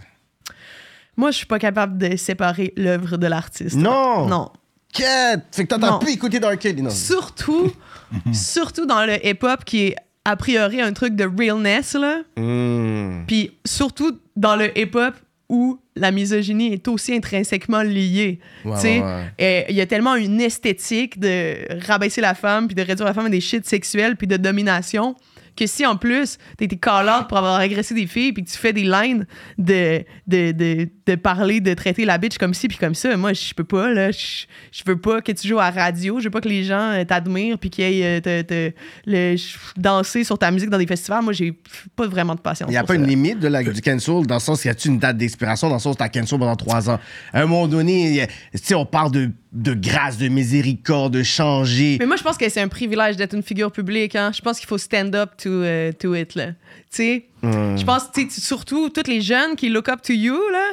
Moi, je suis pas capable de séparer l'œuvre de l'artiste. Non! Non. Quête! Fait que Non. pu écouter Dark Kid. Non? Surtout, surtout dans le hip-hop qui est a priori un truc de realness, là. Hmm. Puis surtout dans le hip-hop où la misogynie est aussi intrinsèquement liée. Ouais, Tu sais, ouais, ouais. et il y a tellement une esthétique de rabaisser la femme puis de réduire la femme à des shit sexuels puis de domination que si en plus t'as été call out pour avoir agressé des filles puis que tu fais des lines de, de, de, de parler, de traiter la bitch comme ci puis comme ça, moi je peux pas là, je je veux pas que tu joues à la radio, je veux pas que les gens euh, t'admirent puis qu'ils aillent euh, te, te- le- danser sur ta musique dans des festivals. Moi j'ai pas vraiment de patience. Il n'y a pas ça. une limite de la, du cancel dans le sens qu'il y a une date d'expiration, dans le sens où tu as cancel pendant trois ans. À un moment donné, y sais, on parle de, de grâce, de miséricorde, de changer. Mais moi, je pense que c'est un privilège d'être une figure publique. Hein. Je pense qu'il faut stand up to, euh, to it. Là. Sais, je pense, surtout, tous les jeunes qui look up to you, là,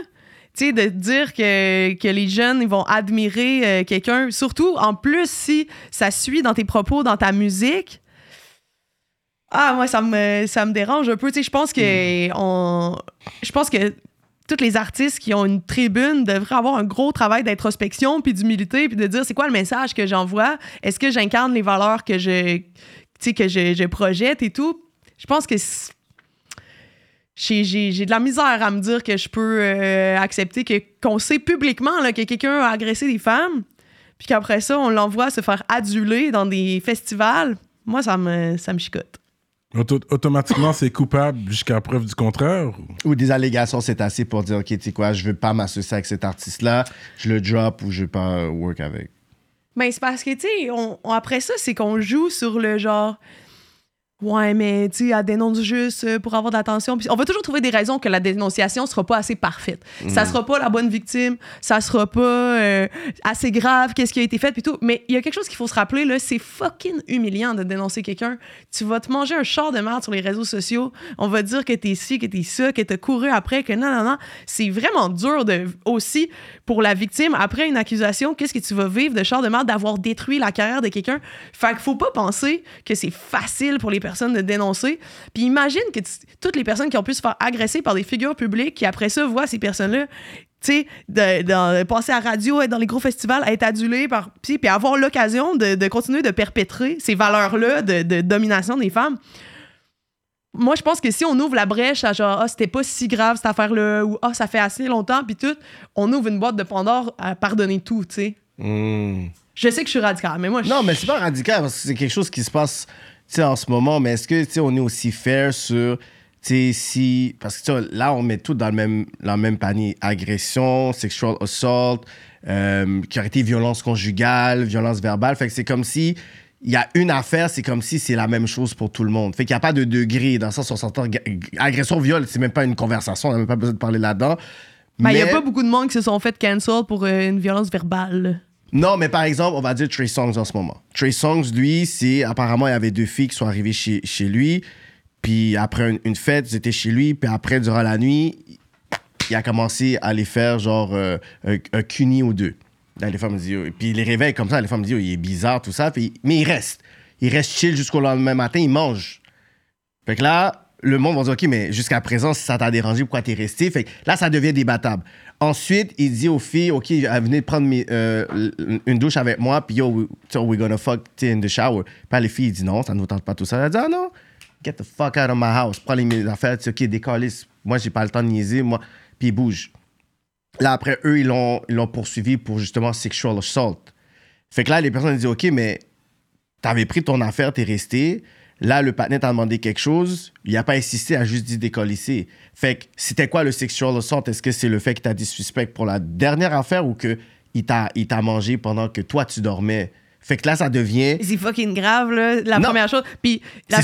tu sais, de dire que, que les jeunes ils vont admirer euh, quelqu'un, surtout en plus si ça suit dans tes propos, dans ta musique. Ah, moi, ça me, ça me dérange un peu. Je pense que on, je pense que tous les artistes qui ont une tribune devraient avoir un gros travail d'introspection puis d'humilité puis de dire c'est quoi le message que j'envoie? Est-ce que j'incarne les valeurs que je que je, je projette et tout? Je pense que c'est- j'ai, j'ai, j'ai de la misère à me dire que je peux euh, accepter que qu'on sait publiquement là, que quelqu'un a agressé des femmes puis qu'après ça on l'envoie se faire aduler dans des festivals. Moi ça me ça me chicote Auto- automatiquement, c'est coupable jusqu'à preuve du contraire. ou- Ou des allégations, c'est assez pour dire, OK, tu sais quoi, je veux pas m'associer avec cet artiste-là, je le drop ou je veux pas work avec. Ben, c'est parce que, tu sais, on, on- après ça, c'est qu'on joue sur le genre. Ouais, mais tu sais, elle dénonce juste euh, pour avoir de l'attention. Puis on va toujours trouver des raisons que la dénonciation sera pas assez parfaite. Ça sera pas la bonne victime, ça sera pas euh, assez grave, qu'est-ce qui a été fait, puis tout. Mais il y a quelque chose qu'il faut se rappeler, là, c'est fucking humiliant de dénoncer quelqu'un. Tu vas te manger un char de merde sur les réseaux sociaux. On va dire que t'es ci, que t'es ça, que t'as couru après, que non, non, non. C'est vraiment dur de, aussi pour la victime, après une accusation, qu'est-ce que tu vas vivre de char de merde d'avoir détruit la carrière de quelqu'un? Fait qu'il faut pas penser que c'est facile pour les personnes de dénoncer. Puis imagine que toutes les personnes qui ont pu se faire agresser par des figures publiques qui après ça voient ces personnes-là tu sais, de, de- de passer à la radio, être dans les gros festivals, être adulé par. Puis, puis avoir l'occasion de, de continuer de perpétrer ces valeurs-là de, domination des femmes. Moi, je pense que si on ouvre la brèche à genre, ah, c'était pas si grave cette affaire-là, ou ah, ça fait assez longtemps, puis tout, on ouvre une boîte de Pandore à pardonner tout, tu sais. Je sais que je suis radical, mais moi, je Non, mais c'est pas radical parce que c'est quelque chose qui se passe en ce moment. Mais est-ce que on est aussi fair sur. Si, parce que là, on met tout dans le même, dans le même panier. Agression, sexual assault, euh, qui aurait été violence conjugale, violence verbale. Fait que c'est comme si il y a une affaire, c'est comme si c'est la même chose pour tout le monde. Fait qu'il n'y a pas de degré. Dans le sens on s'entend. Agression, viol, c'est même pas une conversation. On n'a même pas besoin de parler là-dedans. Ben, il y a pas beaucoup de monde qui se sont fait cancel pour euh, une violence verbale. Non, mais par exemple, on va dire Trey Songs en ce moment. Trey Songs, lui, c'est apparemment, il y avait deux filles qui sont arrivées chez, lui. Puis après une, fête, ils chez lui. Puis après, durant la nuit, il a commencé à les faire genre euh, un, un cuni ou deux. Les femmes me disent, puis il les réveille comme ça. Les femmes me disent, il est bizarre, tout ça. Mais il reste. Il reste chill jusqu'au lendemain matin, il mange. Fait que là, le monde va dire, OK, mais jusqu'à présent, si ça t'a dérangé, pourquoi t'es resté? Fait que là, ça devient débattable. Ensuite, il dit aux filles, OK, venez prendre euh, une douche avec moi, puis yo, we, we're gonna fuck in the shower. Puis les filles, disent non, ça ne nous tente pas tout ça. Elle dit, ah non, get the fuck out of my house. Prends les affaires, tu OK, décalisse. Moi, j'ai pas le temps de niaiser, moi. Puis ils bougent. Là, après, eux, ils l'ont ils l'ont poursuivi pour justement sexual assault. Fait que là, les personnes disent, OK, mais t'avais pris ton affaire, t'es resté. Là, le partenaire t'a demandé quelque chose, il a pas insisté à juste dire décollisser. Fait que c'était quoi le sexual assault? Est-ce que c'est le fait qu'il t'a dit suspect pour la dernière affaire ou que il t'a mangé pendant que toi tu dormais? Fait que là, ça devient. C'est fucking grave, là, la Non. première chose. Puis C'est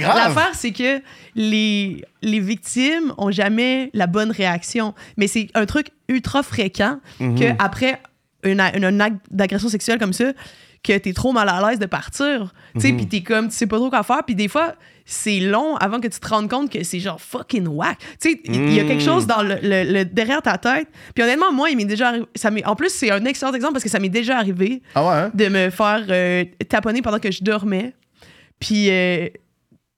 l'affaire, c'est que les, les victimes ont jamais la bonne réaction. Mais c'est un truc ultra fréquent Mhm. que après une, une- un acte d'agression sexuelle comme ça, que t'es trop mal à l'aise de partir. Tu sais, Mhm. puis t'es comme, tu sais pas trop quoi faire. Puis des fois, c'est long avant que tu te rendes compte que c'est genre fucking whack. Tu sais, il y a quelque Mhm. chose dans le, le- le- derrière ta tête. Puis honnêtement, moi, il m'est déjà arrivé. Ça en plus, c'est un excellent exemple parce que ça m'est déjà arrivé Ah ouais, hein? de me faire euh, taponner pendant que je dormais. Puis, euh,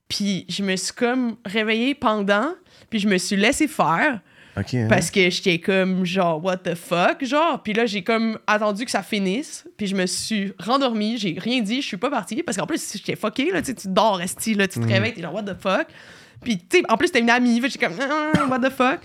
puis je me suis comme réveillée pendant, puis je me suis laissé faire Hein? parce que j'étais comme genre what the fuck genre. Puis là j'ai comme attendu que ça finisse. Puis je me suis rendormie. J'ai rien dit. Je suis pas partie. Parce qu'en plus j'étais fucké là. Tu dors esti là. Tu te réveilles t'es genre what the fuck. Puis tu sais en plus t'es une amie. J'étais comme what the fuck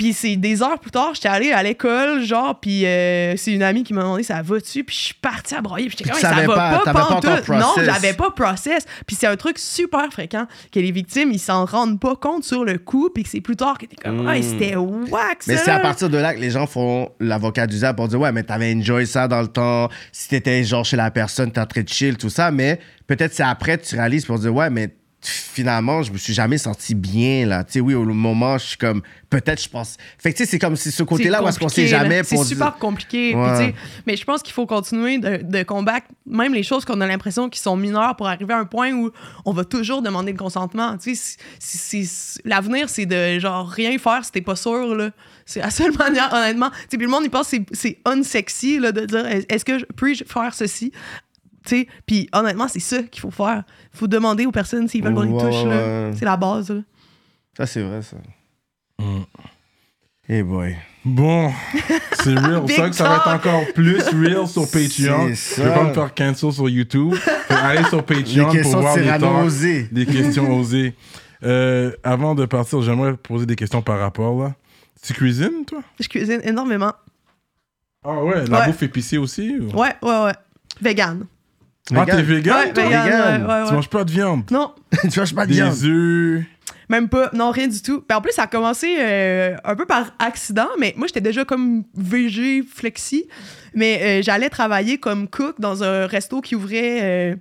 Puis c'est des heures plus tard, j'étais allée à l'école, genre, puis euh, c'est une amie qui m'a demandé ça va-tu, puis je suis partie à broyer, puis j'étais comme ça va pas, pas, pas pantoute. encore Non, j'avais pas process. Puis c'est un truc super fréquent que les victimes, ils s'en rendent pas compte sur le coup, puis que c'est plus tard que t'es comme, ouais, c'était whack, Mais c'est à partir de là que les gens font l'avocat du diable pour dire ouais mais t'avais enjoy ça dans le temps. Si t'étais genre chez la personne t'es en train de chill tout ça. Mais peut-être c'est après que tu réalises pour dire ouais mais finalement je me suis jamais senti bien là tu sais oui au moment je suis comme peut-être je pense fait que tu sais c'est comme ce côté là où est-ce qu'on sait jamais C'est super dire compliqué. Ouais. mais je pense qu'il faut continuer de, de combattre même les choses qu'on a l'impression qui sont mineures pour arriver à un point où on va toujours demander le consentement. Tu sais, si- si- si- l'avenir, c'est de genre rien faire si t'es pas sûr. là. C'est la seule manière, honnêtement. Tu sais, puis le monde, il pense que c'est- unsexy là, de dire est-ce que je peux faire ceci? Tu sais, puis honnêtement, c'est ça qu'il faut faire. Il faut demander aux personnes s'ils veulent qu'on les touche. là. C'est la base. là. ça c'est vrai ça Mm. hey boy Bon, c'est real. C'est vrai que ça va être encore plus real sur Patreon. Je vais pas me faire cancel sur YouTube. Fait Allez sur les Patreon pour voir de des Cyrano talks, osé des questions osées. Euh, avant de partir, j'aimerais poser des questions par rapport là. Tu cuisines, toi? Je cuisine énormément. Ah ouais, la Ouais. bouffe épicée aussi? ou- Ouais, ouais, ouais. Vegan. Ah, t'es vegan, Ouais, toi? vegan, ouais, ouais, Tu manges pas de viande? Non, tu manges pas de viande Des œufs? même pas. Non, rien du tout. Puis en plus, ça a commencé euh, un peu par accident, mais moi, j'étais déjà comme VG flexi. Mais euh, j'allais travailler comme cook dans un resto qui ouvrait euh,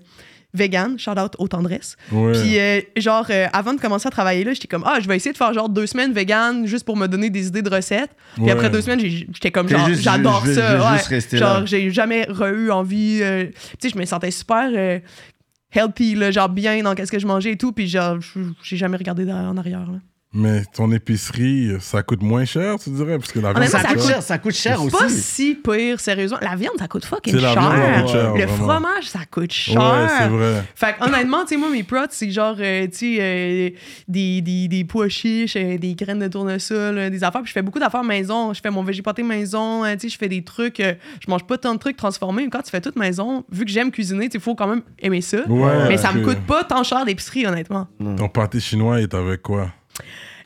vegan, shout out aux tendresses. Ouais. Puis euh, genre, euh, avant de commencer à travailler là, j'étais comme, ah, je vais essayer de faire genre deux semaines vegan juste pour me donner des idées de recettes. Puis Ouais. après deux semaines, j'étais comme, genre, j'adore ça. je ouais. juste rester genre, j'ai jamais re-eu envie. euh, tu sais, je me sentais super healthy, là, genre bien dans qu'est-ce que je mangeais et tout. Puis genre, j'ai jamais regardé en arrière. Là. Mais ton épicerie, ça coûte moins cher, tu dirais? Parce que la viande, Honnêtement, ça ça coûte cher ça coûte cher C'est pas aussi si pire, sérieusement. La viande, ça coûte fucking la cher. viande, ça coûte cher, Le vraiment. fromage, ça coûte cher. Ouais, c'est vrai. Fait que, honnêtement, tu sais, moi, mes prods, c'est genre, euh, tu sais, euh, des, des, des pois chiches, euh, des graines de tournesol, euh, des affaires. Puis je fais beaucoup d'affaires maison. Je fais mon végépaté maison, tu sais, je fais des trucs. euh, je mange pas tant de trucs transformés. Mais quand tu fais tout maison, vu que j'aime cuisiner, tu sais, il faut quand même aimer ça. Ouais, mais ça me coûte pas tant cher d'épicerie, honnêtement. Ton pâté chinois est avec quoi?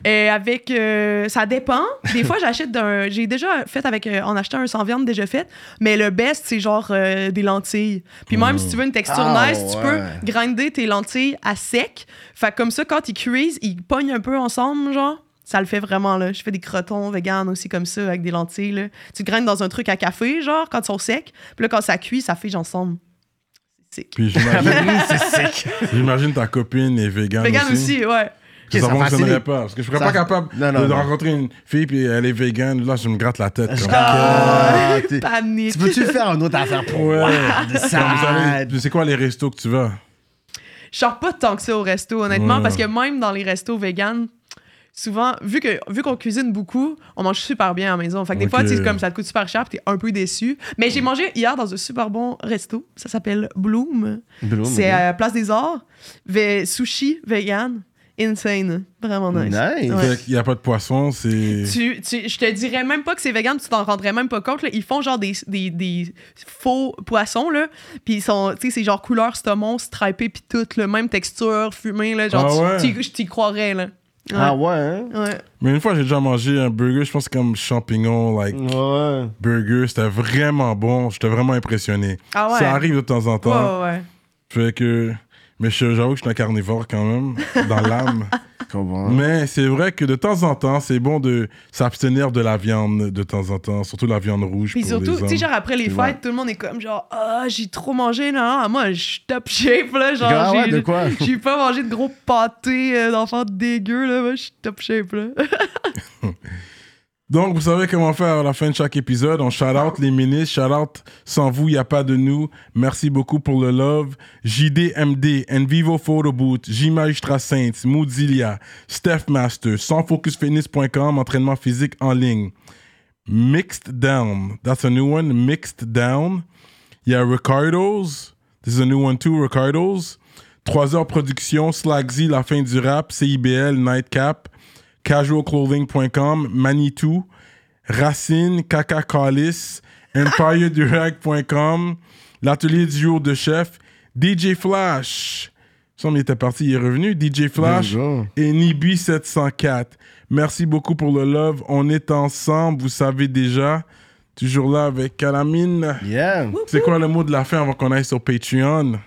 Euh, avec. euh, ça dépend. Des fois, j'achète d'un. J'ai déjà fait avec. euh, en achetant un sans viande déjà fait. Mais le best, c'est genre euh, des lentilles. Puis même si tu veux une texture Ah, nice, tu ouais. peux grinder tes lentilles à sec. Fait que comme ça, quand ils cuisent, ils pognent un peu ensemble, genre. Ça le fait vraiment, là. Je fais des crotons vegan aussi comme ça, avec des lentilles, là. Tu grindes dans un truc à café, genre, quand ils sont secs. Puis là, quand ça cuit, ça fige ensemble. Puis j'imagine, c'est sec j'imagine ta copine est vegan, Vegan aussi, ouais. Que ça ça fonctionnerait pas. Parce que je serais Ça- pas capable Non, non, de non. rencontrer une fille puis elle est vegan. Là, je me gratte la tête. Comme, Ah, t'es- Panique. tu peux-tu faire une autre affaire pour Ouais. c'est quoi les restos que tu vas? Je sors pas tant que ça au resto, honnêtement, Ouais. parce que même dans les restos vegan, souvent, vu que vu qu'on cuisine beaucoup, on mange super bien à la maison. Fait que des Ok. fois, tu sais, comme ça te coûte super cher, puis t'es un peu déçu. Mais j'ai mangé hier dans un super bon resto. Ça s'appelle Bloom. Bloom, C'est à Place des Arts. Ve- sushi vegan. Insane. Vraiment nice. Nice. Ouais. Fait qu'il y a pas de poisson, c'est. Tu, tu- je te dirais même pas que c'est vegan, tu t'en rendrais même pas compte. là. Ils font genre des, des, des faux poissons, là. Puis ils sont, tu sais, c'est genre couleur saumon, stripé, puis tout, le même texture, fumé, là. Genre, Ah tu- ouais? tu- je t'y croirais, là. Ouais. Ah ouais, hein? Ouais. Mais une fois, j'ai déjà mangé un burger, je pense que comme champignon, like Ouais. burger. C'était vraiment bon. J'étais vraiment impressionné. Ah ouais. Ça arrive de temps en temps. Ouais, ouais. Fait que. Mais je- j'avoue que je suis un carnivore quand même, dans l'âme. Mais c'est vrai que de temps en temps, c'est bon de s'abstenir de la viande de temps en temps, surtout la viande rouge. Puis pour surtout, tu sais, genre après les fêtes, tout le monde est comme genre, ah, j'ai trop mangé, non, moi, je suis top shape, là. Genre, Ah ouais, j'ai- de quoi? J'ai pas mangé de gros pâtés euh, d'enfants dégueux, là. Moi, je suis top shape, là. Donc, vous savez comment faire à la fin de chaque épisode. On shout out les ministres. Shout out sans vous, il n'y a pas de nous. Merci beaucoup pour le love. JDMD, Envivo Photo Boot, J Magistra Saints, Moodilia, Steph Master, sansfocusfitness.com, entraînement physique en ligne. Mixed Down, that's a new one. Mixed Down. Il y a Ricardo's. This is a new one too, Ricardo's. 3 heures production, Slagzy, La fin du rap, CIBL, Nightcap, casualclothing.com, Manitou, Racine, Caca Calis, EmpireDurag.com, l'atelier du jour de chef, DJ Flash. Ça, on était parti, il est revenu. DJ Flash Bonjour. et Nibi704. Merci beaucoup pour le love. On est ensemble, vous savez déjà. Toujours là avec Calamine. Yeah. C'est quoi le mot de la fin avant qu'on aille sur Patreon?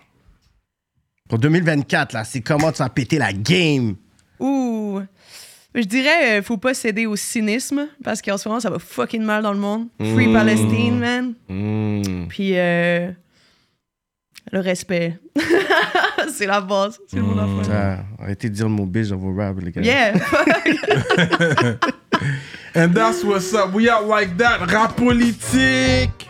Pour 2024, là, c'est comment tu vas péter la game? Ouh. Je dirais, euh, faut pas céder au cynisme parce qu'en ce moment, ça va fucking mal dans le monde. Free Palestine, man. Mm. Puis euh, le respect. c'est la base. C'est le mot Mm. d'affaire. Ah, arrêtez de dire le mot bitch dans vos raps, les gars. Yeah. And that's what's up. We out like that. Rap politique.